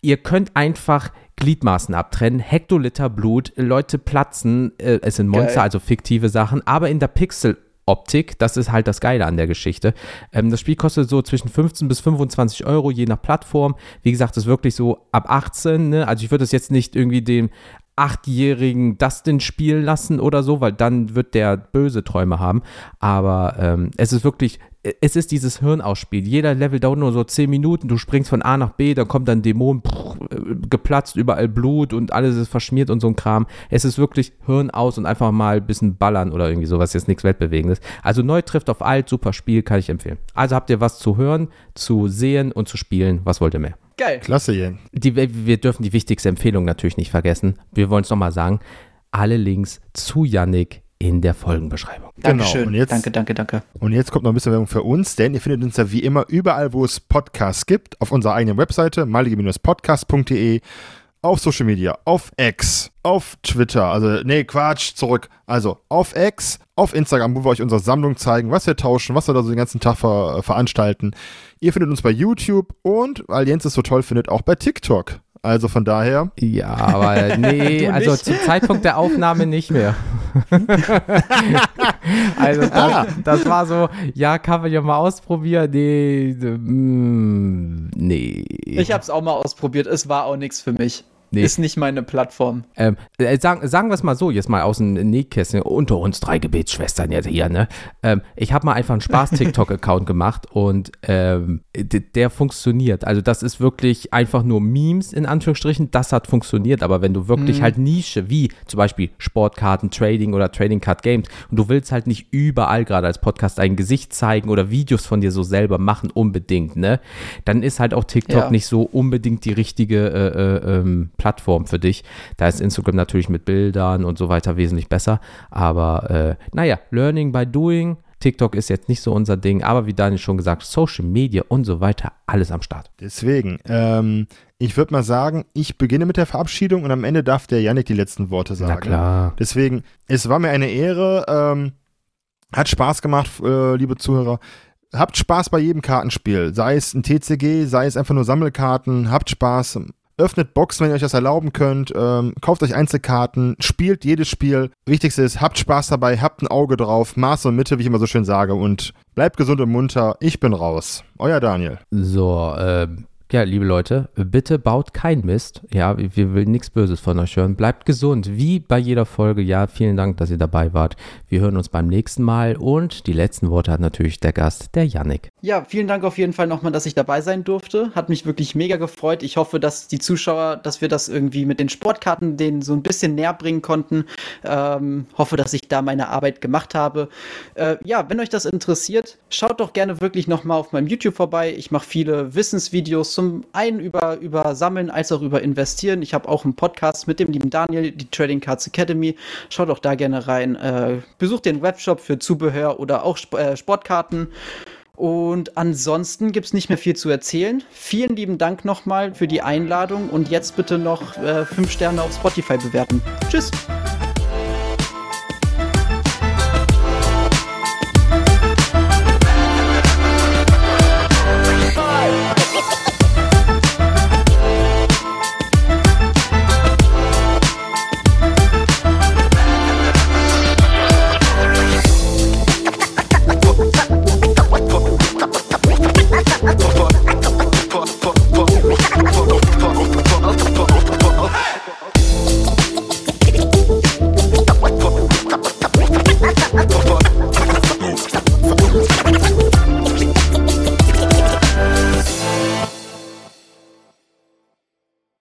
ihr könnt einfach Gliedmaßen abtrennen, Hektoliter Blut, Leute platzen, äh, es sind Monster, Geil. also fiktive Sachen, aber in der Pixel Optik, das ist halt das Geile an der Geschichte. Ähm, das Spiel kostet so zwischen 15 bis 25 Euro, je nach Plattform. Wie gesagt, ist wirklich so ab 18, ne? Also ich würde es jetzt nicht irgendwie dem achtjährigen Dustin spielen lassen oder so, weil dann wird der böse Träume haben. Aber ähm, es ist wirklich, es ist dieses Hirnausspiel. Jeder Level dauert nur so 10 Minuten, du springst von A nach B, dann kommt dann Dämon, pff, äh, geplatzt, überall Blut und alles ist verschmiert und so ein Kram. Es ist wirklich Hirn aus und einfach mal ein bisschen ballern oder irgendwie sowas, jetzt nichts Weltbewegendes. Also neu trifft auf alt, super Spiel, kann ich empfehlen. Also habt ihr was zu hören, zu sehen und zu spielen, was wollt ihr mehr? Geil. Klasse, Jen. Die, wir dürfen die wichtigste Empfehlung natürlich nicht vergessen. Wir wollen es nochmal sagen. Alle Links zu Yannick in der Folgenbeschreibung. Dankeschön. und jetzt- danke, danke, danke. Und jetzt kommt noch ein bisschen Werbung für uns, denn ihr findet uns ja wie immer überall, wo es Podcasts gibt, auf unserer eigenen Webseite, malige-podcast.de, auf Social Media, auf X, auf Twitter, also, nee, Quatsch, zurück. Also, auf X, auf Instagram, wo wir euch unsere Sammlung zeigen, was wir tauschen, was wir da so den ganzen Tag ver veranstalten. Ihr findet uns bei YouTube und, weil Jens es so toll findet, auch bei TikTok. Also von daher, Ja, aber nee, also nicht. zum Zeitpunkt der Aufnahme nicht mehr. also das, das war so, ja, kann man ja mal ausprobieren. Nee, mm, nee. Ich hab's auch mal ausprobiert. Es war auch nichts für mich. Nee. Ist nicht meine Plattform. Ähm, äh, sagen, sagen wir es mal so, jetzt mal aus dem Nähkästchen, unter uns drei Gebetsschwestern jetzt hier, ne? Ähm, ich habe mal einfach einen Spaß-TikTok-Account gemacht und ähm, der funktioniert. Also das ist wirklich einfach nur Memes in Anführungsstrichen, das hat funktioniert, aber wenn du wirklich halt Nische, wie zum Beispiel Sportkarten, Trading oder Trading Card Games und du willst halt nicht überall gerade als Podcast ein Gesicht zeigen oder Videos von dir so selber machen unbedingt, ne? Dann ist halt auch TikTok Ja. nicht so unbedingt die richtige äh, äh, ähm, Plattform für dich. Da ist Instagram natürlich mit Bildern und so weiter wesentlich besser. Aber äh, naja, Learning by Doing. TikTok ist jetzt nicht so unser Ding, aber wie Daniel schon gesagt, Social Media und so weiter, alles am Start. deswegen, ähm, ich würde mal sagen, ich beginne mit der Verabschiedung und am Ende darf der Yannick die letzten Worte sagen. Na klar. Deswegen, es war mir eine Ehre, ähm, hat Spaß gemacht, äh, liebe Zuhörer. Habt Spaß bei jedem Kartenspiel, sei es ein TCG, sei es einfach nur Sammelkarten, habt Spaß. Öffnet Boxen, wenn ihr euch das erlauben könnt. Ähm, kauft euch Einzelkarten, spielt jedes Spiel. Wichtigste ist, habt Spaß dabei, habt ein Auge drauf, Maß und Mitte, wie ich immer so schön sage. Und bleibt gesund und munter. Ich bin raus. Euer Daniel. So, ähm, ja, liebe Leute, bitte baut kein Mist. Ja, wir will nichts Böses von euch hören. Bleibt gesund, wie bei jeder Folge. Ja, vielen Dank, dass ihr dabei wart. Wir hören uns beim nächsten Mal und die letzten Worte hat natürlich der Gast, der Yannick. Ja, vielen Dank auf jeden Fall nochmal, dass ich dabei sein durfte. Hat mich wirklich mega gefreut. Ich hoffe, dass die Zuschauer, dass wir das irgendwie mit den Sportkarten denen so ein bisschen näher bringen konnten. Ähm, hoffe, dass ich da meine Arbeit gemacht habe. Äh, ja, wenn euch das interessiert, schaut doch gerne wirklich nochmal auf meinem YouTube vorbei. Ich mache viele Wissensvideos, zum einen über, über Sammeln als auch über Investieren. Ich habe auch einen Podcast mit dem lieben Daniel, die Trading Cards Academy. Schaut doch da gerne rein. Äh, besucht den Webshop für Zubehör oder auch Sp äh, Sportkarten. Und ansonsten gibt es nicht mehr viel zu erzählen. Vielen lieben Dank nochmal für die Einladung und jetzt bitte noch äh, fünf Sterne auf Spotify bewerten. Tschüss.